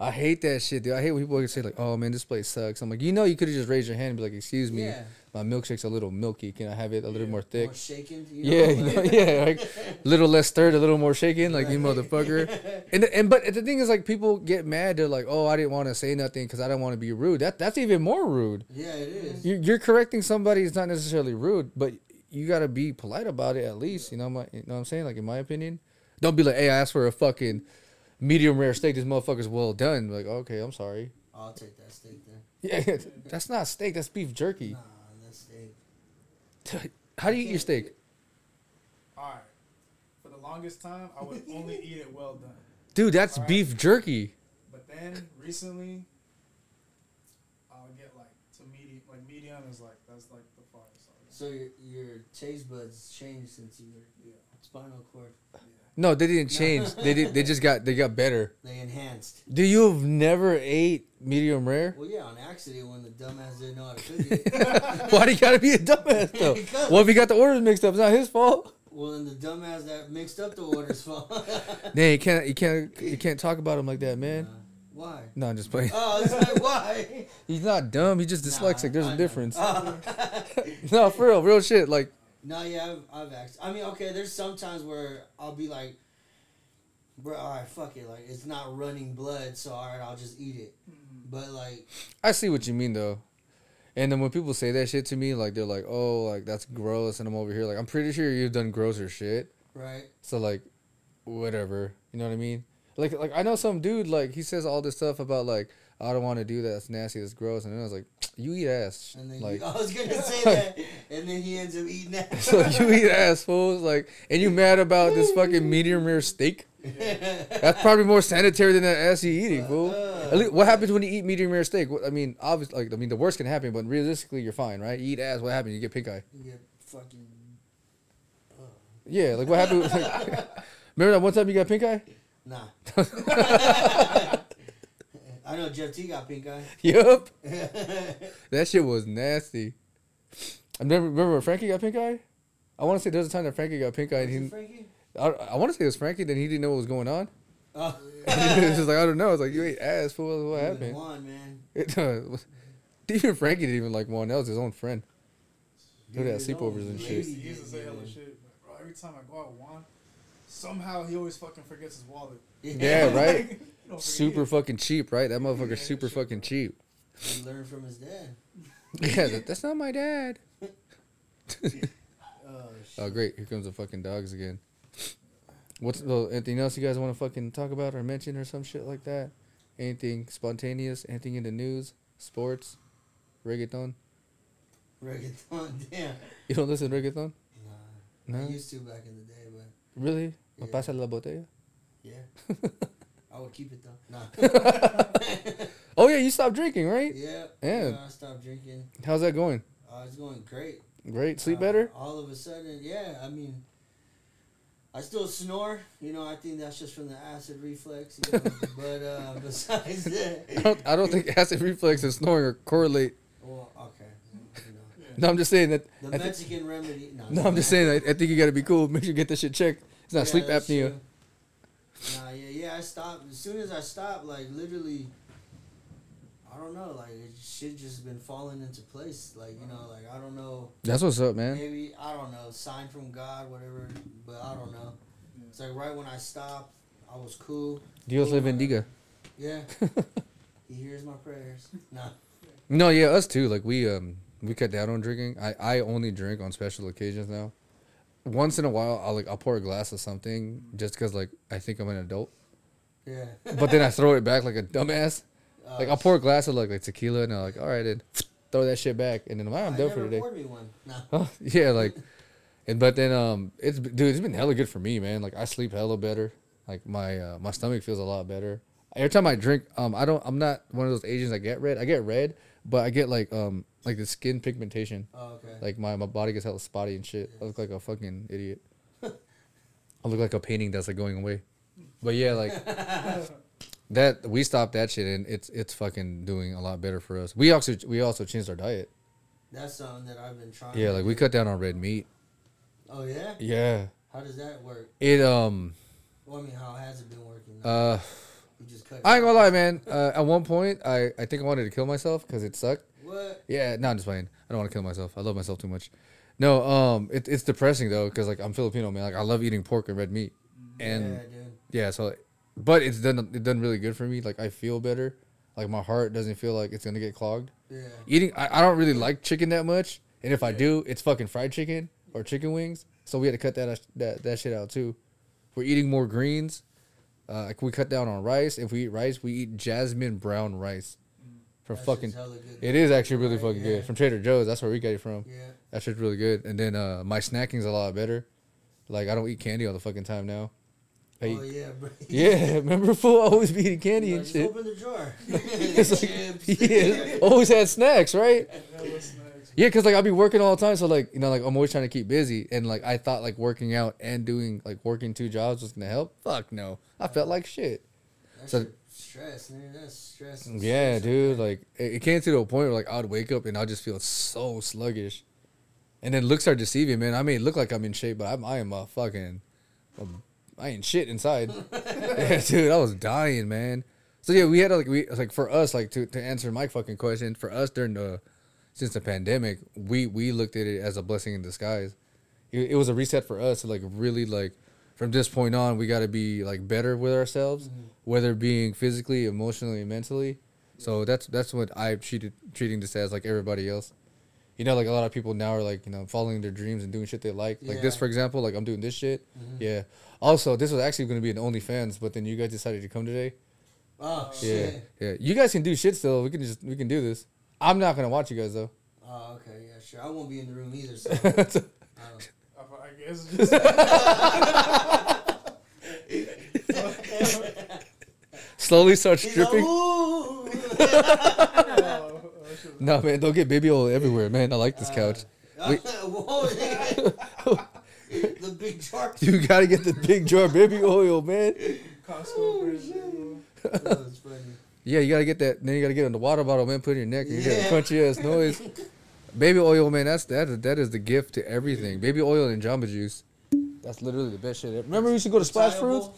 I hate that shit, dude. I hate when people say like, "Oh man, this place sucks." I'm like, you know, you could have just raised your hand and be like, "Excuse me, Yeah. my milkshake's a little milky. Can I have it a little more thick?" More shaken. You Yeah, know? you know, yeah, like a little less stirred, a little more shaken, like you motherfucker. And and but the thing is, like people get mad. They're like, "Oh, I didn't want to say nothing because I don't want to be rude." That that's even more rude. yeah, it is. You're, you're correcting somebody. It's not necessarily rude, but you gotta be polite about it at least. You know, my, you know what I'm saying? Like in my opinion, don't be like, "Hey, I asked for a fucking medium rare steak. This motherfucker's well done." Like, okay, I'm sorry. I'll take that steak then. Yeah, that's not steak. That's beef jerky. Nah, that's steak. How do you eat your steak, All right. For the longest time, I would only eat it well done. dude? That's Alright. beef jerky. But then recently, I'll get like to medium. Like medium is like that's like the farthest. I'll. So your your taste buds changed since you were Yeah. spinal cord. No, they didn't change. they did. They just got. They got better. They enhanced. Do you have never ate medium rare? Well, yeah, on accident when the dumbass didn't know how to cook it. Why do you gotta be a dumbass though? What if he got the orders mixed up? It's not his fault. well, then the dumbass that mixed up the orders fault. Nah, you can't. You can't. You can't talk about him like that, man. Uh, why? No, I'm just playing. Oh, it's like, why? He's not dumb. He's just dyslexic. Nah, There's I a know. difference. Uh, no, for real, real shit. Like, no, yeah, I've, I've asked. I mean, okay, there's sometimes where I'll be like, bro, all right, fuck it. Like, it's not running blood, so all right, I'll just eat it. Mm-hmm. But, like, I see what you mean though. And then when people say that shit to me, like they're like, "Oh, like that's gross," and I'm over here like, "I'm pretty sure you've done grosser shit." right? So like, whatever. You know what I mean? Like, like I know some dude like he says all this stuff about like, "I don't want to do that. That's nasty. That's gross." And then I was like, "You eat ass." And then like, you, I was going to say that. And then he ends up eating that. so you eat ass fools like, and you mad about this fucking medium rare steak? That's probably more sanitary than that ass you eating, fool. Uh. What happens when you eat medium rare steak? What- I mean, obviously, like I mean, the worst can happen, but realistically, you're fine, right? You eat ass, what happens? You get pink eye. You get fucking. Yeah, like what happened? Like, remember that one time you got pink eye? Nah. I know Jeff T got pink eye. Yup. That shit was nasty. I remember, remember when Frankie got pink eye? I want to say there was a time that Frankie got pink eye and he, Frankie? I, I want to say it was Frankie, then he didn't know what was going on. Oh. it's just like, I don't know. It's like, you ate ass, fool. What Even happened? Juan, man. It, uh, even Frankie didn't even like Juan. That was his own friend. Dude had His own sleepovers and shit. he used to say did, hella shit. But bro, every time I go out with Juan, somehow he always fucking forgets his wallet. Yeah, right? He don't forget Super it. fucking cheap, right? That motherfucker's Yeah, super shit, fucking bro. cheap. He learned from his dad. Yeah, that, that's not my dad. Oh, shit. Oh, great. Here comes the fucking dogs again. What's well, anything else you guys want to fucking talk about or mention or some shit like that? Anything spontaneous? Anything in the news? Sports? Reggaeton? Reggaeton, damn. You don't listen to reggaeton? Nah. No? I used to back in the day, but Really? Yeah. Me pasa la botella? yeah. I would keep it though. Nah. Oh, yeah, you stopped drinking, right? yeah. Yeah. yeah, I stopped drinking. How's that going? Uh, it's going great. Great. Sleep Uh, better? All of a sudden, yeah. I mean, I still snore. You know, I think that's just from the acid reflex. You know? but uh, besides I don't, I don't think acid reflex and snoring are correlate. well, okay. You know, No, I'm just saying that. the I Mexican remedy. No, no, I'm just saying. I, I think you got to be cool. Make sure you get this shit checked. It's not Yeah, sleep apnea. true. Nah, yeah, yeah. I stopped as soon as I stopped. Like literally, I don't know. Like it, shit just been falling into place. Like you know, like I don't know. That's what's up, man. Maybe I don't know. Sign from God, whatever. But I don't know. It's like right when I stopped, I was cool. Dios le bendiga. Yeah. he hears my prayers. Nah. No, yeah, us too. Like we um we cut down on drinking. I I only drink on special occasions now. Once in a while, I'll like I'll pour a glass of something just because like I think I'm an adult. Yeah. But then I throw it back like a dumbass. Uh, Like I'll pour a glass of like, like tequila and I'm like, all right, then throw that shit back, and then I'm, I'm done for today. Nah. Oh, yeah, like, and but then um, it's dude, it's been hella good for me, man. Like I sleep hella better. Like my uh, my stomach feels a lot better. Every time I drink, um, I don't. I'm not one of those Asians that get red. I get red, but I get like um like the skin pigmentation. Oh, okay. Like my, my body gets hella spotty and shit. I look like a fucking idiot. I look like a painting that's like going away. But yeah, like that we stopped that shit and it's it's fucking doing a lot better for us. We also we also changed our diet. That's something that I've been trying. Yeah, like we cut down on red meat. Oh yeah. Yeah. How does that work? It um Well, I mean, how has it been working? uh just. I ain't gonna lie, man. Uh, at one point, I, I think I wanted to kill myself because it sucked. What? Yeah, no, I'm just playing. I don't want to kill myself. I love myself too much. No, um, it, it's depressing though because like I'm Filipino, man. Like I love eating pork and red meat, and yeah, dude. yeah, so but it's done it done really good for me. Like I feel better. Like my heart doesn't feel like it's gonna get clogged. Yeah. Eating, I, I don't really like chicken that much, and if I do, it's fucking fried chicken or chicken wings. So we had to cut that that that shit out too. We're eating more greens. Uh, like we cut down on rice. If we eat rice, we eat jasmine brown rice from That fucking. It is actually really Right, fucking yeah. good from Trader Joe's. That's where we got it from. Yeah. That shit's really good. And then uh, my snacking's a lot better. Like I don't eat candy all the fucking time now. I Oh yeah, bro. yeah, remember fool? Always be eating candy and shit. open the drawer. It's like, yeah, always had snacks, right? Snacks. Yeah, cause like I'll be working all the time, so like you know, like I'm always trying to keep busy, and like I thought like working out and doing like working two jobs was gonna help. Fuck no, I felt like shit. That's So- stress, man. That's stress. and Yeah, stress dude. Like it, it came to the point where like I'd wake up and I'd just feel so sluggish, and then looks are deceiving, man. I may look like I'm in shape, but I'm I am a fucking, um, I ain't shit inside. yeah, dude, I was dying, man. So yeah, we had to, like we like for us like to to answer my fucking question for us during the since the pandemic, we we looked at it as a blessing in disguise. It, it was a reset for us to like really like from this point on we got to be like better with ourselves, mm-hmm. whether being physically, emotionally, mentally. So that's that's what I treated treating this as like everybody else. You know, like a lot of people now are like you know following their dreams and doing shit they like. Like this, for example, like I'm doing this shit. Mhm. Yeah. Also, this was actually going to be an OnlyFans, but then you guys decided to come today. Oh Yeah, shit. yeah. You guys can do shit still. We can just we can do this. I'm not gonna watch you guys though. Oh okay, yeah, sure. I won't be in the room either. So I don't. I, I guess just Slowly start He's like, stripping. "Ooh." oh, that shit- No man, don't get baby oil everywhere, man. I like this couch. Wait. The big jar. You gotta get the big jar baby oil, man. Costco brand, oh, That was funny. Yeah, you gotta get that. Then you gotta get it in the water bottle, man. Put it in your neck. And you get a Yeah. crunchy ass noise. Baby oil, man. That's that. That is the gift to everything. Baby oil and Jamba Juice. That's literally the best shit. ever. Remember we used to go to Splash Fruits?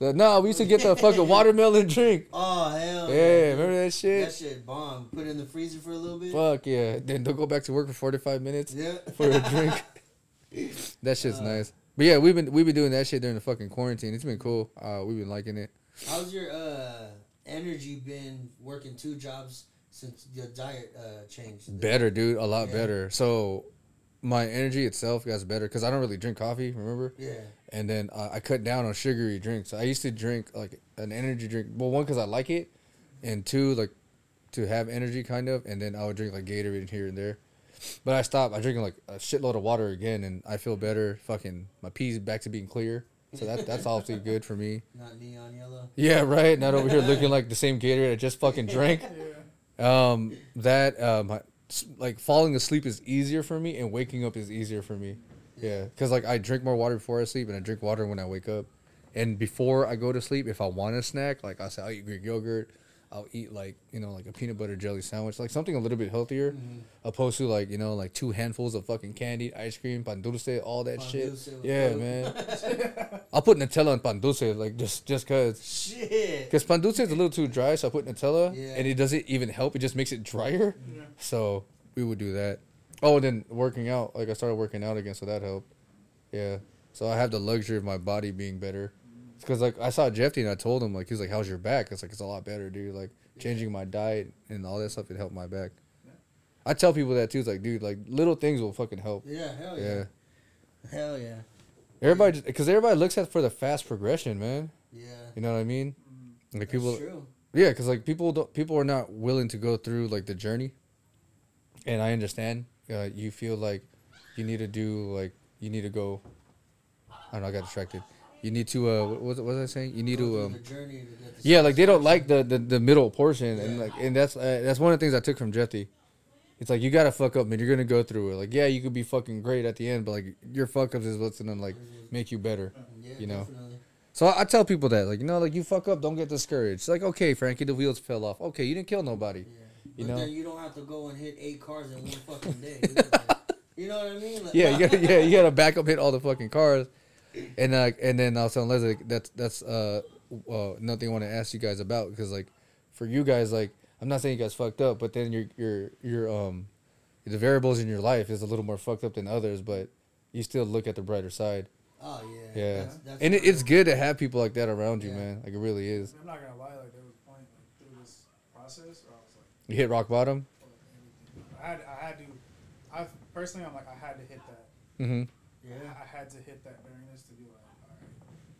The- No, we used to get the fucking watermelon drink. Oh hell. Yeah, remember that shit? That shit? bomb. Put it in the freezer for a little bit. Fuck yeah. Then don't go back to work for forty five minutes Yeah. for a drink. that shit's Uh, nice. But yeah, we've been we've been doing that shit during the fucking quarantine. It's been cool. Uh, we've been liking it. How's your uh energy been working two jobs since the diet uh changed? Better, dude. A lot Yeah. better. So my energy itself gets better because I don't really drink coffee. Remember? Yeah. and then uh, I cut down on sugary drinks. I used to drink like an energy drink. Well, one because I like it, and two like to have energy kind of, and then I would drink like Gatorade here and there. But I stopped. I drinking like a shitload of water again, and I feel better. Fucking my pee's back to being clear, so that that's obviously good for me. Not neon yellow. Yeah, right. Not over here looking like the same Gatorade I just fucking drank. yeah. Um, that um, like falling asleep is easier for me, and waking up is easier for me. Yeah, because like I drink more water before I sleep, and I drink water when I wake up. And before I go to sleep, if I want a snack, like I say, I'll eat Greek yogurt. I'll eat like you know like a peanut butter jelly sandwich, like something a little bit healthier, mm-hmm. opposed to like you know like two handfuls of fucking candy, ice cream, pan dulce, all that Pan shit. dulce Yeah, fruit. man. I'll put Nutella on pan dulce, like just just cause. Shit. Because pan dulce is a little too dry, so I put Nutella, Yeah. and it doesn't even help. It just makes it drier. Yeah. So we would do that. Oh, and then working out. Like I started working out again, so that helped. Yeah. So I have the luxury of my body being better. Because like I saw Jeffy and I told him like he was like, "How's your back?" It's like it's a lot better, dude. Like changing my diet and all that stuff it helped my back. Yeah. I tell people that too. It's like, dude, like little things will fucking help. Yeah, hell yeah. Yeah. Hell yeah. Everybody, because everybody looks at for the fast progression, man. Yeah. You know what I mean? Mm. Like That's people, true. Yeah, because like people don't people are not willing to go through like the journey, and I understand. Uh, you feel like you need to do like you need to go. I don't know. I got distracted. You need to. Uh, what was what was I saying? You need to. Um, the journey to get the yeah, like they don't like the the, the middle portion, and like and that's uh, that's one of the things I took from Jetty. It's like you gotta fuck up, man. You're gonna go through it. Like yeah, you could be fucking great at the end, but like your fuck ups is what's gonna like make you better. Yeah, you know. definitely. So I, I tell people that, like, you know, like you fuck up, don't get discouraged. It's like, okay, Frankie, the wheels fell off. Okay, you didn't kill nobody. Yeah. You but know? then you don't have to go and hit eight cars in one fucking day. you know what I mean? Like, Yeah, you gotta, yeah, you gotta back up, hit all the fucking cars, and like, and then I was telling Leslie like, that's that's uh, uh nothing I want to ask you guys about because like, for you guys, like, I'm not saying you guys fucked up, but then your your your um, the variables in your life is a little more fucked up than others, but you still look at the brighter side. Oh yeah. Yeah, That's, that's and it, it's good to have people like that around you, Yeah. man. Like it really is. I'm not gonna lie, like there was a point like through this process where I was like, You hit rock bottom. I had, I had to, I personally, I'm like, I had to hit that. Mm-hmm. Yeah. I had to hit that during this to be like, all right,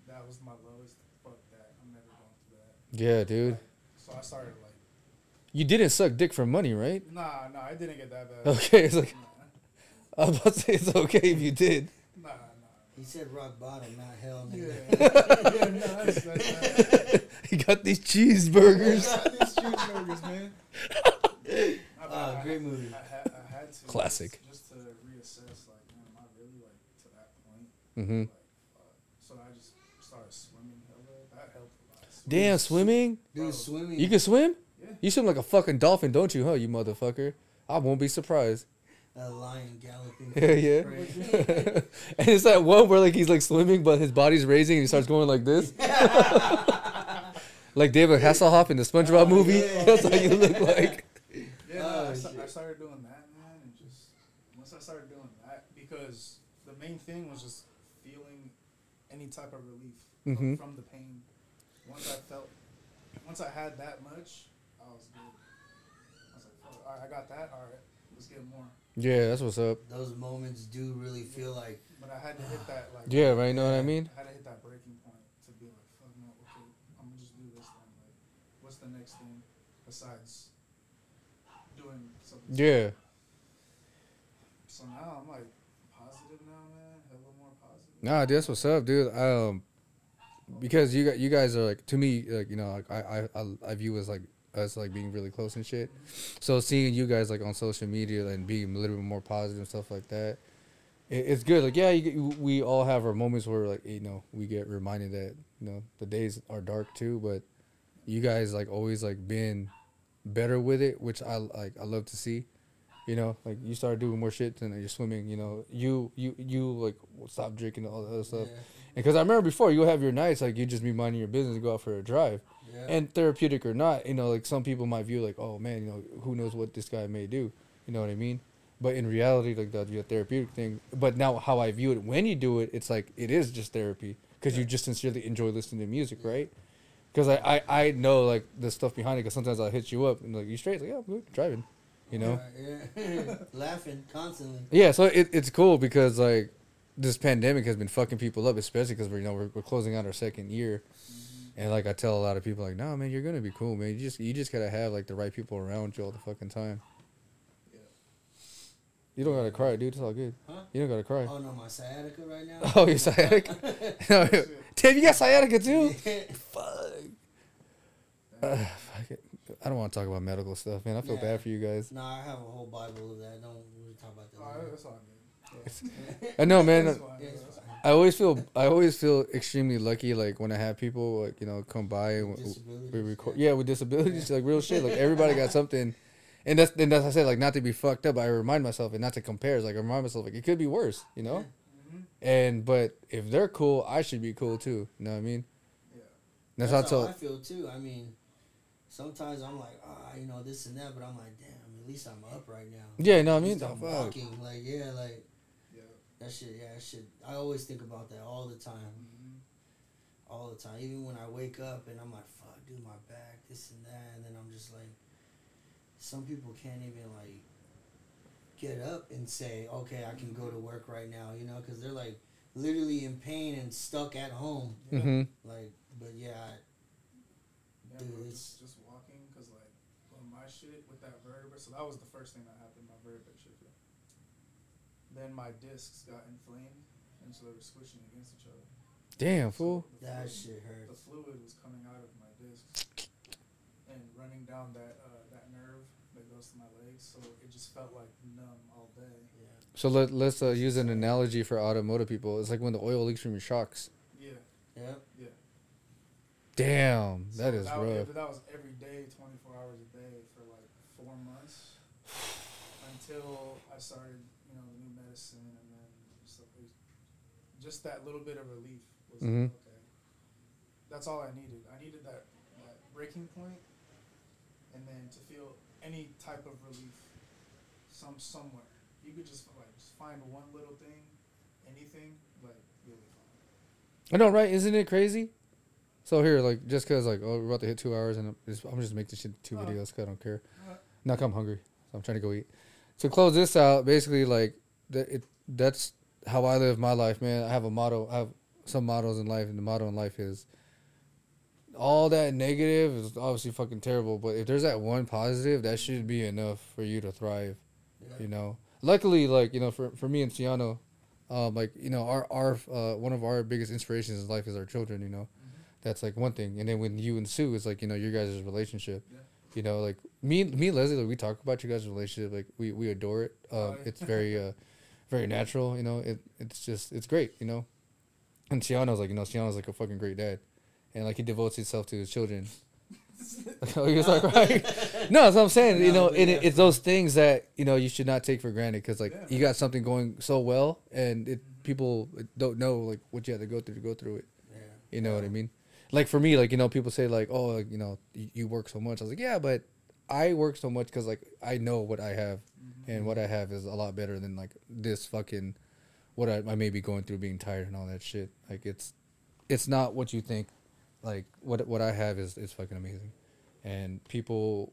that was my lowest. Fuck that. I'm never going through that. Yeah, dude. So I started like, You didn't suck dick for money, right? nah, nah, I didn't get that bad. Okay, it's like Nah, I was about to say it's okay if you did. nah, nah. He said rock bottom, not hell. Yeah, nigga. yeah, no, that's, that's, that's, he got these cheeseburgers. these cheeseburgers, man. I- Oh, I- great movie. I had, I had to Classic. just, just to reassess, like, man, am I really like to that point? Mm-hmm. Like, uh, so I just started swimming. hella. That helped a lot. Damn, swimming. Dude, swimming. You can swim? Yeah. You swim like a fucking dolphin, don't you, huh, you motherfucker? I won't be surprised. a lion galloping. Yeah, yeah. And it's that one where like he's like swimming, but his body's raising and he starts going like this. like David Hasselhoff in the SpongeBob Oh, movie. yeah. That's how you look like. Yeah, no, Oh, I. I started doing that, man, and just once I started doing that, because the main thing was just feeling any type of relief from- Mhm. from the pain. Once I felt, once I had that much, I was good. I was like, "Fuck, all right, I got that. All right, let's get more. Yeah, that's what's up. Those moments do really feel like But I had to hit that like Yeah, right. You Know what I mean? I had to hit that breaking point to be like, fuck no, okay, I'm gonna just do this then. Like, what's the next thing besides doing something? Yeah. So now I'm like positive now, man. Hella more positive. Nah, dude, that's what's up, dude. Um, because you you guys are like to me, like you know, like I I I, I view as like us like being really close and shit. So seeing you guys like on social media and being a little bit more positive and stuff like that, it, it's good. Like yeah, you, we all have our moments where like you know we get reminded that you know the days are dark too, but you guys like always like been better with it, which I like. I love to see. You know, like you started doing more shit than you're swimming. You know, you you you like stop drinking all that other stuff. Yeah. Because I remember before you have your nights like you just be minding your business and go out for a drive, Yeah. and therapeutic or not, you know, like some people might view like, oh man, you know, who knows what this guy may do, you know what I mean? But in reality, like that's your therapeutic thing. But now how I view it when you do it, it's like it is just therapy because you just sincerely enjoy listening to music, right? Because I, I I know like the stuff behind it. Because sometimes I'll hit you up and like you straight like yeah, I'm good driving, you know. Yeah, laughing constantly. Yeah, so it, it's cool because like this pandemic has been fucking people up, especially because we're you know we're, we're closing out our second year, and like I tell a lot of people like, no man, you're gonna be cool, man. You just you just gotta have like the right people around you all the fucking time. Yeah. You don't gotta cry, dude. It's all good. Huh? You don't gotta cry. Oh no, my sciatica right now. Oh, you're sciatica. No, Tim, you got sciatica too. Yeah. Fuck. Uh, fuck it. I don't want to talk about medical stuff, man. I feel Yeah. bad for you guys. no, I have a whole Bible of that. Don't really talk about that. Oh, that's all good. I know, man. That's fine, that's fine. fine. I always feel I always feel extremely lucky like when I have people like you know come by and we, record yeah. yeah with disabilities like real shit like everybody got something and that's and that's I said like not to be fucked up but I remind myself and not to compare it's like I remind myself like it could be worse you know Mhm. and but if they're cool I should be cool too you know what I mean Yeah. that's, That's, how how I feel too. I mean, sometimes I'm like, ah, you know, this and that, but I'm like, damn, at least I'm up right now. yeah no I At mean I'm walking. Like, yeah, like Yeah. that shit. Yeah, that shit. I always think about that all the time. Mhm. all the time. Even when I wake up and I'm like, fuck, dude, my back, this and that, and then I'm just like, some people can't even like get up and say, okay, I can go to work right now, you know, because they're like literally in pain and stuck at home. Yeah. Mhm. Like, but yeah, Yeah, Dude, it's- just, just walking, cause like on my shit with that vertebra, so that was the first thing that happened. My vertebra shifted. Then my discs got inflamed, and so they were squishing against each other. damn fool So the that fluid- shit hurt. The fluid was coming out of my discs and running down that uh, that nerve that goes to my legs, so it just felt like numb all day. Yeah. so let, let's uh, use an analogy for automotive people it's like when the oil leaks from your shocks Yeah, Yeah. yeah. damn that So is that, rough Yeah, but that was every day, 24 hours a day for like four months until I started, you know, the new medicine, and then just, just that little bit of relief was Mhm. like, okay. That's all I needed. I needed that, that breaking point, and then to feel any type of relief, some somewhere. You could just like just find one little thing, anything, like you'll be fine. I know, right? Isn't it crazy? So here, like, just cause like, oh, we're about to hit two hours, and I'm just, I'm just making this shit two Uh-huh. videos, cause I don't care. Not, I'm hungry, so I'm trying to go eat. To close this out, basically, like, that it, that's how I live my life, man. I have a motto. I have some mottos in life, and the motto in life is all that negative is obviously fucking terrible, but if there's that one positive, that should be enough for you to thrive Yeah. you know luckily like you know for, for me and Ciano, um like you know our our uh one of our biggest inspirations in life is our children you know that's like one thing and then when you and sue it's like you know your guys' relationship Yeah. You know like me me and leslie like, we talk about your guys' relationship like we we adore it um it's very uh very natural you know it it's just it's great you know and Ciano's like you know Ciano's like a fucking great dad and like he devotes himself to his children oh, he was like, right. No, that's what I'm saying. you know, and it, it's those things that you know you should not take for granted because like you got something going so well, and it people don't know like what you had to go through to go through it. Yeah. You know what I mean? Like for me, like you know, people say like, oh, you know, you, you work so much. I was like, yeah, but I work so much because like I know what I have, and mm-hmm. what I have is a lot better than like this fucking what I, I may be going through, being tired and all that shit. Like it's it's not what you think. Like what what I have is is fucking amazing, and people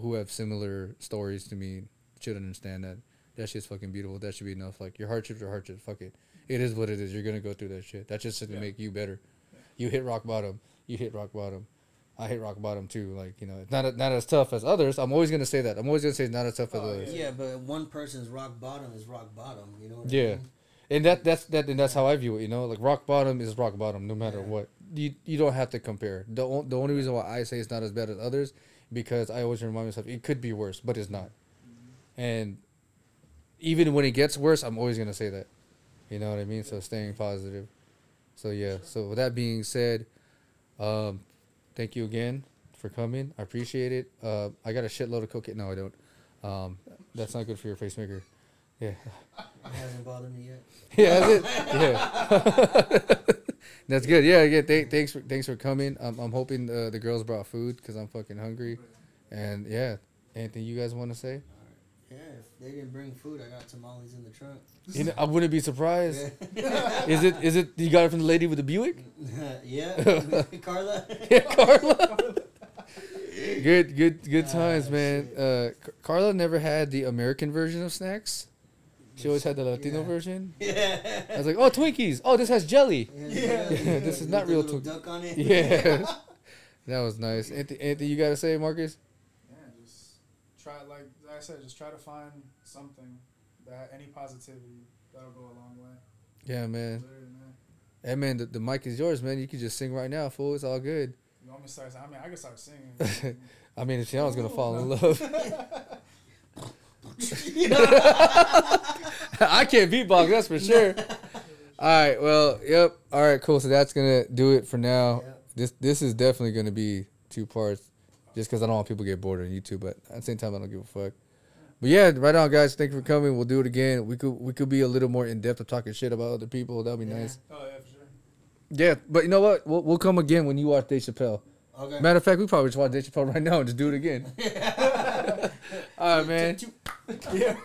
who have similar stories to me should understand that that shit's fucking beautiful. That should be enough. Like your hardships are hardships. Fuck it. It is what it is. You're gonna go through that shit. That's just to Yeah. make you better. Yeah. You hit rock bottom. You hit rock bottom. I hit rock bottom too. Like you know, it's not not as tough as others. I'm always gonna say that. I'm always gonna say it's not as tough as Oh, others. Yeah, but one person's rock bottom is rock bottom. You know what I Yeah. mean? And that that's that and that's how I view it. You know, like rock bottom is rock bottom, no matter Yeah. what. You you don't have to compare. The o- the only reason why I say it's not as bad as others because I always remind myself it could be worse, but it's not. Mm-hmm. And even when it gets worse, I'm always gonna say that. You know what I mean? So staying positive. So yeah. So with that being said, um, thank you again for coming. I appreciate it. Uh, I got a shitload of cocaine. No, I don't. Um, that's not good for your pacemaker. Yeah. It hasn't bothered me yet. Yeah, that's it. Yeah, that's good. Yeah, yeah. Th- thanks for thanks for coming. I'm I'm hoping uh, the girls brought food because I'm fucking hungry. And yeah, anything you guys want to say? Yeah, they didn't bring food, I got tamales in the trunk. You know, I wouldn't be surprised. Yeah, Is it is it you got it from the lady with the Buick? yeah. Carla. Yeah, Carla. good good good Ah, times, man. Uh, Carla never had the American version of snacks. She always had the Latino Yeah. version. Yeah. I was like, oh Twinkies. Oh, this has jelly. Yeah, This is not real little Twinkie. duck on it. Yeah, that was nice. Anything, anything you gotta say, Marcus? Yeah, just try like I said, just try to find something that any positivity that'll go a long way. Yeah, man. Literally, man. Hey, man, the, the mic is yours, man. You can just sing right now, fool. It's all good. You want me to start? I mean, I can start singing. I mean, if Shannon's gonna fall in love, I can't beatbox. That's for sure. All right. Well, yep. All right. Cool. So that's gonna do it for now. Yeah. This this is definitely gonna be two parts, just because I don't want people to get bored on YouTube. But at the same time, I don't give a fuck. But yeah, right on, guys. Thank you for coming. We'll do it again. We could we could be a little more in depth of talking shit about other people. That'd be Yeah. nice. oh yeah, for sure. Yeah, but you know what? We'll we'll come again when you watch Dave Chappelle. Okay. Matter of fact, we probably just watch Dave Chappelle right now and just do it again. All right, man. Yeah.